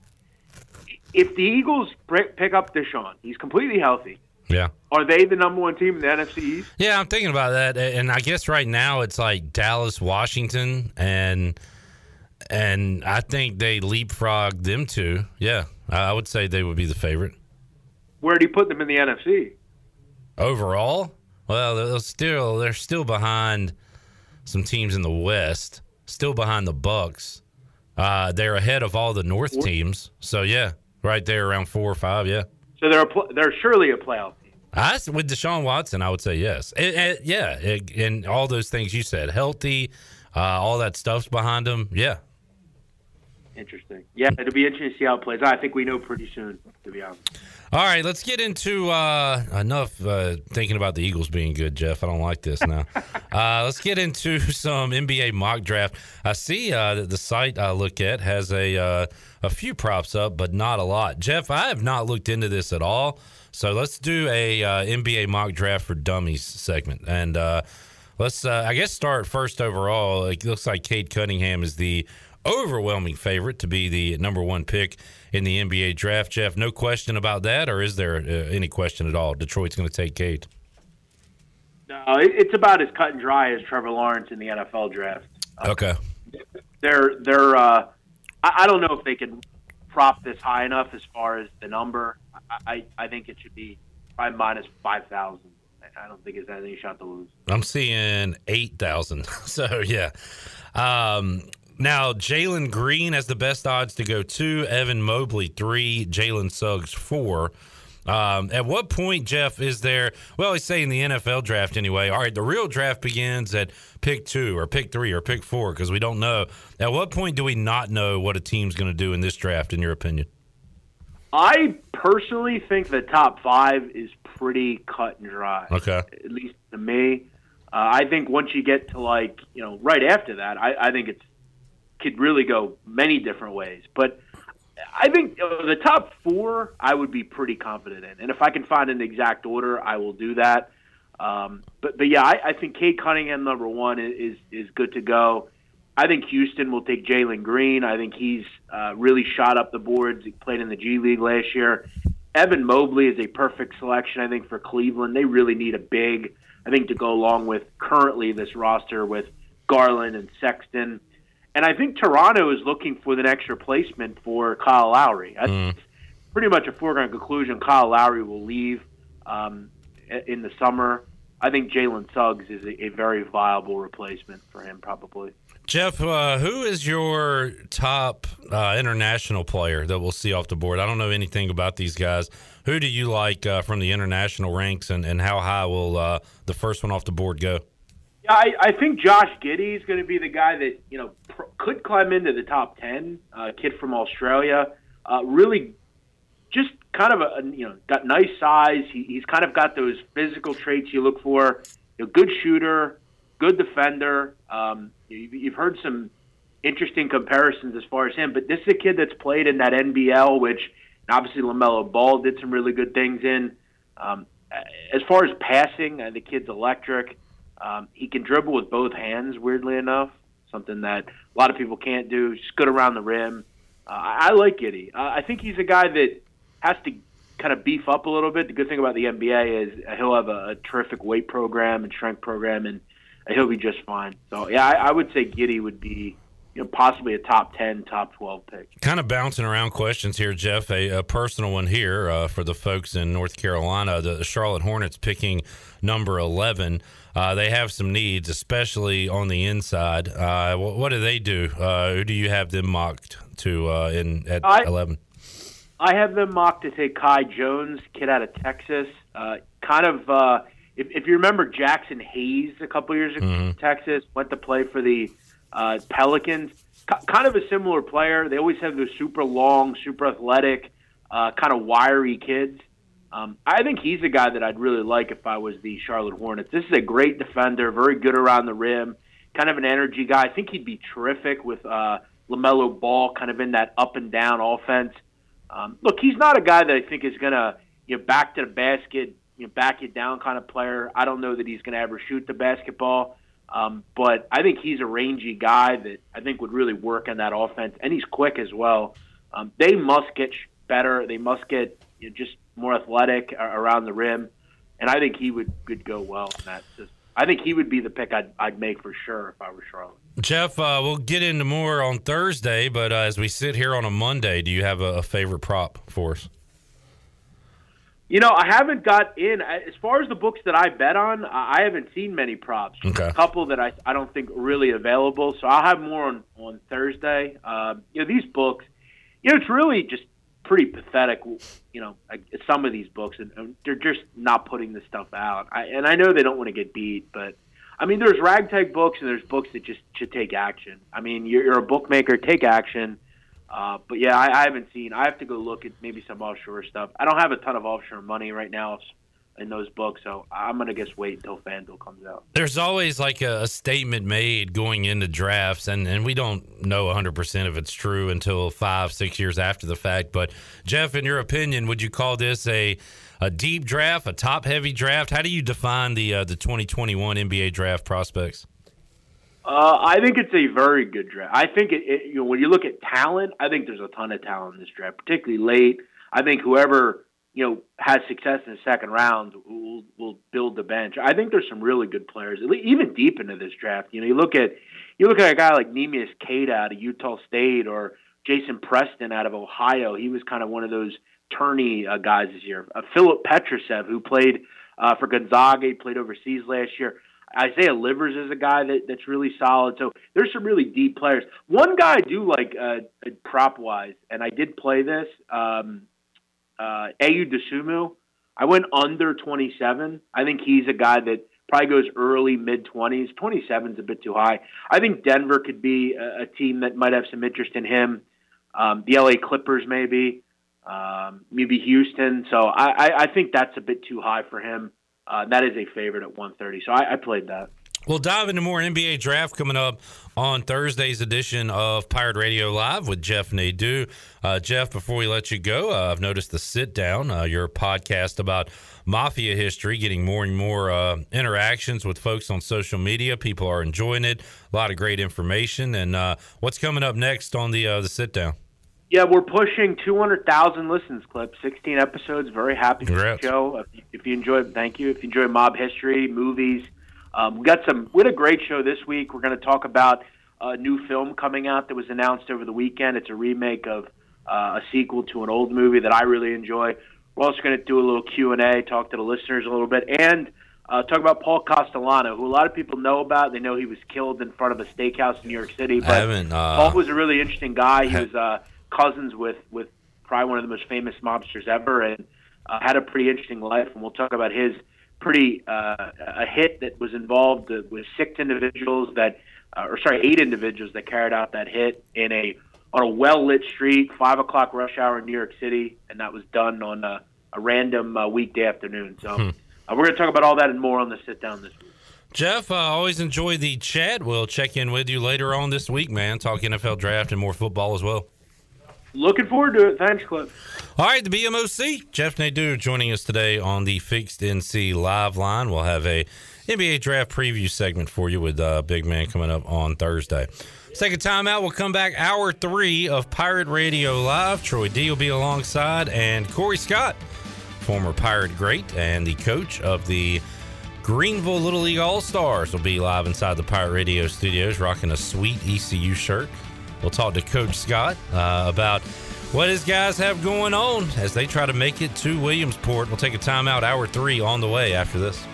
Speaker 7: If the Eagles pick up Deshaun, he's completely healthy.
Speaker 2: Yeah.
Speaker 7: Are they the number one team in the NFC East?
Speaker 2: Yeah, I'm thinking about that, and I guess right now it's like Dallas, Washington, and and I think they leapfrog them two. Yeah, I I would say they would be the favorite
Speaker 7: Where do you put them in the NFC?
Speaker 2: overall. Well, they're still they're still behind some teams in the West, still behind the Bucs. Uh, they're ahead of all the North teams, so yeah, right there around four or five. Yeah.
Speaker 7: So they're a pl- they're surely a playoff team.
Speaker 2: I with Deshaun Watson, I would say yes. It- yeah, and all those things you said, healthy, uh, all that stuff's behind him. Yeah,
Speaker 7: Interesting. Yeah, it'll be interesting to see how it plays out. I think we know pretty soon, to be honest.
Speaker 2: All right, let's get into uh, enough uh, thinking about the Eagles being good, Jeff. I don't like this now. uh, let's get into some NBA mock draft. I see uh, that the site I look at has a uh, a few props up, but not a lot. Jeff, I have not looked into this at all. So let's do a uh, NBA mock draft for dummies segment, and uh, let's uh, I guess start first overall. It looks like Cade Cunningham is the overwhelming favorite to be the number one pick in the NBA draft. Jeff, no question about that, or is there uh, any question at all? Detroit's going to take Cade.
Speaker 7: No, it's about as cut and dry as Trevor Lawrence in the NFL draft.
Speaker 2: Okay.
Speaker 7: They're they're. Uh, I, I don't know if they can prop this high enough as far as the number. I I, I think it should be probably minus five thousand. I don't think it's any shot to lose.
Speaker 2: I'm seeing 8,000. So, yeah. Um, Now, Jalen Green has the best odds to go two, Evan Mobley three, Jalen Suggs four. Um, at what point, Jeff, is there? Well, he's saying the NFL draft anyway. All right, the real draft begins at pick two or pick three or pick four because we don't know. At what point do we not know what a team's going to do in this draft, in your opinion?
Speaker 7: I personally think the top five is pretty cut and dry.
Speaker 2: Okay.
Speaker 7: At least to me. Uh, I think once you get to like, you know, right after that, I, I think it's could really go many different ways. But I think the top four I would be pretty confident in, and if I can find an exact order, I will do that. Um, but but yeah, I, I think Cade Cunningham number one is is good to go. I think Houston will take Jalen Green. I think he's uh, really shot up the boards. He played in the G League last year. Evan Mobley is a perfect selection, I think, for Cleveland. They really need a big, I think, to go along with currently this roster with Garland and Sexton. And I think Toronto is looking for the next replacement for Kyle Lowry. That's
Speaker 2: Mm.
Speaker 7: pretty much a foregone conclusion. Kyle Lowry will leave um, in the summer. I think Jalen Suggs is a, a very viable replacement for him, probably.
Speaker 2: Jeff, uh, who is your top uh, international player that we'll see off the board? I don't know anything about these guys. Who do you like uh, from the international ranks, and, and how high will uh, the first one off the board go?
Speaker 7: Yeah, I, I think Josh Giddey is going to be the guy that you know pr- could climb into the top ten. Uh, kid from Australia, uh, really, just kind of a you know got nice size. He, he's kind of got those physical traits you look for. You know, good shooter, good defender. Um, you've, you've heard some interesting comparisons as far as him, but this is a kid that's played in that NBL, which obviously Lamelo Ball did some really good things in. Um, as far as passing, uh, the kid's electric. Um, he can dribble with both hands, weirdly enough, something that a lot of people can't do. Just good around the rim. Uh, I like Giddey. Uh, I think he's a guy that has to kind of beef up a little bit. The good thing about the NBA is he'll have a, a terrific weight program and strength program, and he'll be just fine. So yeah, I, I would say Giddey would be you know possibly a top ten, top twelve pick.
Speaker 2: Kind of bouncing around questions here, Jeff. A, a personal one here uh, for the folks in North Carolina. The Charlotte Hornets picking number 11. Uh, they have some needs, especially on the inside. Uh, what, what do they do? Uh, who do you have them mocked to uh, in at
Speaker 7: I-
Speaker 2: 11?
Speaker 7: I have them mocked to take Kai Jones, kid out of Texas. Uh, kind of, uh, if, if you remember Jaxson Hayes a couple years ago in Texas, went to play for the uh, Pelicans. K- kind of a similar player. They always have those super long, super athletic, uh, kind of wiry kids. Um, I think he's a guy that I'd really like if I was the Charlotte Hornets. This is a great defender, very good around the rim, kind of an energy guy. I think he'd be terrific with uh, Lamelo Ball, kind of in that up and down offense. Um, look, he's not a guy that I think is going to you know back to the basket, you know, back it down kind of player. I don't know that he's going to ever shoot the basketball, um, but I think he's a rangy guy that I think would really work in that offense, and he's quick as well. Um, they must get better. They must get you know, just more athletic around the rim, and I think he would would go well in that system. I think he would be the pick I'd, I'd make for sure if I were Charlotte.
Speaker 2: Jeff, uh, we'll get into more on Thursday, but uh, as we sit here on a Monday, do you have a, a favorite prop for us?
Speaker 7: You know, I haven't got in as far as the books that I bet on. I haven't seen many props.
Speaker 2: Okay.
Speaker 7: A couple that I I don't think are really available. So I'll have more on on Thursday. Um, you know, these books. You know, it's really just pretty pathetic. You know, like, some of these books, and, and they're just not putting this stuff out. I, and I know they don't want to get beat, but I mean, there's ragtag books and there's books that just should take action. I mean, you're, you're a bookmaker, take action. Uh, but yeah, I, I haven't seen. I have to go look at maybe some offshore stuff. I don't have a ton of offshore money right now in those books, so I'm gonna just wait until FanDuel comes out.
Speaker 2: There's always like a, a statement made going into drafts, and, and we don't know 100% if it's true until five, six years after the fact. But, Jeff, in your opinion, would you call this a, a deep draft, a top heavy draft? How do you define the, uh, the 2021 NBA draft prospects?
Speaker 7: Uh, I think it's a very good draft. I think it, it, you know when you look at talent, I think there's a ton of talent in this draft, particularly late. I think whoever you know has success in the second round will will build the bench. I think there's some really good players, even deep into this draft. You know, you look at you look at a guy like Neemias Queta out of Utah State or Jason Preston out of Ohio. He was kind of one of those tourney uh, guys this year. Uh, Filip Petrušev, who played uh, for Gonzaga, he played overseas last year. Isaiah Livers is a guy that, that's really solid. So there's some really deep players. One guy I do like uh, prop wise, and I did play this. Um, uh, Ayo Dosunmu. I went under 27. I think he's a guy that probably goes early mid 20s. 27 is a bit too high. I think Denver could be a, a team that might have some interest in him. Um, the LA Clippers maybe, um, maybe Houston. So I, I, I think that's a bit too high for him. Uh, that is a favorite at 130. So I, I played that.
Speaker 2: We'll dive into more NBA draft coming up on Thursday's edition of Pirate Radio Live with Jeff Nadeau. Uh, Jeff, before we let you go, uh, I've noticed the sit down, uh, your podcast about mafia history, getting more and more uh, interactions with folks on social media. People are enjoying it. A lot of great information. And uh, what's coming up next on the uh, the sit down?
Speaker 7: Yeah, we're pushing 200,000 listens, clip 16 episodes. Very happy with the show. If you, if you enjoy, thank you. If you enjoy mob history, movies, um, we got some. We had a great show this week. We're going to talk about a new film coming out that was announced over the weekend. It's a remake of uh, a sequel to an old movie that I really enjoy. We're also going to do a little Q and A, talk to the listeners a little bit, and uh, talk about Paul Castellano, who a lot of people know about. They know he was killed in front of a steakhouse in New York City, but
Speaker 2: uh,
Speaker 7: Paul was a really interesting guy. He was uh, cousins with with probably one of the most famous mobsters ever, and uh, had a pretty interesting life. And we'll talk about his pretty uh, a hit that was involved with six individuals that, uh, or sorry, eight individuals that carried out that hit in a on a well lit street, five o'clock rush hour in New York City, and that was done on a, a random uh, weekday afternoon. So hmm. uh, we're going to talk about all that and more on the sit down this week.
Speaker 2: Jeff, I uh, always enjoy the chat. We'll check in with you later on this week, man. Talk NFL draft and more football as well.
Speaker 7: Looking forward to it. Thanks, Cliff.
Speaker 2: All right, the BMOC, Jeff Nadeau joining us today on the Fixed NC live line. We'll have a NBA draft preview segment for you with uh, Big Man coming up on Thursday. Let's take a timeout. We'll come back hour three of Pirate Radio Live. Troy D will be alongside, and Corey Scott, former Pirate great and the coach of the Greenville Little League All Stars, will be live inside the Pirate Radio studios rocking a sweet ECU shirt. We'll talk to Coach Scott uh, about what his guys have going on as they try to make it to Williamsport. We'll take a timeout, hour three on the way after this.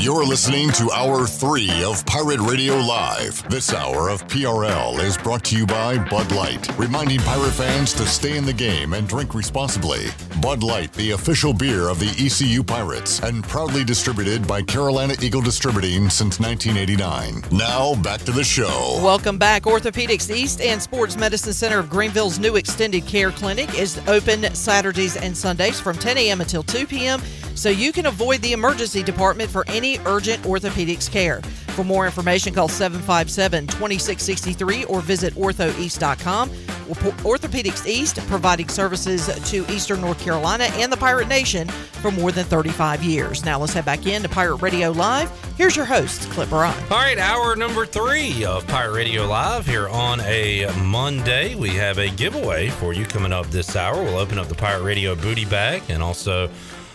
Speaker 1: You're listening to Hour 3 of Pirate Radio Live. This hour of PRL is brought to you by Bud Light, reminding pirate fans to stay in the game and drink responsibly. Bud Light, the official beer of the ECU Pirates, and proudly distributed by Carolina Eagle Distributing since 1989. Now, back to the show.
Speaker 5: Welcome back. Orthopedics East and Sports Medicine Center of Greenville's new extended care clinic is open Saturdays and Sundays from 10 a.m. until 2 p.m so you can avoid the emergency department for any urgent orthopedics care. For more information, call 757 2663 or visit orthoeast.com. Orthopedics East, providing services to Eastern North Carolina and the Pirate Nation for more than 35 years. Now let's head back in to Pirate Radio Live. Here's your host, Clip Brock.
Speaker 2: All right, hour number three of Pirate Radio Live here on a Monday. We have a giveaway for you coming up this hour. We'll open up the Pirate Radio booty bag and also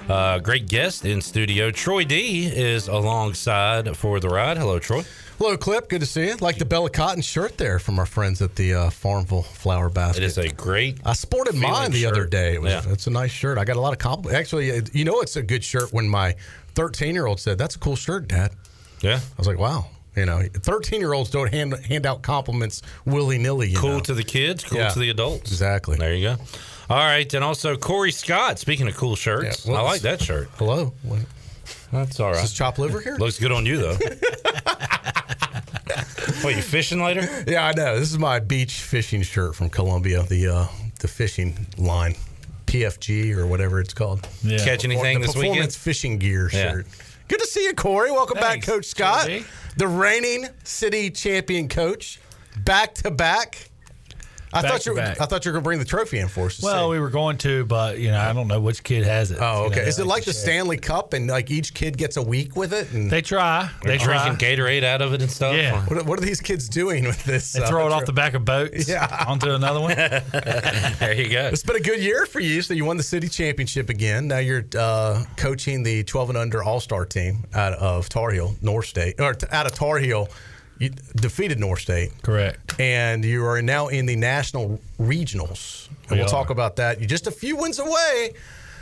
Speaker 2: uh, great guest in studio. Troy D is alongside for the ride. Hello, Troy.
Speaker 8: Hello, Clip. Good to see you. Like the Bella Cotton shirt there from our friends at the uh, Farmville Flower Basket.
Speaker 2: It is a great.
Speaker 8: I sported mine the
Speaker 2: shirt.
Speaker 8: other day. It was.
Speaker 2: Yeah.
Speaker 8: It's a nice shirt. I got a lot of compliments. Actually, you know, it's a good shirt. When my 13 year old said, "That's a cool shirt, Dad."
Speaker 2: Yeah.
Speaker 8: I was like, "Wow." You know, 13 year olds don't hand hand out compliments willy nilly.
Speaker 2: Cool
Speaker 8: know?
Speaker 2: to the kids, cool
Speaker 8: Yeah.
Speaker 2: to the adults.
Speaker 8: Exactly.
Speaker 2: There you go. All right, and also Corey Scott. Speaking of cool shirts,
Speaker 8: Yeah, well,
Speaker 2: I like that shirt.
Speaker 8: Hello. What-
Speaker 2: That's all right.
Speaker 8: Is this chop liver here?
Speaker 2: Looks good on you though. what you fishing later?
Speaker 8: Yeah, I know. This is my beach fishing shirt from Columbia, the uh, the fishing line, PFG or whatever it's called.
Speaker 2: Catch anything
Speaker 8: the
Speaker 2: this
Speaker 8: performance
Speaker 2: weekend?
Speaker 8: fishing gear
Speaker 2: Yeah.
Speaker 8: shirt. Good to see you, Corey. Welcome
Speaker 6: Thanks,
Speaker 8: back, Coach Scott, the reigning city champion coach, back to back. I
Speaker 9: Back
Speaker 8: thought you. Were,
Speaker 9: back.
Speaker 8: I thought you were going to bring the trophy in for us. to
Speaker 9: Well,
Speaker 8: see.
Speaker 9: we were going to, but you know, I don't know which kid has it.
Speaker 8: Oh,
Speaker 9: You know,
Speaker 8: okay. Is it like the
Speaker 9: share.
Speaker 8: Stanley Cup and like each kid gets a week with it? And
Speaker 9: They try.
Speaker 2: They're
Speaker 9: They try.
Speaker 2: drinking Gatorade out of it and stuff.
Speaker 9: Yeah.
Speaker 8: what, are- what are these kids doing with this?
Speaker 9: They
Speaker 8: uh,
Speaker 9: throw it off the back of boats
Speaker 8: Yeah.
Speaker 9: onto another one.
Speaker 2: there you go.
Speaker 8: It's been a good year for you. So you won the city championship again. Now you're uh, coaching the 12 and under All Star team out of Tar Heel, North State, or out of Tar Heel. You defeated North State,
Speaker 9: Correct.
Speaker 8: and you are now in the national regionals. And
Speaker 9: We
Speaker 8: we'll
Speaker 9: are.
Speaker 8: talk about that. You're just a few wins away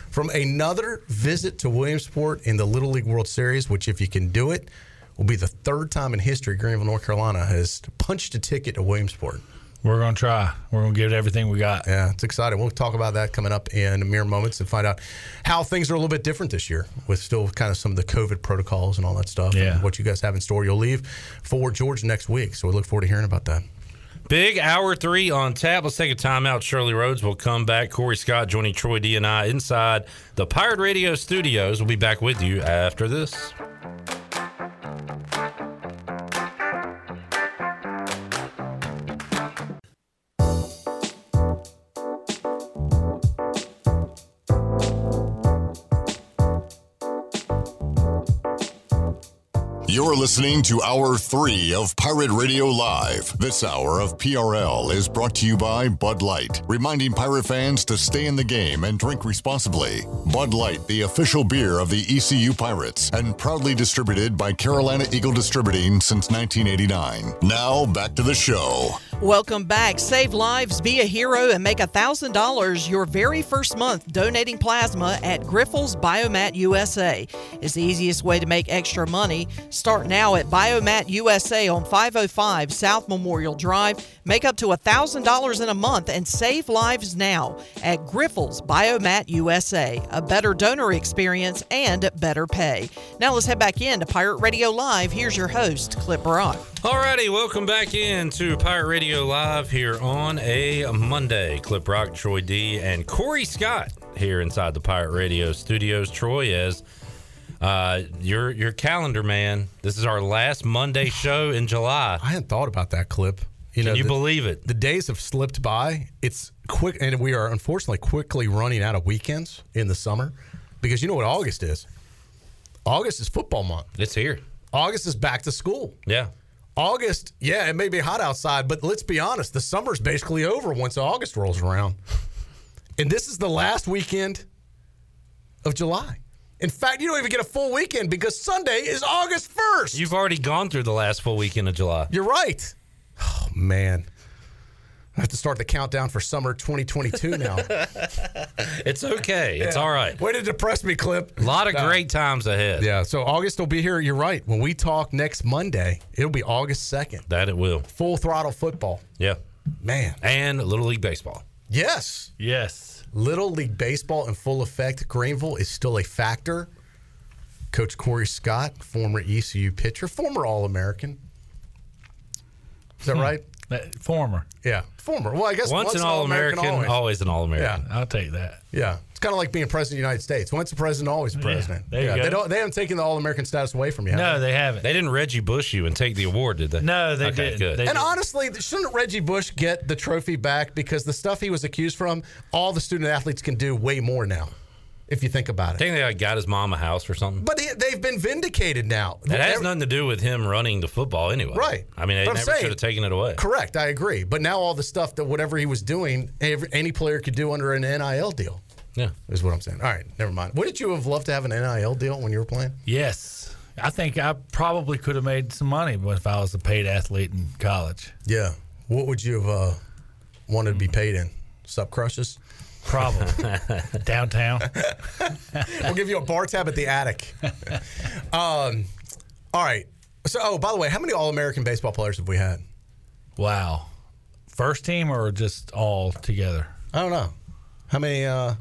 Speaker 8: from another visit to Williamsport in the Little League World Series, which, if you can do it, will be the third time in history Greenville, North Carolina has punched a ticket to Williamsport.
Speaker 9: We're gonna try. We're gonna give it everything we got.
Speaker 8: Yeah, it's exciting. We'll talk about that coming up in mere moments and find out how things are a little bit different this year with still kind of some of the COVID protocols and all that stuff.
Speaker 9: Yeah.
Speaker 8: And what you guys have in store. You'll leave for Georgia next week. So we look forward to hearing about that.
Speaker 2: Big hour three on tap. Let's take a timeout. Shirley Rhodes will come back. Corey Scott joining Troy D and I inside the Pirate Radio studios. We'll be back with you after this.
Speaker 1: You're listening to Hour 3 of Pirate Radio Live. This hour of PRL is brought to you by Bud Light, reminding pirate fans to stay in the game and drink responsibly. Bud Light, the official beer of the ECU Pirates, and proudly distributed by Carolina Eagle Distributing since 1989. Now, back to the show.
Speaker 5: Welcome back. Save lives, be a hero, and make $1,000 your very first month donating plasma at Grifols Biomat USA. It's the easiest way to make extra money. Start now at Biomat USA on 505 South Memorial Drive. Make up to $1,000 in a month and save lives now at Grifols Biomat USA. A better donor experience and better pay. Now let's head back in to Pirate Radio Live. Here's your host, Clip Brock.
Speaker 2: Alrighty, welcome back in to Pirate Radio Live here on a Monday. Clip Brock, Troy D, and Corey Scott here inside the Pirate Radio studios. Troy, as uh, your your calendar man, this is our last Monday show in July.
Speaker 8: I hadn't thought about that clip. You
Speaker 2: Can you
Speaker 8: the-
Speaker 2: believe it?
Speaker 8: The days have slipped by. It's quick, and we are unfortunately quickly running out of weekends in the summer because you know what August is? August is football month.
Speaker 2: It's here.
Speaker 8: August is back to school.
Speaker 2: Yeah.
Speaker 8: August, yeah, it may be hot outside, but let's be honest, the summer's basically over once August rolls around. And this is the last weekend of July. In fact, you don't even get a full weekend because Sunday is August 1st.
Speaker 2: You've already gone through the last full weekend of July.
Speaker 8: You're right. Oh, man. I have to start the countdown for summer 2022 now.
Speaker 2: It's okay. It's
Speaker 8: Yeah.
Speaker 2: all right.
Speaker 8: Way to depress me, Clip.
Speaker 2: A lot of
Speaker 8: No.
Speaker 2: great times ahead.
Speaker 8: Yeah, so August will be here. You're right. When we talk next Monday, it'll be August 2nd.
Speaker 2: That it will.
Speaker 8: Full throttle football.
Speaker 2: Yeah.
Speaker 8: Man.
Speaker 2: And Little League Baseball.
Speaker 8: Yes.
Speaker 9: Yes.
Speaker 8: Little League Baseball in full effect. Greenville is still a factor. Coach Corey Scott, former ECU pitcher, former All American. Is that hmm. right?
Speaker 9: That- Former.
Speaker 8: Yeah, former. Well, I guess
Speaker 2: Once, an All American,
Speaker 8: always.
Speaker 2: always an All American.
Speaker 8: Yeah.
Speaker 9: I'll take that.
Speaker 8: Yeah, it's kind of like being president of the United States. Once a president, always a
Speaker 9: Yeah,
Speaker 8: president.
Speaker 9: there you
Speaker 8: yeah,
Speaker 9: go.
Speaker 8: They don't. They haven't taken the All American status away from you.
Speaker 9: No, they haven't.
Speaker 2: They didn't Reggie Bush you and take the award, did they?
Speaker 9: No, they
Speaker 2: okay,
Speaker 9: didn't.
Speaker 2: Good.
Speaker 9: They
Speaker 8: And
Speaker 9: didn't.
Speaker 8: honestly, shouldn't Reggie Bush get the trophy back because the stuff he was accused from, all the student athletes can do way more now, if you think about
Speaker 2: I
Speaker 8: it.
Speaker 2: think they like, got his mom a house or something.
Speaker 8: But they- they've been vindicated now.
Speaker 2: That has nothing to do with him running the football anyway.
Speaker 8: Right.
Speaker 2: I mean, they
Speaker 8: But
Speaker 2: never
Speaker 8: saying-
Speaker 2: should have taken it away.
Speaker 8: Correct, I agree. But now all the stuff that whatever he was doing, every, any player could do under an NIL deal.
Speaker 2: Yeah.
Speaker 8: Is what I'm saying. All right, never mind. Wouldn't you have loved to have an NIL deal when you were playing?
Speaker 9: Yes. I think I probably could have made some money if I was a paid athlete in college.
Speaker 8: Yeah. What would you have uh, wanted to be paid in? Sup crushes?
Speaker 9: Probably. Downtown.
Speaker 8: we'll give you a bar tab at the attic. Um, all right. So, oh, by the way, how many All American baseball players have we had?
Speaker 9: Wow. First team or just all together?
Speaker 8: I don't know. How many? Uh,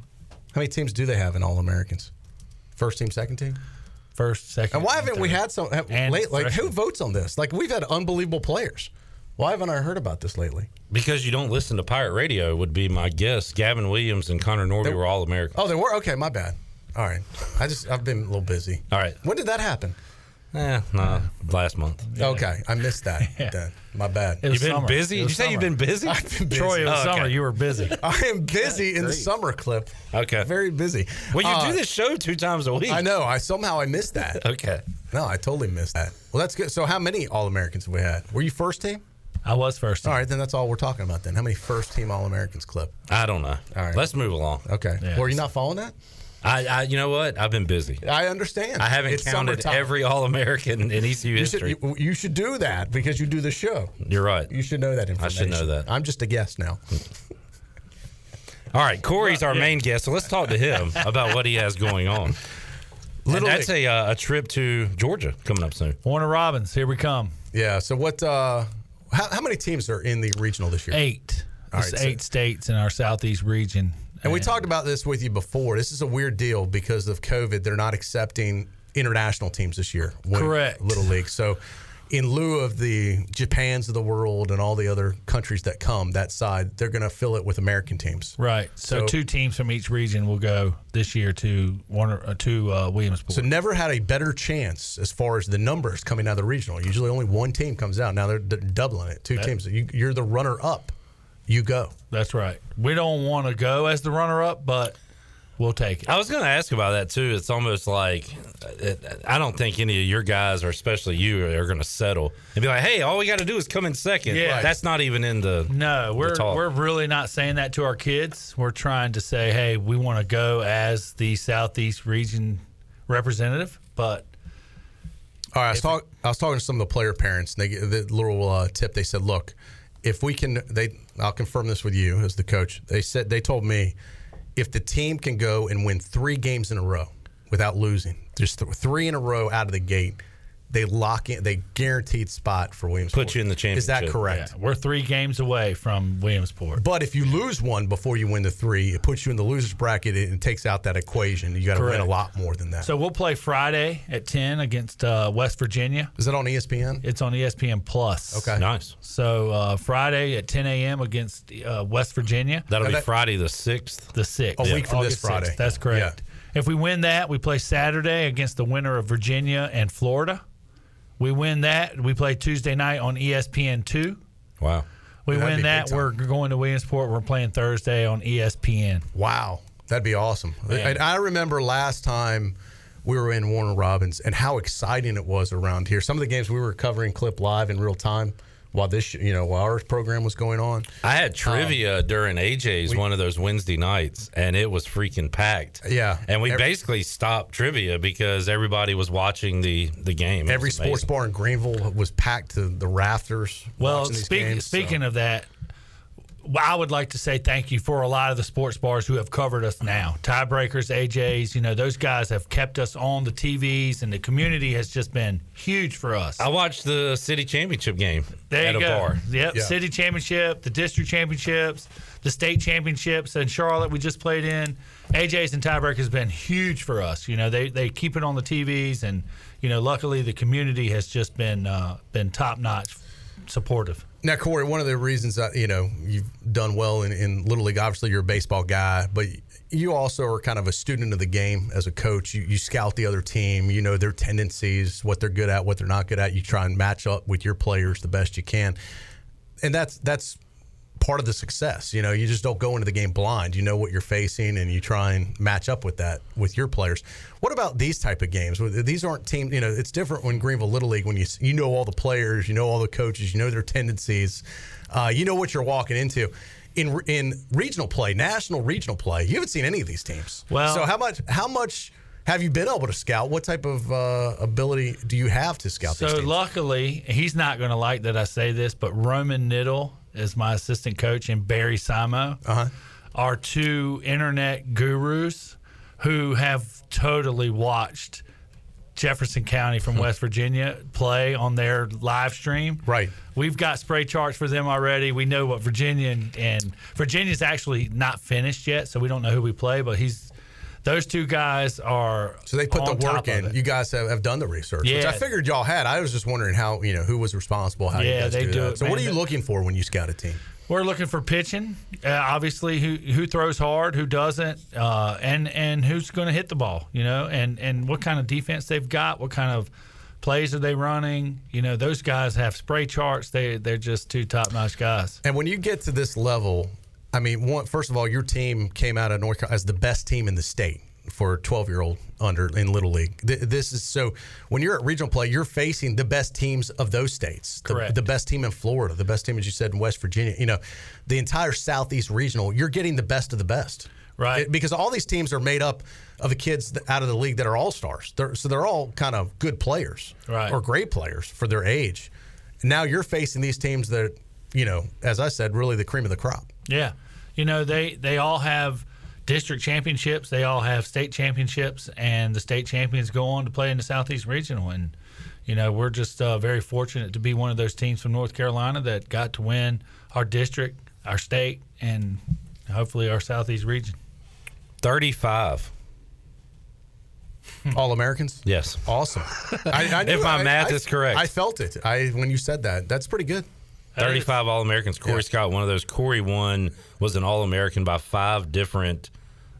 Speaker 8: how many teams do they have in All Americans? First team, second team.
Speaker 9: First, second.
Speaker 8: And why haven't we had some
Speaker 9: And
Speaker 8: late? Like, who votes on this? Like, we've had unbelievable players. Why haven't I heard about this lately?
Speaker 2: Because you don't listen to Pirate Radio, would be my guess. Gavin Williams and Connor Norby were all Americans.
Speaker 8: Oh, they were okay. My bad. All right. I just I've been a little busy.
Speaker 2: All right.
Speaker 8: When did that happen?
Speaker 2: Eh, no, last month.
Speaker 8: Okay, I missed that. Then. My bad.
Speaker 2: You've been
Speaker 9: summer.
Speaker 2: busy? Did
Speaker 9: was
Speaker 2: you say you've been busy?
Speaker 8: I've been busy.
Speaker 9: Troy, it was
Speaker 2: Oh, okay.
Speaker 9: summer. You were busy.
Speaker 8: I am busy in the summer clip.
Speaker 2: Okay.
Speaker 8: Very busy.
Speaker 2: Well, you
Speaker 8: Uh,
Speaker 2: do this show two times a week.
Speaker 8: I know. I somehow I missed that.
Speaker 2: Okay.
Speaker 8: No, I totally missed that. Well, that's good. So, how many All Americans have we had? Were you first team?
Speaker 9: I was first. Team.
Speaker 8: All right, then that's all we're talking about. Then, how many first team All Americans clip?
Speaker 2: I don't know.
Speaker 8: All right.
Speaker 2: Let's move along.
Speaker 8: Okay.
Speaker 9: Yeah.
Speaker 8: Well, are you not following that?
Speaker 2: I, I, you know what? I've been busy.
Speaker 8: I understand.
Speaker 2: I haven't
Speaker 8: It's
Speaker 2: counted
Speaker 8: summertime.
Speaker 2: every All American in ECU
Speaker 8: You should,
Speaker 2: history.
Speaker 8: you, you should do that because you do the show.
Speaker 2: You're right.
Speaker 8: You should know that information.
Speaker 2: I should know that.
Speaker 8: I'm just a guest now.
Speaker 2: All right, Corey's our main guest, so let's talk to him about what he has going on.
Speaker 8: Little
Speaker 2: and that's a, uh, a trip to Georgia coming up soon.
Speaker 9: Warner Robins, here we come.
Speaker 8: Yeah. So, what? uh how, how many teams are in the regional this year?
Speaker 9: Eight.
Speaker 8: All
Speaker 9: It's
Speaker 8: right, so-
Speaker 9: eight states in our southeast region.
Speaker 8: And we talked about this with you before. This is a weird deal because of COVID. They're not accepting international teams this year.
Speaker 9: Correct.
Speaker 8: Little League. So, in lieu of the Japans of the world and all the other countries that come that side, they're going to fill it with American teams.
Speaker 9: Right. So,
Speaker 8: So-
Speaker 9: two teams from each region will go this year to Warner uh, to uh, Williamsport.
Speaker 8: So, never had a better chance as far as the numbers coming out of the regional. Usually, only one team comes out. Now they're, they're doubling it. Two teams. You, you're the runner up. You go.
Speaker 9: That's right. We don't want to go as the runner up, but we'll take it.
Speaker 2: I was going to ask about that too. It's almost like uh, I don't think any of your guys, or especially you, are going to settle and be like, "Hey, all we got to do is come in second.
Speaker 9: Yeah.
Speaker 2: that's not even in the.
Speaker 9: No, we're
Speaker 2: talk.
Speaker 9: we're really not saying that to our kids. We're trying to say, hey, we want to go as the southeast region representative, but
Speaker 8: All right, I was, talk, I was talking to some of the player parents, and they the little uh, tip. They said, "Look, if we can, they, I'll confirm this with you as the coach. They said they told me if the team can go and win three games in a row without losing, just th- three in a row out of the gate, they lock in, they guaranteed spot for Williamsport.
Speaker 2: Put you in the championship.
Speaker 8: Is that correct?
Speaker 9: yeah, we're three games away from Williamsport.
Speaker 8: But if you lose one before you win the three, it puts you in the losers bracket and takes out that equation. You got to win a lot more than that.
Speaker 9: So we'll play Friday at ten against uh, West Virginia.
Speaker 8: is that on ESPN?
Speaker 9: It's on ESPN Plus.
Speaker 8: Okay.
Speaker 2: Nice.
Speaker 9: So uh, Friday at 10 a.m. against uh, West Virginia,
Speaker 2: That'll
Speaker 8: Now
Speaker 2: be
Speaker 8: that-
Speaker 2: Friday the sixth.
Speaker 9: the sixth.
Speaker 8: A week from this
Speaker 9: August 6th.
Speaker 8: Friday.
Speaker 9: That's correct. If we win that, we play Saturday against the winner of Virginia and Florida. We win that, we play Tuesday night on ESPN two.
Speaker 2: Wow.
Speaker 9: We
Speaker 8: That'd
Speaker 9: win that, we're going to Williamsport. We're playing Thursday on ESPN.
Speaker 8: Wow, that'd be awesome.
Speaker 9: Yeah.
Speaker 8: And I remember last time we were in Warner Robins and how exciting it was around here. Some of the games we were covering clip live in real time while this, you know, while our program was going on.
Speaker 2: I had trivia um, during AJ's one of those Wednesday nights, and it was freaking packed.
Speaker 8: Yeah.
Speaker 2: and we
Speaker 8: Every-
Speaker 2: basically stopped trivia because everybody was watching the the game. It
Speaker 8: Every sports bar in Greenville was packed to the rafters.
Speaker 9: Well,
Speaker 8: watching
Speaker 9: speak,
Speaker 8: games, so-
Speaker 9: speaking of that, well, I would like to say thank you for a lot of the sports bars who have covered us now. Tiebreakers, AJ's, you know, those guys have kept us on the TVs, and the community has just been huge for us.
Speaker 2: I watched the city championship game
Speaker 9: There
Speaker 2: at
Speaker 9: you
Speaker 2: a
Speaker 9: go.
Speaker 2: bar.
Speaker 9: Yep,
Speaker 8: Yeah.
Speaker 9: city championship, the district championships, the state championships in Charlotte we just played in. AJ's and tiebreaker has been huge for us. You know, they they keep it on the TVs, and you know, luckily the community has just been uh, been top notch supportive.
Speaker 8: Now, Corey, one of the reasons that you know you've done well in, in little league, obviously you're a baseball guy, but you also are kind of a student of the game as a coach. You, you scout the other team, you know their tendencies, what they're good at, what they're not good at. You try and match up with your players the best you can, and that's that's part of the success. You know, you just don't go into the game blind. You know what you're facing, and you try and match up with that with your players. What about these type of games? These aren't team. You know, it's different when Greenville Little League when you you know all the players, you know all the coaches, you know their tendencies, uh, you know what you're walking into. In in regional play, national regional play, you haven't seen any of these teams.
Speaker 9: Well-
Speaker 8: so how much how much have you been able to scout? What type of uh, ability do you have to scout these
Speaker 9: So luckily, he's not going to like that I say this, but Roman Niddle is my assistant coach, and Barry Simo
Speaker 8: Uh-huh.
Speaker 9: are two internet gurus who have totally watched Jefferson County from West Virginia play on their live stream.
Speaker 8: Right.
Speaker 9: We've got spray charts for them already. We know what Virginia and, and Virginia's actually not finished yet, so we don't know who we play. But he's those two guys are
Speaker 8: So they put the work in. You guys have, have done the research, which
Speaker 9: Yeah.
Speaker 8: I figured y'all had. I was just wondering how you know who was responsible. How you guys
Speaker 9: they
Speaker 8: do,
Speaker 9: do
Speaker 8: that.
Speaker 9: it,
Speaker 8: So what are you looking for when you scout a team?
Speaker 9: We're looking for pitching. Uh, obviously, who who throws hard, who doesn't, uh, and and who's going to hit the ball. You know, and and what kind of defense they've got, what kind of plays are they running? You know, those guys have spray charts. They they're just two top notch guys.
Speaker 8: And when you get to this level, I mean, one, first of all, your team came out of North Carolina as the best team in the state for 12 year old under in Little League. Th- This is so when you're at regional play, you're facing the best teams of those states. The,
Speaker 9: Correct.
Speaker 8: the best team in Florida, the best team, as you said, in West Virginia. You know, the entire Southeast regional, you're getting the best of the best.
Speaker 9: Right.
Speaker 8: It- because all these teams are made up of the kids out of the league that are all stars. They're, so they're all kind of good players
Speaker 9: Right.
Speaker 8: or great players for their age. Now you're facing these teams that, you know, as I said, really the cream of the crop.
Speaker 9: Yeah, you know they they all have district championships. They all have state championships, and the state champions go on to play in the Southeast Regional. And you know we're just uh, very fortunate to be one of those teams from North Carolina that got to win our district, our state, and hopefully our Southeast region.
Speaker 2: 35.
Speaker 8: All Americans?
Speaker 2: Yes.
Speaker 8: Awesome. I, I
Speaker 2: If my
Speaker 8: I-
Speaker 2: math
Speaker 8: I-
Speaker 2: is correct.
Speaker 8: I felt it. I when you said that. That's pretty good.
Speaker 2: 35 All Americans. Corey Scott, one of those. Corey won, was an All American by five different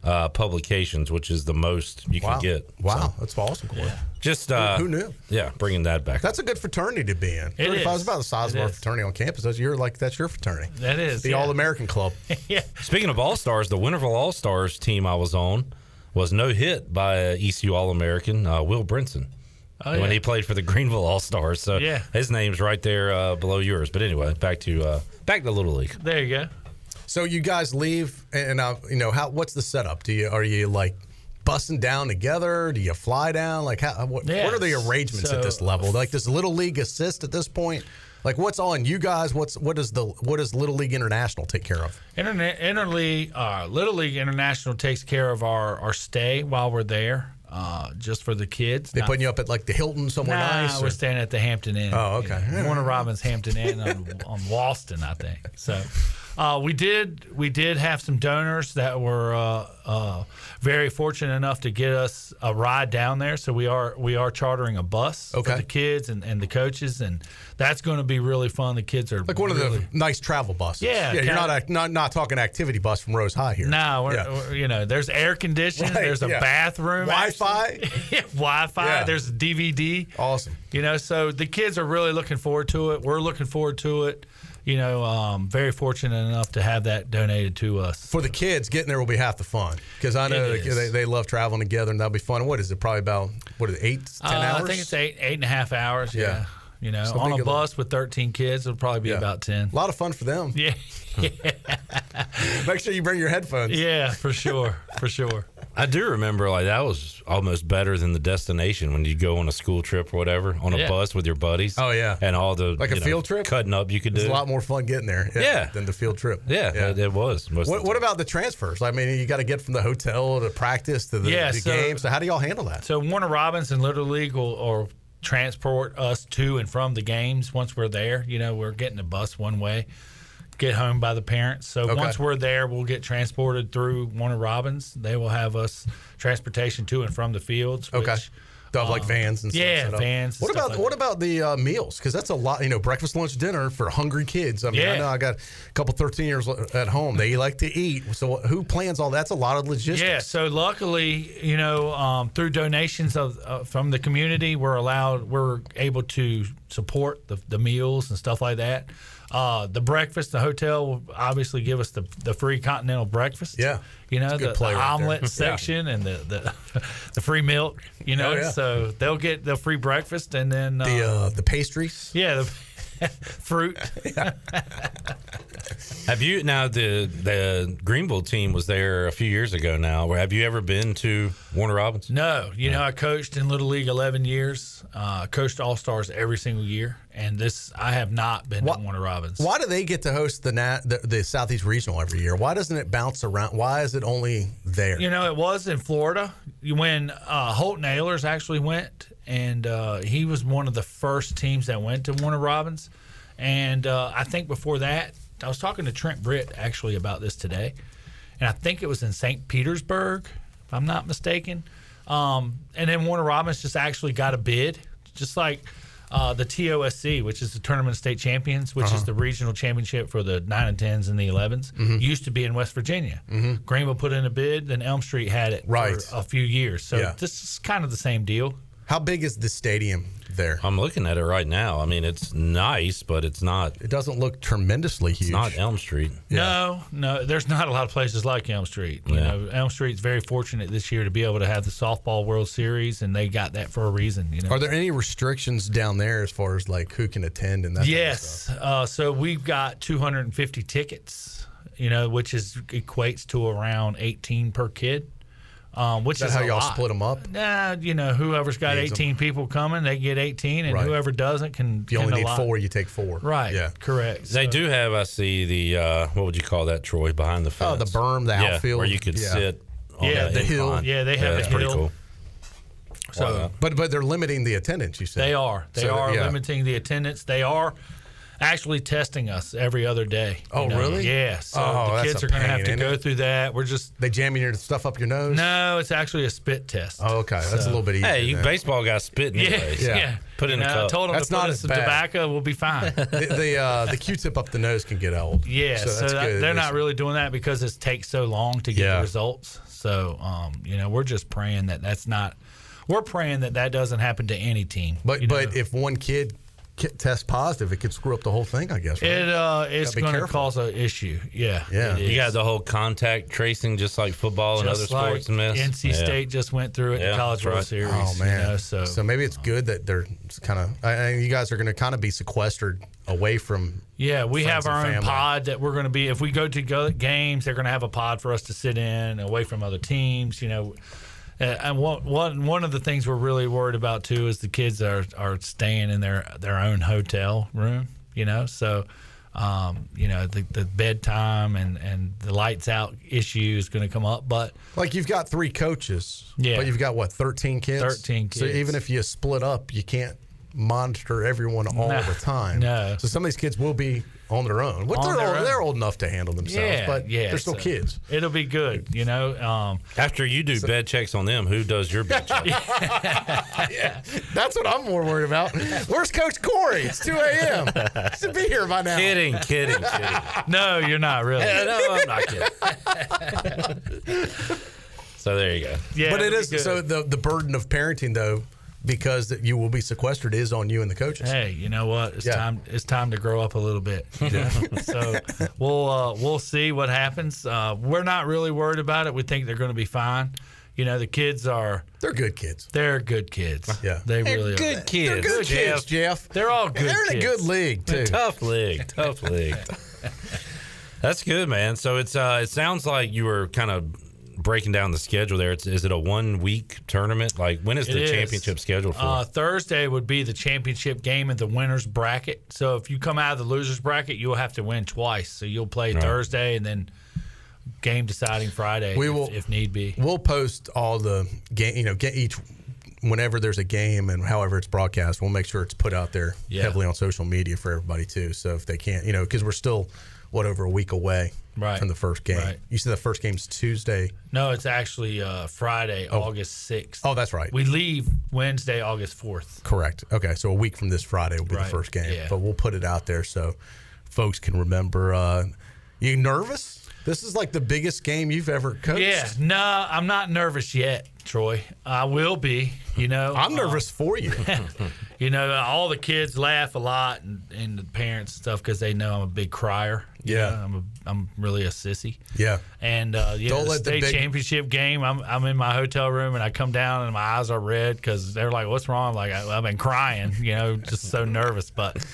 Speaker 2: uh, publications, which is the most you
Speaker 8: Wow.
Speaker 2: can get.
Speaker 8: Wow,
Speaker 2: So,
Speaker 8: that's awesome. Corey.
Speaker 2: just uh,
Speaker 8: Who- who knew?
Speaker 2: Yeah, bringing that back.
Speaker 8: That's a good fraternity to be in.
Speaker 9: It
Speaker 8: 35
Speaker 9: is.
Speaker 8: is about the size
Speaker 9: It
Speaker 8: of our
Speaker 9: is.
Speaker 8: fraternity on campus. That's your like that's your fraternity.
Speaker 9: That is
Speaker 8: the
Speaker 9: yeah.
Speaker 8: All American Club.
Speaker 9: yeah.
Speaker 2: Speaking of All Stars, the Winterville All Stars team I was on was no hit by ECU All American uh, Will Brinson.
Speaker 9: Oh,
Speaker 2: when
Speaker 9: yeah.
Speaker 2: he played for the Greenville All Stars, so
Speaker 9: Yeah.
Speaker 2: his name's right there uh, below yours. But anyway, back to uh, back to Little League.
Speaker 9: There you go.
Speaker 8: So you guys leave, and uh, you know how? What's the setup? Do you are you like busting down together? Do you fly down? Like how? What,
Speaker 9: Yeah,
Speaker 8: what are the arrangements
Speaker 9: so-
Speaker 8: at this level? Like does Little League assist at this point? Like what's on you guys? What's what does the what does Little League International take care of?
Speaker 9: Internet, Interleague, uh, Little League International takes care of our, our stay while we're there, uh, just for the kids.
Speaker 8: They
Speaker 9: Not-
Speaker 8: putting you up at like the Hilton somewhere
Speaker 9: nah,
Speaker 8: nice?
Speaker 9: we're staying at the Hampton Inn.
Speaker 8: Oh,
Speaker 9: you
Speaker 8: okay.
Speaker 9: know, Warner Robins Hampton Inn on, on Watson, I think. So, uh, we did we did have some donors that were uh, uh, very fortunate enough to get us a ride down there. So we are we are chartering a bus
Speaker 8: Okay.
Speaker 9: for the kids and, and the coaches, and that's going to be really fun. The kids are
Speaker 8: like one
Speaker 9: really,
Speaker 8: of the nice travel buses.
Speaker 9: Yeah,
Speaker 8: yeah. You're not, a, not not talking activity bus from Rose High here.
Speaker 9: No, we're,
Speaker 8: Yeah.
Speaker 9: we're- you know, there's air conditioning.
Speaker 8: Right,
Speaker 9: there's a
Speaker 8: yeah.
Speaker 9: bathroom.
Speaker 8: Wi-Fi.
Speaker 9: yeah, Wi-Fi. There's a DVD.
Speaker 8: Awesome.
Speaker 9: You know, so the kids are really looking forward to it. We're looking forward to it. You know, um, very fortunate enough to have that donated to us.
Speaker 8: For the kids, getting there will be half the fun because I know they, they, they love traveling together and that'll be fun. What is it? Probably about what is it, eight, ten
Speaker 9: Uh,
Speaker 8: hours?
Speaker 9: I think it's eight, eight and a half hours. Yeah.
Speaker 8: Yeah.
Speaker 9: You know,
Speaker 8: So
Speaker 9: on
Speaker 8: big
Speaker 9: a
Speaker 8: of a-
Speaker 9: bus with 13 kids, it'll probably be
Speaker 8: Yeah.
Speaker 9: about 10.
Speaker 8: A lot of fun for them.
Speaker 9: Yeah.
Speaker 8: Make sure you bring your headphones.
Speaker 9: Yeah, for sure. For sure.
Speaker 2: I do remember like that was almost better than the destination when you go on a school trip or whatever on a
Speaker 9: Yeah.
Speaker 2: bus with your buddies.
Speaker 8: Oh, yeah.
Speaker 2: and all the
Speaker 8: Like a
Speaker 2: know,
Speaker 8: field trip?
Speaker 2: cutting up you could do.
Speaker 8: It's
Speaker 2: do.
Speaker 8: a lot more fun getting there.
Speaker 2: Yeah.
Speaker 8: Than the field trip.
Speaker 2: yeah, It, it was. Most
Speaker 8: What, what about the transfers? I mean, you got to get from the hotel to practice to the,
Speaker 9: Yeah,
Speaker 8: the
Speaker 9: so-
Speaker 8: game. So how do y'all handle that?
Speaker 9: So Warner Robinson, Little League will or transport us to and from the games once we're there. You know, we're getting a bus one way, get home by the parents. So
Speaker 8: Okay.
Speaker 9: once we're there, we'll get transported through Warner Robins. They will have us transportation to and from the fields. Which,
Speaker 8: Okay. They'll like
Speaker 9: um,
Speaker 8: vans and stuff.
Speaker 9: yeah, vans
Speaker 8: What
Speaker 9: stuff
Speaker 8: about
Speaker 9: like
Speaker 8: what about the uh, meals? Because that's a lot. You know, breakfast, lunch, dinner for hungry kids. I mean, I know I got a couple thirteen years at home. They like to eat. So who plans all that? That's a lot of logistics.
Speaker 9: Yeah, so luckily, you know, um, through donations of uh, from the community, we're allowed, we're able to support the, the meals and stuff like that. Uh, the breakfast, the hotel will obviously give us the, the free continental breakfast.
Speaker 8: Yeah.
Speaker 9: you know, the, the
Speaker 8: right there.
Speaker 9: omelet
Speaker 8: Yeah.
Speaker 9: section and the, the the free milk. You know,
Speaker 8: Oh, yeah.
Speaker 9: so they'll get the free breakfast and then uh,
Speaker 8: The uh, the pastries.
Speaker 9: yeah, the fruit.
Speaker 2: Have you now the the Greenville team was there a few years ago now. Where have you ever been to Warner Robins?
Speaker 9: No, you know, I coached in Little League 11 years. Uh, coached All Stars every single year, and this I have not been
Speaker 8: What-
Speaker 9: to Warner Robins.
Speaker 8: Why do they get to host the, nat, the the Southeast Regional every year? Why doesn't it bounce around? Why is it only there?
Speaker 9: You know, it was in Florida when uh, Holt Nailers actually went, and uh, he was one of the first teams that went to Warner Robins. And uh, I think before that, I was talking to Trent Britt actually about this today, and I think it was in St. Petersburg, if I'm not mistaken. Um, and then Warner Robins just actually got a bid, just like. Uh, the TOSC, which is the Tournament of State Champions, which
Speaker 8: Uh-huh.
Speaker 9: is the regional championship for the 9 and 10s and the 11s,
Speaker 8: Mm-hmm.
Speaker 9: used to be in West Virginia. Greenville put in a bid, then Elm Street had it
Speaker 8: Right.
Speaker 9: for a few years. So
Speaker 8: Yeah.
Speaker 9: this is kind of the same deal.
Speaker 8: How big is the stadium there.
Speaker 2: I'm looking at it right now. I mean, it's nice, but it's not.
Speaker 8: It doesn't look tremendously huge.
Speaker 2: It's not Elm Street.
Speaker 9: No, no, there's not a lot of places like Elm Street. You
Speaker 2: Yeah.
Speaker 9: know, Elm Street's very fortunate this year to be able to have the softball World Series, and they got that for a reason. You know.
Speaker 8: Are there any restrictions down there as far as like who can attend and that? kind of stuff?
Speaker 9: yes. Uh, so we've got 250 tickets. You know, which is equates to around 18 per kid. Um, which
Speaker 8: Is that
Speaker 9: is
Speaker 8: how
Speaker 9: a
Speaker 8: y'all
Speaker 9: lot.
Speaker 8: them up?
Speaker 9: Nah, you know, whoever's got
Speaker 8: Needs 'em.
Speaker 9: 18 people coming, they get 18, and
Speaker 8: Right.
Speaker 9: whoever doesn't can.
Speaker 8: If you only need
Speaker 9: allot-
Speaker 8: four, you take four.
Speaker 9: Right.
Speaker 8: Yeah.
Speaker 9: Correct.
Speaker 2: They
Speaker 9: So-
Speaker 2: do have, I see the uh, what would you call that, Troy, behind the fence.
Speaker 8: Oh, the berm, the
Speaker 2: yeah,
Speaker 8: outfield.
Speaker 2: where you could
Speaker 8: Yeah.
Speaker 2: sit. On
Speaker 9: Yeah,
Speaker 2: that
Speaker 8: the hill.
Speaker 9: Yeah, they have
Speaker 2: that's
Speaker 9: a
Speaker 2: pretty cool.
Speaker 9: So
Speaker 2: Wow.
Speaker 8: But but they're limiting the attendance. You said
Speaker 9: They are. They
Speaker 8: So,
Speaker 9: are
Speaker 8: yeah.
Speaker 9: limiting the attendance. They are actually testing us every other day.
Speaker 8: Oh,
Speaker 9: you know?
Speaker 8: really?
Speaker 9: Yeah. So
Speaker 8: Oh,
Speaker 9: the kids are going to have to go
Speaker 8: it?
Speaker 9: through that. We're just
Speaker 8: They jamming your stuff up your nose.
Speaker 9: no. It's actually a spit test.
Speaker 8: Oh, okay. That's a little bit easier.
Speaker 2: Hey, you
Speaker 8: then.
Speaker 2: baseball guy spitting
Speaker 9: Yeah,
Speaker 2: anyways.
Speaker 9: yeah.
Speaker 2: Put in
Speaker 9: You
Speaker 2: a
Speaker 9: know, I told them
Speaker 8: That's
Speaker 9: to
Speaker 8: not
Speaker 9: in
Speaker 8: as
Speaker 9: some
Speaker 8: bad.
Speaker 9: tobacco. We'll be fine.
Speaker 8: the the, uh, the Q-tip up the nose can get old.
Speaker 9: yeah.
Speaker 8: so
Speaker 9: So, that-
Speaker 8: good.
Speaker 9: they're not really doing that because it takes so long to get
Speaker 8: Yeah.
Speaker 9: the results. So, um, you know, we're just praying that that's not. We're praying that that doesn't happen to any team.
Speaker 8: But
Speaker 9: you
Speaker 8: but
Speaker 9: know?
Speaker 8: if one kid ki- tests positive, it could screw up the whole thing. I guess. Right?
Speaker 9: it uh, it's
Speaker 8: Gotta be
Speaker 9: going to cause an issue. Yeah.
Speaker 8: Yeah.
Speaker 2: You got the whole contact tracing, just like football and other
Speaker 9: like
Speaker 2: sports and.
Speaker 9: NC
Speaker 2: Yeah.
Speaker 9: State just went through it
Speaker 2: Yeah,
Speaker 9: in College
Speaker 2: that's
Speaker 9: World
Speaker 2: right.
Speaker 9: Series.
Speaker 8: Oh man!
Speaker 9: you know, so,
Speaker 8: maybe it's good that they're kind of. I, I, you guys are going to kind of be sequestered away from.
Speaker 9: yeah, we have our own
Speaker 8: family.
Speaker 9: pod that we're going to be. If we go to go games, they're going to have a pod for us to sit in, away from other teams. You know, and one, one one of the things we're really worried about too is the kids are are staying in their their own hotel room. You know, so. Um, you know the, the bedtime and, and the lights out issue is going to come up, but
Speaker 8: Like you've got three coaches,
Speaker 9: Yeah.
Speaker 8: but you've got what thirteen kids.
Speaker 9: 13
Speaker 8: So even if you split up, you can't monitor everyone all
Speaker 9: No.
Speaker 8: the time.
Speaker 9: No.
Speaker 8: So some of these kids will be on their own. What
Speaker 9: On
Speaker 8: they're
Speaker 9: their
Speaker 8: old,
Speaker 9: own.
Speaker 8: they're old enough to handle themselves,
Speaker 9: yeah,
Speaker 8: but
Speaker 9: yeah,
Speaker 8: they're still
Speaker 9: so
Speaker 8: kids.
Speaker 9: It'll be good, you know. Um,
Speaker 2: After you do bed checks on them, who does your bed check?
Speaker 8: Yeah, that's what I'm more worried about. Where's Coach Corey? It's 2 a.m. He should be here by now.
Speaker 2: kidding, kidding, kidding.
Speaker 9: no, you're not really.
Speaker 2: Yeah, no, I'm not kidding. so there you go.
Speaker 9: Yeah,
Speaker 8: but it
Speaker 9: it'll
Speaker 8: is
Speaker 9: be good.
Speaker 8: so the the burden of parenting though, because that you will be sequestered, is on you and the coaches.
Speaker 9: Hey, you know what? It's
Speaker 8: Yeah.
Speaker 9: time. It's time to grow up a little bit. you know? so we'll uh, we'll see what happens. Uh, we're not really worried about it. We think they're going to be fine. You know, the kids are.
Speaker 8: They're good kids.
Speaker 9: They're good kids.
Speaker 8: Yeah.
Speaker 9: they really are.
Speaker 2: They're
Speaker 9: really
Speaker 2: good
Speaker 9: are.
Speaker 2: kids.
Speaker 8: They're good
Speaker 2: Jeff.
Speaker 8: kids, Jeff.
Speaker 9: They're all good.
Speaker 8: They're in a good league too.
Speaker 2: Tough league, tough league. That's good, man. So it's uh, it sounds like you were kind of breaking down the schedule there. It's, is it a one week tournament? Like when is
Speaker 9: It
Speaker 2: the
Speaker 9: is.
Speaker 2: championship scheduled for?
Speaker 9: Uh, Thursday would be the championship game in the winners bracket. So if you come out of the losers bracket, you'll have to win twice. So you'll play
Speaker 2: Right.
Speaker 9: Thursday and then game deciding Friday
Speaker 8: We
Speaker 9: if,
Speaker 8: will-
Speaker 9: if need be.
Speaker 8: We'll post all the game. You know, get each whenever there's a game and however it's broadcast. We'll make sure it's put out there
Speaker 9: Yeah.
Speaker 8: heavily on social media for everybody too. So if they can't, you know, because we're still what over a week away
Speaker 9: Right.
Speaker 8: from the first game.
Speaker 9: Right.
Speaker 8: You said the first game's Tuesday.
Speaker 9: No, it's actually uh, Friday, August 6th.
Speaker 8: Oh, that's right.
Speaker 9: We leave Wednesday, August 4th.
Speaker 8: Correct. Okay, so a week from this Friday will be
Speaker 9: Right,
Speaker 8: the first game,
Speaker 9: yeah.
Speaker 8: but we'll put it out there so folks can remember. Uh, you nervous? This is like the biggest game you've ever coached.
Speaker 9: Yeah, no, I'm not nervous yet, Troy. I will be, you know.
Speaker 8: I'm
Speaker 9: Uh,
Speaker 8: nervous for you.
Speaker 9: you know, all the kids laugh a lot and, and the parents and stuff because they know I'm a big crier. You
Speaker 8: Yeah.
Speaker 9: know, I'm a, I'm really a sissy.
Speaker 8: yeah.
Speaker 9: And uh, yeah,
Speaker 8: Don't
Speaker 9: the
Speaker 8: let the
Speaker 9: state
Speaker 8: big-
Speaker 9: championship game. I'm I'm in my hotel room and I come down and my eyes are red because they're like, "What's wrong?" I'm like, I, I've been crying, you know, just so nervous. But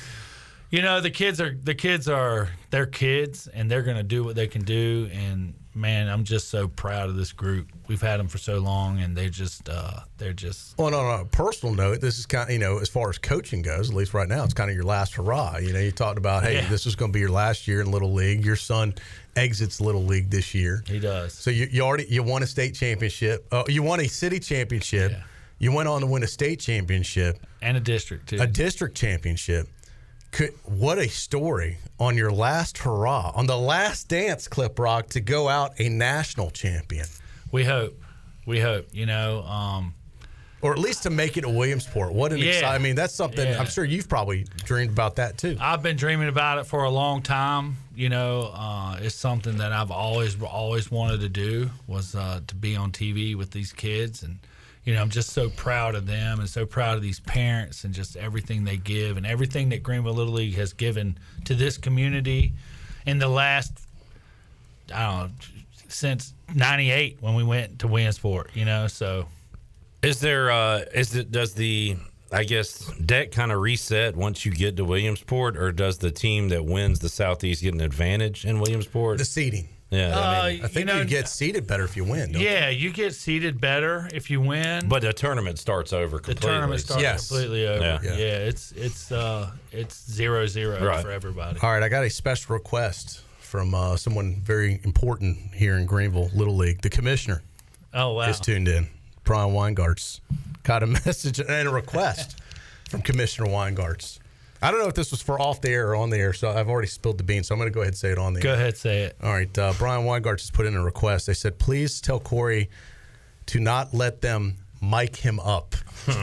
Speaker 9: you know, the kids are the kids are they're kids and they're gonna do what they can do. And man, I'm just so proud of this group. We've had them for so long, and they just uh, they're just
Speaker 8: Well, on a personal note, this is kind of, you know, as far as coaching goes, at least right now, it's kind of your last hurrah. You know, you talked about, hey,
Speaker 9: Yeah.
Speaker 8: this is going to be your last year in Little League. Your son exits Little League this year.
Speaker 9: he does.
Speaker 8: So you, you already you won a state championship. Uh, you won a city championship.
Speaker 9: Yeah.
Speaker 8: You went on to win a state championship,
Speaker 9: and a district too.
Speaker 8: a district championship. Could, what a story on your last hurrah, on the last dance, Clip Brock, to go out a national champion,
Speaker 9: we hope, we hope. You know, um,
Speaker 8: or at least to make it to Williamsport. What an
Speaker 9: Yeah.
Speaker 8: exciting! I mean, that's something
Speaker 9: Yeah.
Speaker 8: I'm sure you've probably dreamed about that too.
Speaker 9: I've been dreaming about it for a long time. You know, uh, it's something that I've always always wanted to do was uh, to be on TV with these kids, and you know, I'm just so proud of them and so proud of these parents and just everything they give and everything that Greenville Little League has given to this community in the last, I don't know, since '98 when we went to Williamsport. You know, so
Speaker 2: Is there uh is it does the I guess deck kind of reset once you get to Williamsport, or does the team that wins the Southeast get an advantage in Williamsport?
Speaker 8: The seeding.
Speaker 2: Yeah, I
Speaker 9: Uh,
Speaker 2: mean,
Speaker 8: I think
Speaker 9: you know,
Speaker 8: you get seated better if you win. don't you?
Speaker 9: yeah, you get seated better if you win.
Speaker 2: but the tournament starts over completely.
Speaker 9: the tournament starts
Speaker 8: Yes.
Speaker 9: completely over.
Speaker 2: Yeah.
Speaker 9: Yeah.
Speaker 8: Yeah.
Speaker 9: it's it's uh it's zero zero
Speaker 2: Right.
Speaker 9: for everybody.
Speaker 8: All right, I got a special request from uh, someone very important here in Greenville Little League. The commissioner
Speaker 9: Oh wow.
Speaker 8: is tuned in. Brian Weingarts got a message and a request from Commissioner Weingarts. I don't know if this was for off the air or on the air, so I've already spilled the beans. So I'm going to go ahead and say it on the
Speaker 9: Go
Speaker 8: air.
Speaker 9: ahead, say it.
Speaker 8: All right, uh, Brian Weingarts just put in a request. They said, please tell Corey to not let them mic him up.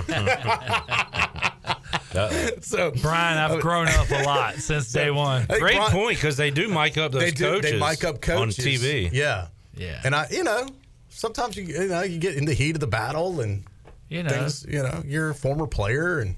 Speaker 8: so
Speaker 9: Brian, I've grown up a lot since day one.
Speaker 8: Hey,
Speaker 2: Great
Speaker 8: Brian-
Speaker 2: point because they do mic up those
Speaker 8: they do.
Speaker 2: coaches.
Speaker 8: They mic up coaches
Speaker 2: on TV.
Speaker 8: Yeah,
Speaker 9: Yeah.
Speaker 8: And I, you know, sometimes you, you know, you get in the heat of the battle and
Speaker 9: You know,
Speaker 8: things. You know, you're a former player, and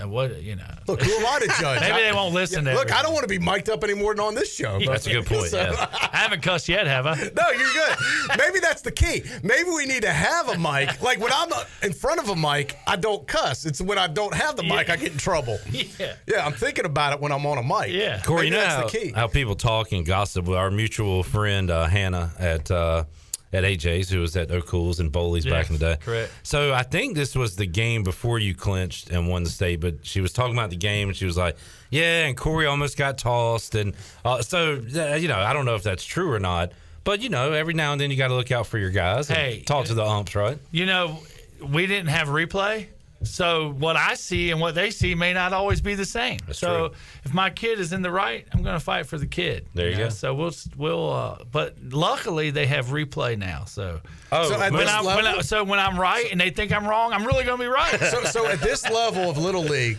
Speaker 9: uh, what you know.
Speaker 8: look, who am I to judge?
Speaker 9: Maybe they won't listen to
Speaker 8: Look, I don't want to be mic'd up any more than on this show.
Speaker 2: That's a good point.
Speaker 8: So-
Speaker 2: yeah.
Speaker 9: I haven't cussed yet, have I?
Speaker 8: No, you're good. Maybe that's the key. Maybe we need to have a mic. Like when I'm in front of a mic, I don't cuss. It's when I don't have the mic, I get in trouble.
Speaker 9: Yeah.
Speaker 8: Yeah, I'm thinking about it when I'm on a mic.
Speaker 9: Yeah.
Speaker 2: Corey, you know
Speaker 8: that's
Speaker 2: how,
Speaker 8: the key.
Speaker 2: how people talk and gossip. With our mutual friend uh, Hannah at uh, at AJ's, who was at O'Cool's and Bowley's
Speaker 9: Yeah,
Speaker 2: back in the day.
Speaker 9: correct.
Speaker 2: So I think this was the game before you clinched and won the state. But she was talking about the game and she was like, "Yeah," and Corey almost got tossed. And uh, so uh, you know, I don't know if that's true or not. But you know, every now and then you got to look out for your guys. And
Speaker 9: Hey,
Speaker 2: talk to the umps, right?
Speaker 9: You know, we didn't have replay. So what I see and what they see may not always be the same.
Speaker 2: That's
Speaker 9: so
Speaker 2: true.
Speaker 9: if my kid is in the right, I'm going to fight for the kid.
Speaker 2: There you
Speaker 9: know?
Speaker 2: go.
Speaker 9: So we'll we'll. Uh, but luckily they have replay now. So
Speaker 2: Oh,
Speaker 8: So at
Speaker 9: when
Speaker 8: this
Speaker 9: I, when
Speaker 8: level,
Speaker 9: I so when I'm right and they think I'm wrong, I'm really going to be right.
Speaker 8: so, so at this level of little league,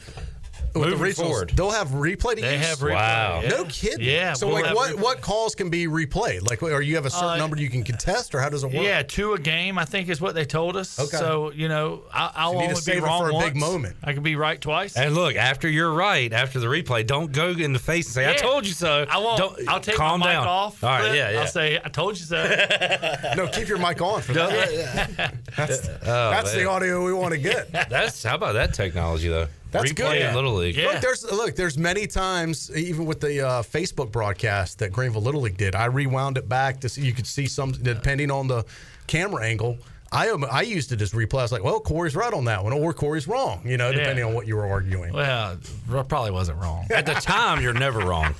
Speaker 8: with the
Speaker 2: Moving
Speaker 8: regionals,
Speaker 2: forward.
Speaker 8: they'll have replay to
Speaker 9: they
Speaker 8: use.
Speaker 9: have replay.
Speaker 2: Wow.
Speaker 9: Yeah.
Speaker 8: No kidding.
Speaker 9: Yeah.
Speaker 8: So
Speaker 9: we'll
Speaker 8: like,
Speaker 9: have
Speaker 8: what
Speaker 9: replay.
Speaker 8: what calls can be replayed? Like, or you have a certain
Speaker 9: Uh,
Speaker 8: number you can contest, or how does it work?
Speaker 9: Yeah, two a game. I think is what they told us.
Speaker 8: Okay.
Speaker 9: So you know, I, I'll
Speaker 8: You need to
Speaker 9: only
Speaker 8: save
Speaker 9: be
Speaker 8: it
Speaker 9: wrong
Speaker 8: for a
Speaker 9: once.
Speaker 8: big moment.
Speaker 9: I can be right twice.
Speaker 2: And look, after you're right, after the replay, don't go in the face and say, "I
Speaker 9: Yeah.
Speaker 2: told you so."
Speaker 9: I won't.
Speaker 2: Don't,
Speaker 9: I'll take
Speaker 2: calm
Speaker 9: my mic
Speaker 2: down.
Speaker 9: off.
Speaker 2: All right,
Speaker 9: clip.
Speaker 2: yeah, yeah.
Speaker 9: I'll say, "I told you so."
Speaker 8: No, keep your mic on for that. That's,
Speaker 2: Oh,
Speaker 8: that's the
Speaker 2: man.
Speaker 8: audio we want to get.
Speaker 2: That's how about that technology though?
Speaker 8: That's
Speaker 2: Replay
Speaker 8: good.
Speaker 2: in Little League.
Speaker 9: Yeah.
Speaker 8: Look, there's look, there's many times, even with the uh, Facebook broadcast that Greenville Little League did. I rewound it back to see you could see some depending on the camera angle. I um, I used it as replay. I was like, well, Corey's right on that one, or Corey's wrong. You know,
Speaker 9: Yeah.
Speaker 8: depending on what you were arguing.
Speaker 9: well, I probably wasn't wrong.
Speaker 2: At the time, you're never wrong.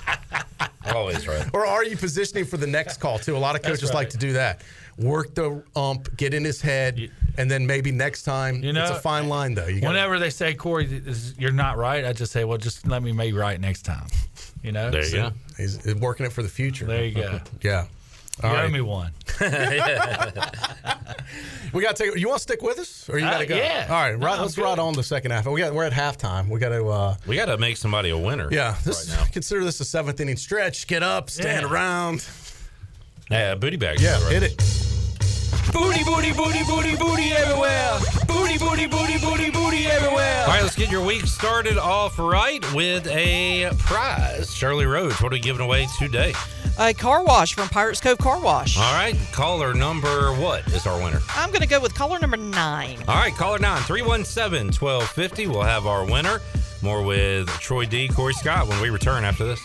Speaker 2: Always right.
Speaker 8: Or are you positioning for the next call too? A lot of coaches
Speaker 9: right.
Speaker 8: like to do that. Work the ump, get in his head, and then maybe next time.
Speaker 9: You know,
Speaker 8: it's a fine line though. You gotta-
Speaker 9: Whenever they say, "Corey, you're not right," I just say, "Well, just let me be right next time." You know.
Speaker 2: There you
Speaker 9: So,
Speaker 2: go.
Speaker 8: he's he's working it for the future.
Speaker 9: There you go.
Speaker 8: Yeah.
Speaker 9: You
Speaker 8: All
Speaker 9: owe me one.
Speaker 8: We got to take. You want to stick with us, or you
Speaker 9: Uh,
Speaker 8: got to go?
Speaker 9: yeah.
Speaker 8: All right.
Speaker 9: No,
Speaker 8: right.
Speaker 9: I'm
Speaker 8: let's
Speaker 9: good.
Speaker 8: ride on the second half. We got. We're at halftime. We got to. Uh,
Speaker 2: We got to make somebody a winner.
Speaker 8: yeah. This
Speaker 2: Right now.
Speaker 8: consider this a seventh inning stretch. Get up, stand
Speaker 9: Yeah.
Speaker 8: around.
Speaker 2: Yeah, booty bags.
Speaker 8: Yeah. Hit it.
Speaker 6: Booty, booty, booty, booty, booty everywhere. Booty, booty, booty, booty, booty everywhere.
Speaker 2: All right, let's get your week started off right with a prize. Shirley Rhodes, what are we giving away today?
Speaker 5: A car wash from Pirates Cove Car Wash.
Speaker 2: All right, caller number what is our winner?
Speaker 5: I'm going to go with caller number nine.
Speaker 2: All right, caller 9 317 1250. We'll have our winner. More with Troy D, Corey Scott when we return after this.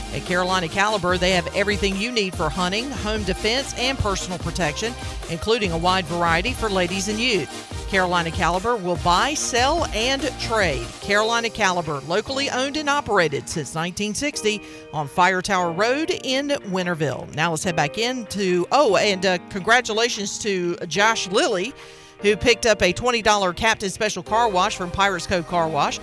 Speaker 5: At Carolina Caliber, they have everything you need for hunting, home defense, and personal protection, including a wide variety for ladies and youth. Carolina Caliber will buy, sell, and trade. Carolina Caliber, locally owned and operated since 1960 on Fire Tower Road in Winterville. Now let's head back into. Oh, and uh, congratulations to Josh Lilly, who picked up a $20 Captain Special Car Wash from Pirates Cove Car Wash.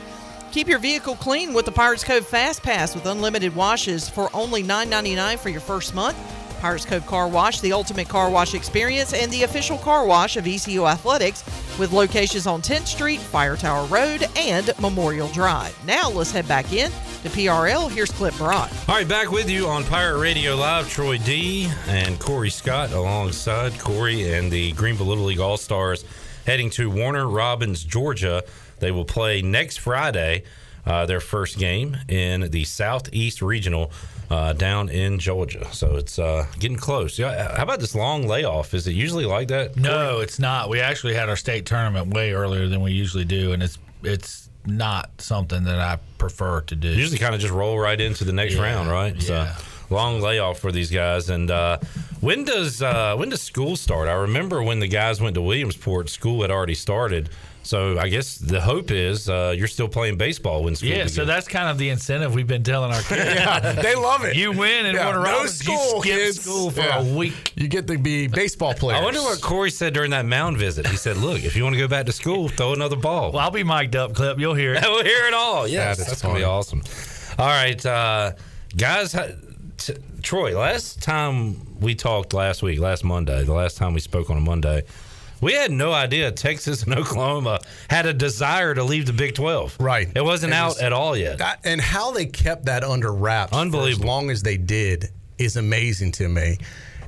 Speaker 5: Keep your vehicle clean with the Pirates Cove Fast Pass with unlimited washes for only $9.99 for your first month. Pirates Cove Car Wash, the ultimate car wash experience, and the official car wash of ECU Athletics with locations on 10th Street, Fire Tower Road, and Memorial Drive. Now let's head back in to PRL. Here's Clip Brock.
Speaker 2: All right, back with you on Pirate Radio Live. Troy D and Corey Scott alongside Corey and the Greenville Little League All Stars heading to Warner Robins, Georgia. They will play next Friday. Uh, their first game in the Southeast Regional uh, down in Georgia. So it's uh, getting close. Yeah, how about this long layoff? Is it usually like that?
Speaker 9: No, it's not. We actually had our state tournament way earlier than we usually do, and it's it's not something that I prefer to do.
Speaker 2: Usually, kind of just roll right into the next
Speaker 9: Yeah,
Speaker 2: round, right?
Speaker 9: yeah.
Speaker 2: So long layoff for these guys. And uh, when does uh, when does school start? I remember when the guys went to Williamsport, school had already started. So I guess the hope is uh, you're still playing baseball when school
Speaker 9: Yeah,
Speaker 2: begins.
Speaker 9: so that's kind of the incentive we've been telling our kids.
Speaker 8: Yeah, they love it.
Speaker 9: You win and
Speaker 8: Yeah,
Speaker 9: Warner
Speaker 8: no
Speaker 9: Robins,
Speaker 8: school,
Speaker 9: you skip
Speaker 8: kids.
Speaker 9: school for
Speaker 8: Yeah.
Speaker 9: a week.
Speaker 8: You get to be baseball players.
Speaker 2: I wonder what Corey said during that mound visit. He said, "Look, if you want to go back to school, throw another ball."
Speaker 9: Well, I'll be mic'd up, Clip. You'll hear it.
Speaker 2: we'll hear it all. Yes,
Speaker 8: That is
Speaker 2: that's gonna be awesome. All right, uh, guys. t- Troy, last time we talked last week, last Monday, the last time we spoke on a Monday, we had no idea Texas and Oklahoma had a desire to leave the Big Twelve.
Speaker 8: Right.
Speaker 2: It wasn't out
Speaker 8: was-
Speaker 2: at all yet.
Speaker 8: That- and how they kept that under wraps for as
Speaker 2: Unbelievable.
Speaker 8: long as they did is amazing to me.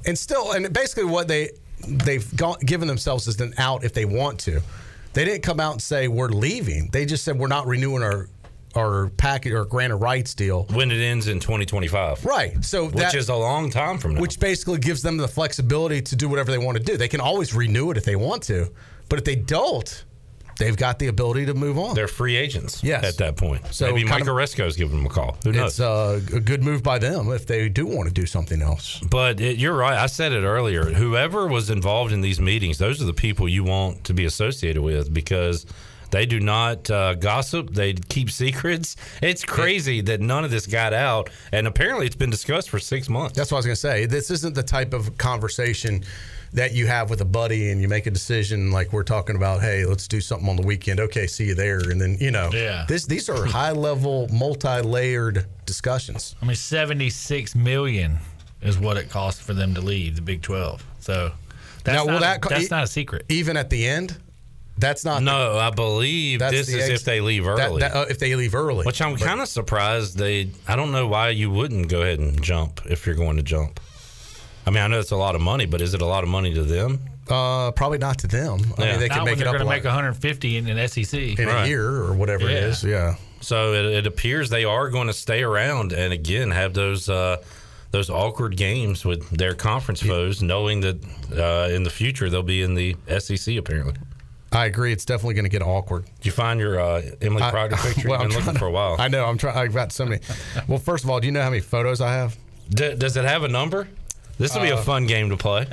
Speaker 8: And still, and basically what they they've gone, given themselves is an out if they want to. They didn't come out and say we're leaving. They just said we're not renewing our our packet or granted rights deal.
Speaker 2: when it ends in 2025.
Speaker 8: Right. So
Speaker 2: Which
Speaker 8: that,
Speaker 2: is a long time from now.
Speaker 8: which basically gives them the flexibility to do whatever they want to do. They can always renew it if they want to, but if they don't, they've got the ability to move on.
Speaker 2: They're free agents
Speaker 8: Yes.
Speaker 2: at that point.
Speaker 8: So
Speaker 2: Maybe Mike
Speaker 8: of-
Speaker 2: Aresco's giving them a call. Who knows?
Speaker 8: it's uh, a good move by them if they do want to do something else.
Speaker 2: But it, you're right. I said it earlier. Whoever was involved in these meetings, those are the people you want to be associated with because they do not uh, gossip. They keep secrets. It's crazy that none of this got out, and apparently it's been discussed for six months.
Speaker 8: That's what I was going to say. This isn't the type of conversation that you have with a buddy and you make a decision like we're talking about. Hey, let's do something on the weekend. Okay, see you there, and then you know,
Speaker 9: Yeah.
Speaker 8: This these are high level, multi layered discussions.
Speaker 9: I mean, seventy-six million is what it costs for them to leave the Big Twelve. So that's
Speaker 8: Now, will
Speaker 9: not,
Speaker 8: that co-
Speaker 9: that's
Speaker 8: e-
Speaker 9: not a secret.
Speaker 8: Even at the end, that's not.
Speaker 2: No, I believe this is
Speaker 8: ex-
Speaker 2: if they leave early.
Speaker 8: that- uh, if they leave early,
Speaker 2: which I'm kind of surprised they. I don't know why you wouldn't go ahead and jump if you're going to jump. I mean, I know it's a lot of money, but is it a lot of money to them?
Speaker 8: Uh, probably not to them. I
Speaker 2: Yeah.
Speaker 8: mean, they
Speaker 9: not
Speaker 8: can make it
Speaker 9: they're
Speaker 8: up
Speaker 9: going to make 150 in an SEC.
Speaker 8: in
Speaker 2: Right.
Speaker 8: a year or whatever it
Speaker 9: Yeah.
Speaker 8: is. Yeah.
Speaker 2: So it, it appears they are going to stay around and again have those uh, those awkward games with their conference foes, knowing that uh, in the future they'll be in the SEC. Apparently,
Speaker 8: I agree. It's definitely going to get awkward.
Speaker 2: did you find your uh, Emily Procter picture?
Speaker 8: well,
Speaker 2: You've
Speaker 8: I'm
Speaker 2: been looking
Speaker 8: to-
Speaker 2: for a while.
Speaker 8: I know. I'm trying. I've got so many. well, first of all, do you know how many photos I have?
Speaker 2: D- does it have a number? This will be a
Speaker 8: Uh,
Speaker 2: fun game to play.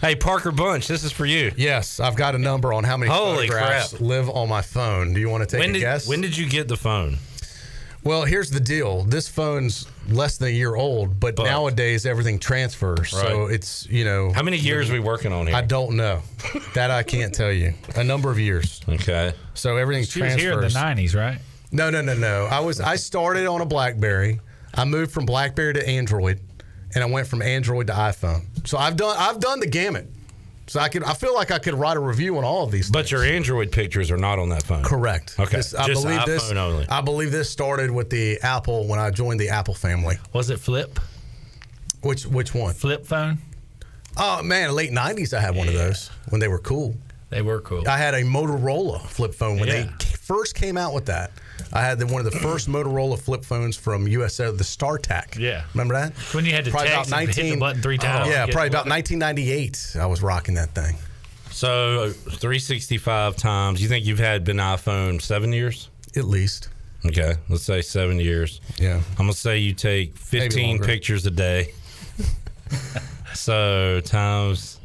Speaker 2: hey, Parker Bunch, this is for you.
Speaker 8: Yes, I've got a number on how many
Speaker 2: Holy
Speaker 8: photographs
Speaker 2: crap.
Speaker 8: live on my phone. Do you want to take
Speaker 2: When
Speaker 8: a
Speaker 2: did
Speaker 8: guess?
Speaker 2: when did you get the phone?
Speaker 8: well, here's the deal. This phone's less than a year old, but,
Speaker 2: But-
Speaker 8: nowadays everything transfers. So it's you know.
Speaker 2: How many years are we working on here?
Speaker 8: I don't know. that I can't tell you. A number of years.
Speaker 2: okay.
Speaker 8: So everything
Speaker 9: She was
Speaker 8: transfers.
Speaker 9: here in the 90s, right?
Speaker 8: No, no, no, no. I was I started on a BlackBerry. I moved from BlackBerry to Android, and I went from Android to iPhone. So I've done I've done the gamut. So I could I feel like I could write a review on all of these.
Speaker 2: But
Speaker 8: things.
Speaker 2: your Android pictures are not on that phone.
Speaker 8: correct.
Speaker 2: Okay.
Speaker 8: This- I
Speaker 2: Just
Speaker 8: believe this.
Speaker 2: only.
Speaker 8: I believe this started with the Apple when I joined the Apple family.
Speaker 9: Was it flip?
Speaker 8: Which which one?
Speaker 9: Flip phone?
Speaker 8: Oh man, late '90s I had one of those when they were cool.
Speaker 9: They were cool.
Speaker 8: I had a Motorola flip phone when
Speaker 9: Yeah.
Speaker 8: they first came out with that. I had the, one of the first Motorola flip phones from USA, the StarTAC.
Speaker 9: Yeah.
Speaker 8: remember that?
Speaker 9: When you had to
Speaker 8: Probably
Speaker 9: text
Speaker 8: about
Speaker 9: and hit the button three times.
Speaker 8: yeah, probably
Speaker 9: the
Speaker 8: about 1998. I was rocking that thing.
Speaker 2: So uh, 365 times. You think you've had been iPhone seven years?
Speaker 8: At least.
Speaker 2: Okay, let's say seven years.
Speaker 8: Yeah.
Speaker 2: I'm gonna say you take 15 pictures a day. so times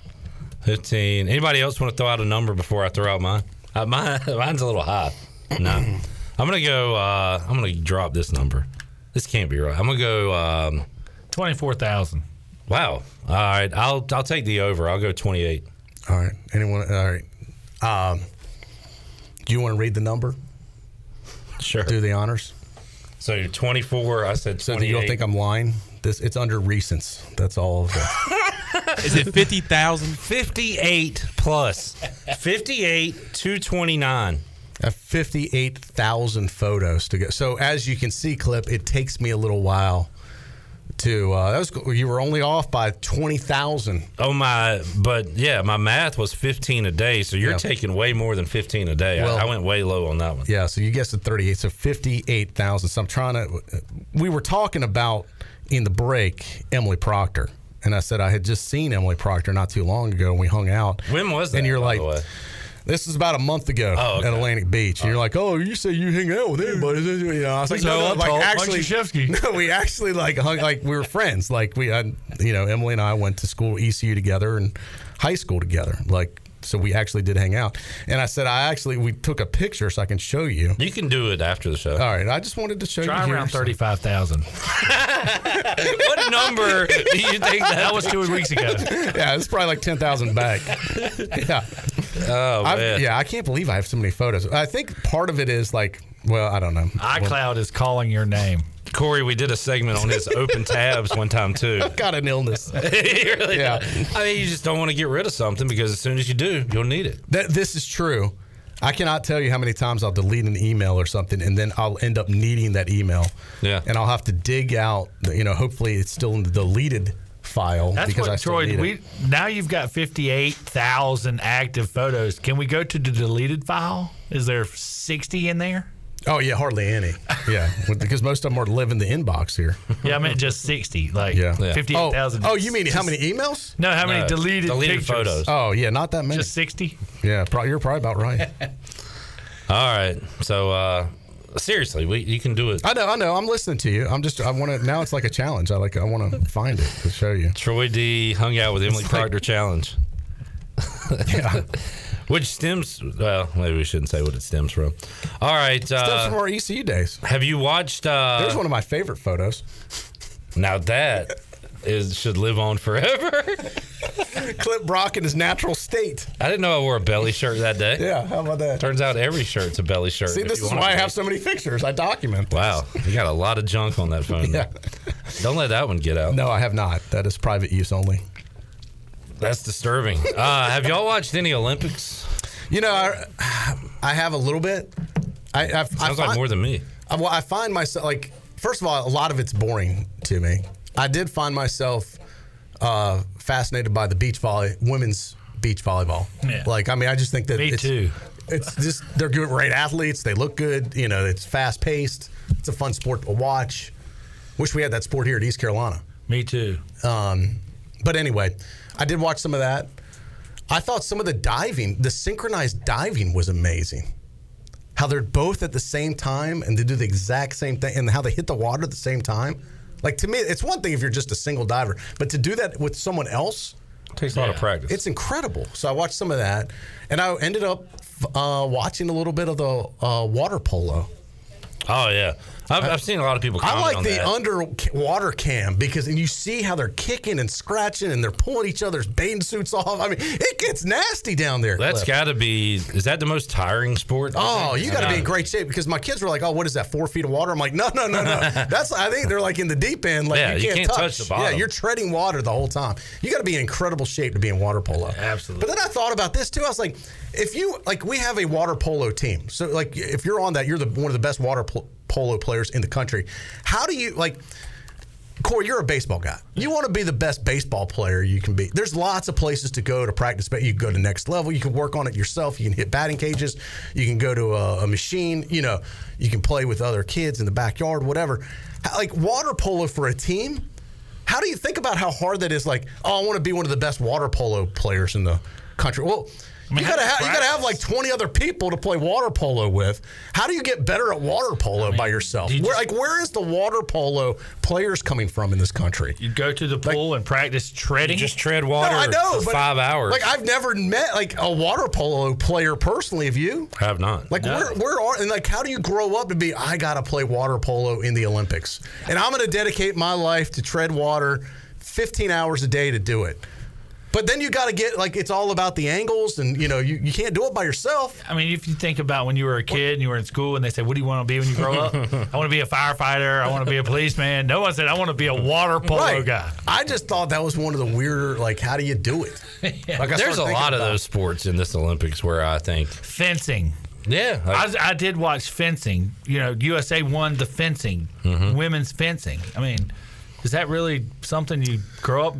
Speaker 2: 15. Anybody else want to throw out a number before I throw out mine? Uh, mine mine's a little high. No, I'm gonna go. Uh, I'm gonna drop this number. This can't be right. I'm gonna go. Um,
Speaker 9: Twenty-four thousand.
Speaker 2: wow. All right. I'll I'll take the over. I'll go 28.
Speaker 8: All right. Anyone? All right. Um, do you want to read the number?
Speaker 2: Sure.
Speaker 8: Do the honors.
Speaker 2: So you're 24. I said 28.
Speaker 8: So you don't think I'm lying? This it's under recents. That's all. Of that.
Speaker 3: Is it fifty thousand?
Speaker 2: 58 plus 58 229.
Speaker 8: I have 58,000 photos to go. So as you can see, clip, it takes me a little while to. Uh, that was you were only off by 20,000.
Speaker 2: Oh my! But yeah, my math was 15 a day. So you're
Speaker 8: Yeah.
Speaker 2: taking way more than 15 a day.
Speaker 8: Well-
Speaker 2: I, I went way low on that one.
Speaker 8: Yeah, so you guessed at 38. So 58,000. So I'm trying to. We were talking about in the break Emily Procter. And I said I had just seen Emily Procter not too long ago, and we hung out.
Speaker 2: When was that?
Speaker 8: And you're like? This is about a month ago
Speaker 2: Oh, okay.
Speaker 8: at Atlantic Beach, and you're like, "Oh, you say you hang out with anybody?" You know, I was like,
Speaker 9: That's
Speaker 8: "No, no,
Speaker 9: I
Speaker 8: like
Speaker 9: talk, Mike
Speaker 8: actually,
Speaker 9: Krzyzewski.
Speaker 8: no, we actually like hung, like we were friends. Like we had, you know, Emily and I went to school ECU together and high school together. Like, so we actually did hang out. And I said, I actually we took a picture so I can show you.
Speaker 2: You can do it after the show.
Speaker 8: All right, I just wanted to show
Speaker 9: Try
Speaker 8: you. here.
Speaker 9: around thirty-five thousand.
Speaker 2: what number do you think that,
Speaker 9: That was two weeks ago.
Speaker 8: yeah, it's probably like ten thousand back. yeah.
Speaker 2: Oh
Speaker 8: I've-
Speaker 2: man.
Speaker 8: yeah, I can't believe I have so many photos. I think part of it is like, well, I don't know.
Speaker 9: iCloud is calling your name.
Speaker 2: Corey, we did a segment on his open tabs one time too.
Speaker 8: I've got an illness.
Speaker 2: Really
Speaker 8: Yeah.
Speaker 2: does. I mean, you just don't want to get rid of something because as soon as you do, you'll need it.
Speaker 8: That this is true. I cannot tell you how many times I'll delete an email or something, and then I'll end up needing that email.
Speaker 2: Yeah.
Speaker 8: And I'll have to dig out. You know, hopefully it's still in the deleted file
Speaker 9: That's
Speaker 8: because I
Speaker 9: what
Speaker 8: still
Speaker 9: Troy.
Speaker 8: need
Speaker 9: We
Speaker 8: it.
Speaker 9: now you've got fifty-eight thousand active photos. Can we go to the deleted file? Is there sixty in there?
Speaker 8: Oh yeah, hardly any. Yeah, because most of them are live in the inbox here.
Speaker 9: Yeah, I meant just sixty. Like
Speaker 8: Yeah.
Speaker 9: fifty-eight thousand.
Speaker 8: Oh, oh, you mean how many emails?
Speaker 9: No, how many
Speaker 2: No,
Speaker 9: deleted,
Speaker 2: deleted
Speaker 9: pictures?
Speaker 2: photos.
Speaker 8: Oh yeah, not that many.
Speaker 9: Just sixty.
Speaker 8: yeah, pro- you're probably about right.
Speaker 2: All right. So uh seriously, we, you can do it.
Speaker 8: I know, I know. I'm listening to you. I'm just. I want to. Now it's like a challenge. I like. I want to find it to show you.
Speaker 2: Troy D hung out with Emily
Speaker 8: like-
Speaker 2: Procter challenge.
Speaker 8: Yeah.
Speaker 2: Which stems well, maybe we shouldn't say what it stems from. All right.
Speaker 8: Stems from
Speaker 2: Uh,
Speaker 8: our ECU days.
Speaker 2: have you watched uh
Speaker 8: There's one of my favorite photos.
Speaker 2: now that is should live on forever?
Speaker 8: Clip Brock in his natural state.
Speaker 2: I didn't know I wore a belly shirt that day.
Speaker 8: Yeah, how about that?
Speaker 2: Turns out every shirt's a belly shirt.
Speaker 8: See, this is why I have so many pictures. I document. this.
Speaker 2: Wow, you got a lot of junk on that phone.
Speaker 8: Yeah.
Speaker 2: Don't let that one get out.
Speaker 8: No, I have not. That is private use only.
Speaker 2: That's disturbing. Uh, have y'all watched any Olympics?
Speaker 8: You know, I, I have a little bit. I, I, I
Speaker 2: Sounds
Speaker 8: find,
Speaker 2: like more than me.
Speaker 8: I, well, I find myself like first of all, a lot of it's boring to me. I did find myself uh, fascinated by the beach volley, women's beach volleyball.
Speaker 9: Yeah.
Speaker 8: Like, I mean, I just think that
Speaker 9: Me
Speaker 8: it's,
Speaker 9: too.
Speaker 8: It's just they're good, great athletes. They look good. You know, it's fast paced. It's a fun sport to watch. Wish we had that sport here at East Carolina.
Speaker 9: Me too.
Speaker 8: Um, but anyway, I did watch some of that. I thought some of the diving, the synchronized diving was amazing. How they're both at the same time and they do the exact same thing and how they hit the water at the same time. Like to me, it's one thing if you're just a single diver, but to do that with someone else,
Speaker 2: Takes a lot of practice.
Speaker 8: it's incredible. So I watched some of that, and I ended up uh, watching a little bit of the uh, water polo.
Speaker 2: oh yeah, I've, I've seen a lot of people.
Speaker 8: I like the
Speaker 2: that.
Speaker 8: underwater cam because and you see how they're kicking and scratching and they're pulling each other's bathing suits off. I mean, it gets nasty down there.
Speaker 2: That's got to be. Is that the most tiring sport?
Speaker 8: Oh, you got to be in
Speaker 2: great.
Speaker 8: shape because my kids were like, "Oh, what is that? Four feet of water?" I'm like, "No, no, no, no. That's I think they're like in the deep end. Like
Speaker 2: Yeah,
Speaker 8: you
Speaker 2: you
Speaker 8: can't,
Speaker 2: can't
Speaker 8: touch.
Speaker 2: touch the bottom.
Speaker 8: Yeah, you're treading water the whole time. You got to be in incredible shape to be in water polo.
Speaker 9: Absolutely.
Speaker 8: But then I thought about this too. I was like, if you like, we have a water polo team. So like, if you're on that, you're the one of the best water pol- polo players in the country. How do you like? Corey, you're a baseball guy. You want to be the best baseball player you can be. There's lots of places to go to practice. But you can go to next level. You can work on it yourself. You can hit batting cages. You can go to a, a machine. You know, you can play with other kids in the backyard, whatever. Like water polo for a team. How do you think about how hard that is? Like, oh, I want to be one of the best water polo players in the country. Well, you gotta have you gotta have like twenty other people to play water polo with. How do you get better at water polo by yourself?
Speaker 9: you
Speaker 8: where,
Speaker 9: just-
Speaker 8: like where is the water polo players coming from in this country?
Speaker 9: You go to the pool and practice treading.
Speaker 2: Just tread water
Speaker 8: no, I know,
Speaker 2: for
Speaker 8: but,
Speaker 2: five hours.
Speaker 8: Like I've never met like a water polo player personally. Have you?
Speaker 2: I have not.
Speaker 8: Like where where are and like how do you grow up to be? I gotta play water polo in the Olympics, and I'm gonna dedicate my life to tread water, 15 hours a day to do it. But then you got to get like it's all about the angles, and you know you, you can't do it by yourself.
Speaker 9: I mean, if you think about when you were a kid and you were in school and they said, What do you want to be when you grow up? I want to be a firefighter. I want to be a policeman. No one said, I want to be a water polo
Speaker 8: Right.
Speaker 9: guy.
Speaker 8: I just thought that was one of the weirder like how do you do it? Like,
Speaker 2: There's a lot of those sports in this Olympics where I think,
Speaker 9: Fencing.
Speaker 2: yeah, like-
Speaker 9: I, I did watch fencing. You know, USA won the fencing,
Speaker 2: Mm-hmm.
Speaker 9: women's fencing. I mean, is that really something you grow up?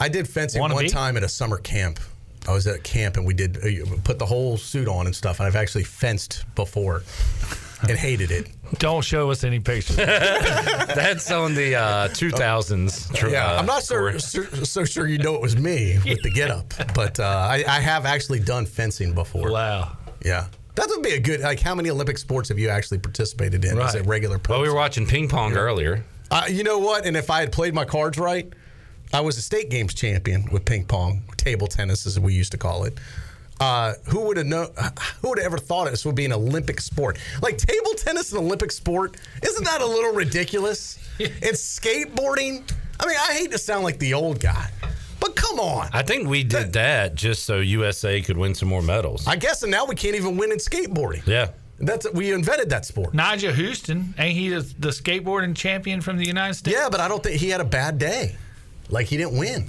Speaker 8: I did fencing
Speaker 9: Wanna
Speaker 8: one
Speaker 9: be?
Speaker 8: time at a summer camp. I was at camp and we did uh, put the whole suit on and stuff. And I've actually fenced before and hated it.
Speaker 9: Don't show us any pictures.
Speaker 2: that's on the uh, 2000s. tr-
Speaker 8: Yeah,
Speaker 2: uh,
Speaker 8: I'm not so, so, so sure you know it was me with the get up, but uh, I, I have actually done fencing before.
Speaker 9: wow.
Speaker 8: Yeah. That would be a good, like, how many Olympic sports have you actually participated in as a regular person?
Speaker 2: Well, we were watching ping pong earlier.
Speaker 8: Uh, you know what? And if I had played my cards right, I was a state games champion with ping pong, table tennis, as we used to call it. Uh, who would have known? Who would have ever thought this would be an Olympic sport? Like table tennis, an Olympic sport? Isn't that a little ridiculous? and skateboarding. I mean, I hate to sound like the old guy, but come on.
Speaker 2: I think we did that just so USA could win some more medals.
Speaker 8: I guess, and now we can't even win in skateboarding.
Speaker 2: yeah.
Speaker 8: That's we invented that sport.
Speaker 9: Nyjah Huston, ain't he the, the skateboarding champion from the United States?
Speaker 8: Yeah, but I don't think he had a bad day. Like he didn't win.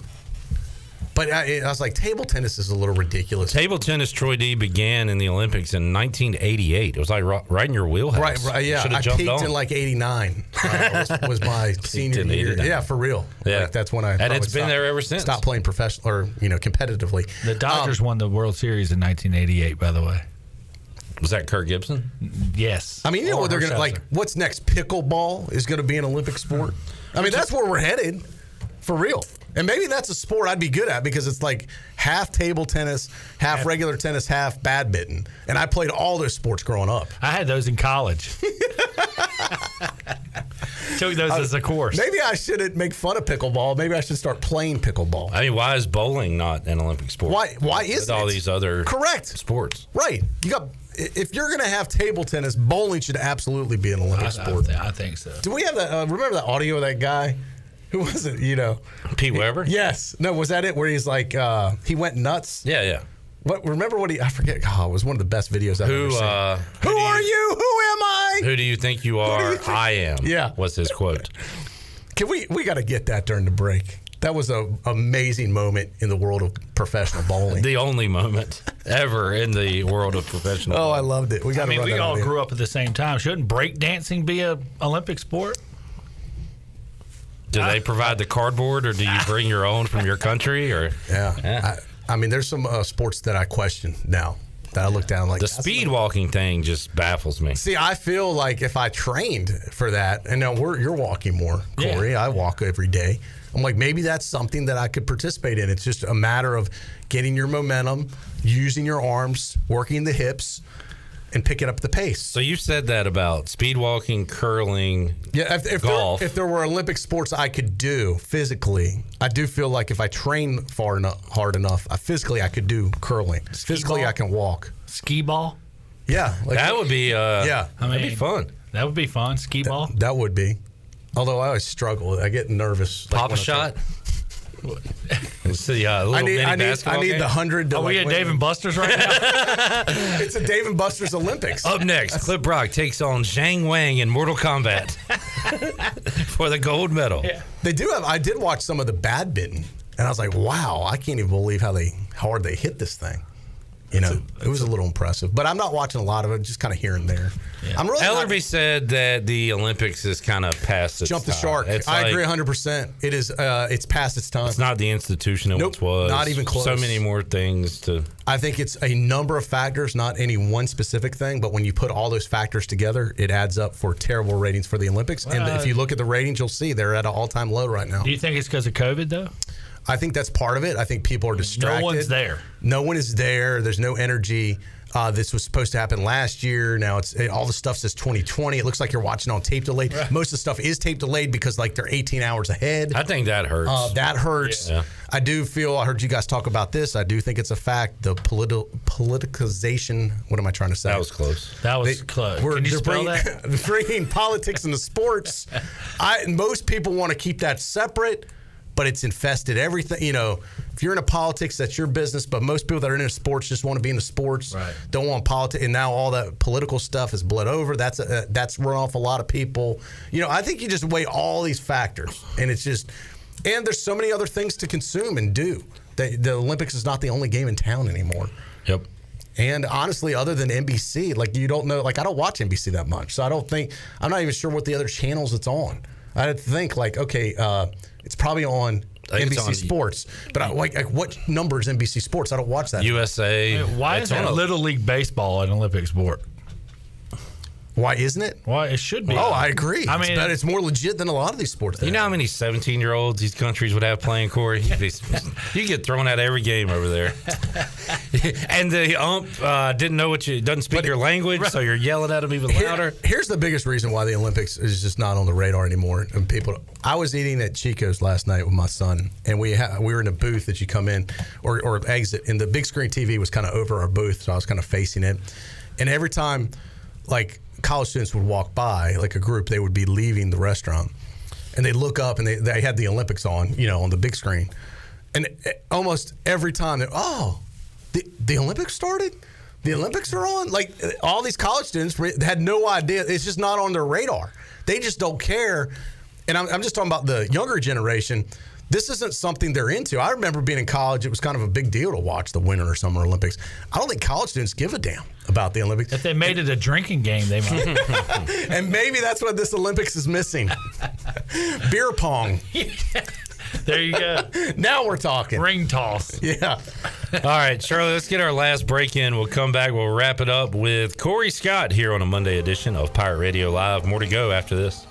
Speaker 8: But I, I was like, table tennis is a little ridiculous.
Speaker 2: Table tennis, Troy D began in the Olympics in 1988. It was like ri- right in your wheelhouse.
Speaker 8: Right, right, yeah.
Speaker 2: should
Speaker 8: I
Speaker 2: have jumped
Speaker 8: peaked
Speaker 2: on.
Speaker 8: in like '89. Uh, was, was my senior year.
Speaker 2: 89.
Speaker 8: Yeah, for real.
Speaker 2: Yeah.
Speaker 8: like, that's when I.
Speaker 2: And
Speaker 8: probably
Speaker 2: it's been
Speaker 8: stopped-
Speaker 2: there ever since.
Speaker 8: Stopped playing professional or you know competitively.
Speaker 9: The Dodgers won the World Series in 1988, by the way.
Speaker 2: was that Kirk Gibson?
Speaker 9: Yes.
Speaker 8: I mean, you know
Speaker 9: Or
Speaker 8: what they're gonna like. What's next? Pickleball is gonna be an Olympic sport. I mean, that's where we're headed, for real. And maybe that's a sport I'd be good at because it's like half table tennis, half regular tennis, half badminton. And I played all those sports growing up.
Speaker 9: I had those in college. Took those as a course.
Speaker 8: Maybe I shouldn't make fun of pickleball. Maybe I should start playing pickleball.
Speaker 2: I mean, why is bowling not an Olympic sport?
Speaker 8: Why? Why
Speaker 2: With
Speaker 8: is
Speaker 2: all these other
Speaker 8: correct
Speaker 2: sports?
Speaker 8: Right. You got. If you're going to have table tennis, bowling should absolutely be an Olympic
Speaker 9: I, I,
Speaker 8: sport.
Speaker 9: th- I think so.
Speaker 8: Do we have that? Uh, remember that audio of that guy? Who was it? You know,
Speaker 2: Pete Weber?
Speaker 8: Yes. No. Was that it? Where he's like, uh, he went nuts.
Speaker 2: Yeah, yeah.
Speaker 8: What? Remember what he? I forget. Oh, it was one of the best videos I've
Speaker 2: Who,
Speaker 8: ever seen.
Speaker 2: uh,
Speaker 8: who are you? Who am I?
Speaker 2: Who do you think you are?
Speaker 8: you think-
Speaker 2: I am.
Speaker 8: Yeah.
Speaker 2: Was his quote.
Speaker 8: Can we? We got to get that during the break. That was an amazing moment in the world of professional bowling.
Speaker 2: The only moment ever in the world of professional.
Speaker 8: oh, I loved it. We got
Speaker 9: I mean,
Speaker 8: run
Speaker 9: we all grew up at the same time. Shouldn't breakdancing be a Olympic sport?
Speaker 2: Do they provide the cardboard, or do you bring your own from your country? Or
Speaker 8: Yeah. I, I mean, there's some uh, sports that I question now that I look down like
Speaker 2: the speed walking thing just baffles me.
Speaker 8: See, I feel like if I trained for that, and now we're you're walking more,
Speaker 9: Yeah.
Speaker 8: Corey. I walk every day. I'm like, maybe that's something that I could participate in. It's just a matter of getting your momentum, using your arms, working the hips, and picking up the pace.
Speaker 2: So you said that about speed walking, curling,
Speaker 8: Yeah, if, if,
Speaker 2: golf.
Speaker 8: There, if there were Olympic sports I could do physically, I do feel like if I train far enough, hard enough, I, physically I could do curling. physically,
Speaker 9: ball?
Speaker 8: I can walk.
Speaker 9: Ski ball?
Speaker 8: Yeah, like,
Speaker 2: that would be. Uh,
Speaker 8: yeah,
Speaker 9: I
Speaker 2: that'd
Speaker 9: mean,
Speaker 2: be fun.
Speaker 9: That would be fun. Ski ball?
Speaker 8: that would be. Although I always struggle, I get nervous. like,
Speaker 2: Pop a
Speaker 8: shot. I
Speaker 2: shot. Let's see. Uh, little
Speaker 8: I need,
Speaker 2: mini
Speaker 8: I need,
Speaker 2: basketball
Speaker 8: I need
Speaker 2: game.
Speaker 8: the hundred. to,
Speaker 9: Are we
Speaker 8: like,
Speaker 9: at
Speaker 8: win.
Speaker 9: Dave and Buster's right now?
Speaker 8: It's a Dave and Buster's Olympics.
Speaker 2: Up next, Clip Brock takes on Zhang Wang in Mortal Kombat for the gold medal.
Speaker 8: They do have. I did watch some of the badminton, and I was like, wow, I can't even believe how they how hard they hit this thing. You know, it was a little impressive. But I'm not watching a lot of it, just kind of here and there. I'm really not-
Speaker 2: Ellerby said that the Olympics is kind of past its
Speaker 8: jump the
Speaker 2: time.
Speaker 8: shark.
Speaker 2: It's
Speaker 8: I
Speaker 2: like-
Speaker 8: agree 100. percent It is. Uh, it's past its time.
Speaker 2: It's not the institution it
Speaker 8: Nope,
Speaker 2: once was.
Speaker 8: not even close.
Speaker 2: So many more things to.
Speaker 8: I think it's a number of factors, not any one specific thing. But when you put all those factors together, it adds up for terrible ratings for the Olympics. and
Speaker 9: Well,
Speaker 8: if you look at the ratings, you'll see they're at an all time low right now.
Speaker 9: Do you think it's because of COVID, though?
Speaker 8: I think that's part of it. I think people are distracted.
Speaker 9: No one's there.
Speaker 8: No one is there. There's no energy. Uh, this was supposed to happen last year. Now it's all the stuff says 2020. It looks like you're watching on tape delayed. Most of the stuff is tape delayed because like they're 18 hours ahead.
Speaker 2: I think that hurts.
Speaker 8: Uh, that hurts.
Speaker 2: Yeah.
Speaker 8: I do feel. I heard you guys talk about this. I do think it's a fact. The political politicization. What am I trying to say?
Speaker 2: That was close.
Speaker 9: That was close.
Speaker 8: We're
Speaker 9: Can you spell
Speaker 8: bringing,
Speaker 9: that?
Speaker 8: bringing politics into sports. I most people want to keep that separate, but it's infested everything. You know, if you're into politics, that's your business. But most people that are into sports just want to be into sports.
Speaker 9: Right.
Speaker 8: Don't want politics. And now all that political stuff is bled over. That's uh, that's run off a lot of people. You know, I think you just weigh all these factors, and it's just. And there's so many other things to consume and do. The, the Olympics is not the only game in town anymore.
Speaker 2: Yep.
Speaker 8: And honestly, other than NBC, like you don't know, like I don't watch NBC that much, so I don't think I'm not even sure what the other channels it's on. I think like, okay, uh, it's probably on
Speaker 2: I
Speaker 8: NBC
Speaker 2: on-
Speaker 8: Sports, but I, like, like what number is NBC Sports? I don't watch that.
Speaker 2: USA.
Speaker 9: Why
Speaker 2: It's
Speaker 9: isn't
Speaker 2: on a-
Speaker 9: Little League Baseball an Olympic sport?
Speaker 8: Why isn't it?
Speaker 9: Why it should be.
Speaker 8: Oh, I agree.
Speaker 9: I mean-
Speaker 8: it's, it's more legit than a lot of these sports.
Speaker 2: You know how many 17 year olds these countries would have playing, Corey? You get thrown out every game over there. and the ump uh, didn't know what you, doesn't speak your language, so you're yelling at him even
Speaker 8: Here-
Speaker 2: louder.
Speaker 8: here's the biggest reason why the Olympics is just not on the radar anymore. And people, I was eating at Chico's last night with my son, and we ha- we were in a booth that you come in or, or exit, and the big screen TV was kind of over our booth, so I was kind of facing it. And every time, like college students would walk by, like a group, they would be leaving the restaurant, and they look up and they they had the Olympics on, you know, on the big screen, and almost every time, oh, the the Olympics started. The Olympics are on. Like all these college students had no idea. It's just not on their radar. They just don't care. And I'm, I'm just talking about the younger generation. This isn't something they're into. I remember being in college; it was kind of a big deal to watch the Winter or Summer Olympics. I don't think college students give a damn about the Olympics.
Speaker 9: If they made it a drinking game, they might.
Speaker 8: and maybe that's what this Olympics is missing: beer pong.
Speaker 9: there you go.
Speaker 8: Now we're talking.
Speaker 9: Ring toss.
Speaker 8: Yeah.
Speaker 2: All right, Charlie, let's get our last break in. We'll come back. We'll wrap it up with Corey Scott here on a Monday edition of Pirate Radio Live. More to go after this.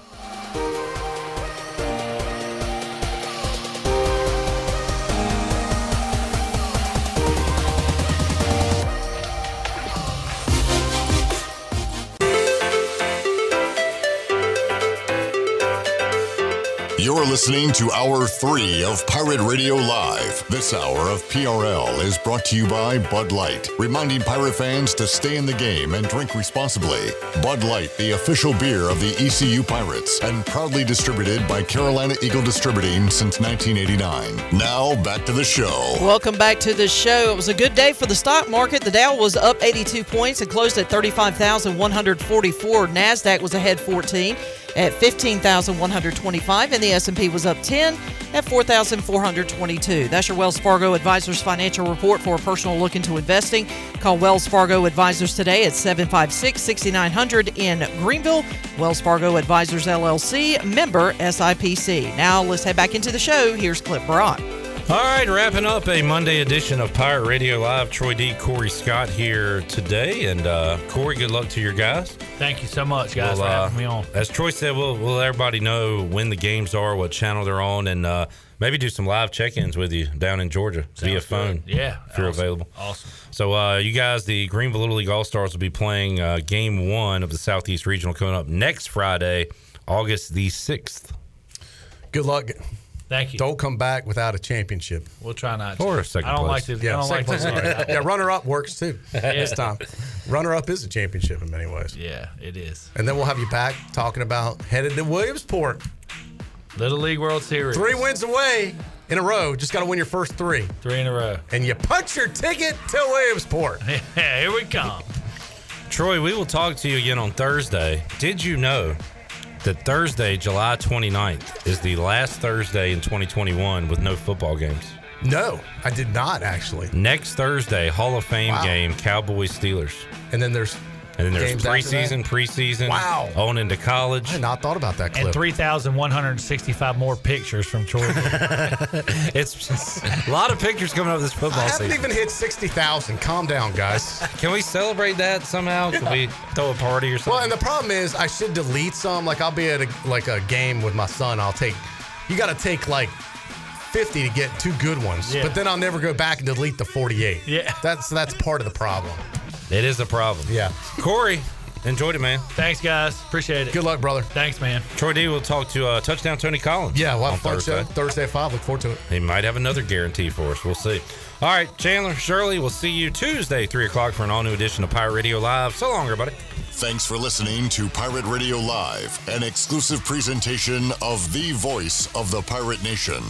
Speaker 1: You're listening to Hour 3 of Pirate Radio Live. This hour of PRL is brought to you by Bud Light, reminding pirate fans to stay in the game and drink responsibly. Bud Light, the official beer of the ECU Pirates, and proudly distributed by Carolina Eagle Distributing since 1989. Now, back to the show.
Speaker 5: Welcome back to the show. It was a good day for the stock market. The Dow was up 82 points and closed at 35,144. Nasdaq was ahead 14 at 15,125 and the S&P was up 10 at 4,422. That's your Wells Fargo Advisors financial report for a personal look into investing. Call Wells Fargo Advisors today at 756-6900 in Greenville. Wells Fargo Advisors LLC, member SIPC. Now let's head back into the show. Here's Clip Brock.
Speaker 2: All right, wrapping up a Monday edition of Pirate Radio Live. Troy D, Corey Scott here today, and uh, Corey, good luck to your guys.
Speaker 9: Thank you so much, guys,
Speaker 2: We'll,
Speaker 9: for
Speaker 2: uh,
Speaker 9: having me on.
Speaker 2: As Troy said, we'll, we'll let everybody know when the games are, what channel they're on, and uh, maybe do some live check-ins with you down in Georgia via phone.
Speaker 9: good. Yeah,
Speaker 2: if you're
Speaker 9: awesome.
Speaker 2: available.
Speaker 9: Awesome.
Speaker 2: So uh, you guys, the Greenville Little League All Stars will be playing uh, Game One of the Southeast Regional coming up next Friday, August the sixth.
Speaker 8: Good luck.
Speaker 9: Thank you.
Speaker 8: Don't come back without a championship.
Speaker 9: We'll try not to.
Speaker 2: Or a second
Speaker 9: I don't
Speaker 2: place.
Speaker 9: like to.
Speaker 8: Yeah,
Speaker 9: I don't like
Speaker 8: second
Speaker 9: to.
Speaker 8: place. yeah, runner up works too this time. Runner up is a championship in many ways.
Speaker 9: Yeah, it is.
Speaker 8: And then we'll have you back talking about headed to Williamsport.
Speaker 9: Little League World Series.
Speaker 8: Three wins away in a row. Just got to win your first three.
Speaker 9: Three in a row.
Speaker 8: And you punch your ticket to Williamsport.
Speaker 9: Yeah, here we come.
Speaker 2: Troy, we will talk to you again on Thursday. Did you know that Thursday, July 29th, is the last Thursday in 2021 with no football games?
Speaker 8: No, I did not actually.
Speaker 2: Next Thursday, Hall of Fame
Speaker 8: Wow.
Speaker 2: game, Cowboys Steelers.
Speaker 8: And then there's
Speaker 2: And then there's
Speaker 8: Games after
Speaker 2: preseason, preseason.
Speaker 8: Wow.
Speaker 2: On into college.
Speaker 8: I had not thought about that clip.
Speaker 9: And 3,165 more pictures from Georgia.
Speaker 2: It's just a lot of pictures coming up this
Speaker 8: I
Speaker 2: football
Speaker 8: haven't
Speaker 2: season.
Speaker 8: even hit sixty thousand. Calm down, guys.
Speaker 2: Can we celebrate that somehow? Can we throw a party or something?
Speaker 8: Well, and the problem is, I should delete some. Like I'll be at a, like a game with my son. I'll take. You got to take like 50 to get two good ones,
Speaker 9: Yeah.
Speaker 8: but then I'll never go back and delete the 48.
Speaker 9: Yeah.
Speaker 8: That's that's part of the problem.
Speaker 2: It is a problem.
Speaker 8: Yeah.
Speaker 2: Corey, enjoyed it, man.
Speaker 9: Thanks, guys. Appreciate it.
Speaker 8: Good luck, brother.
Speaker 9: Thanks, man.
Speaker 2: Troy D will talk to uh, Touchdown Tony Collins.
Speaker 8: Yeah, we'll have a fun
Speaker 2: Thursday.
Speaker 8: show. Thursday at 5. Look forward to it.
Speaker 2: He might have another guarantee for us. We'll see. All right, Chandler, Shirley, we'll see you Tuesday, 3 o'clock, for an all new edition of Pirate Radio Live. So long, everybody.
Speaker 1: Thanks for listening to Pirate Radio Live, an exclusive presentation of the voice of the pirate nation.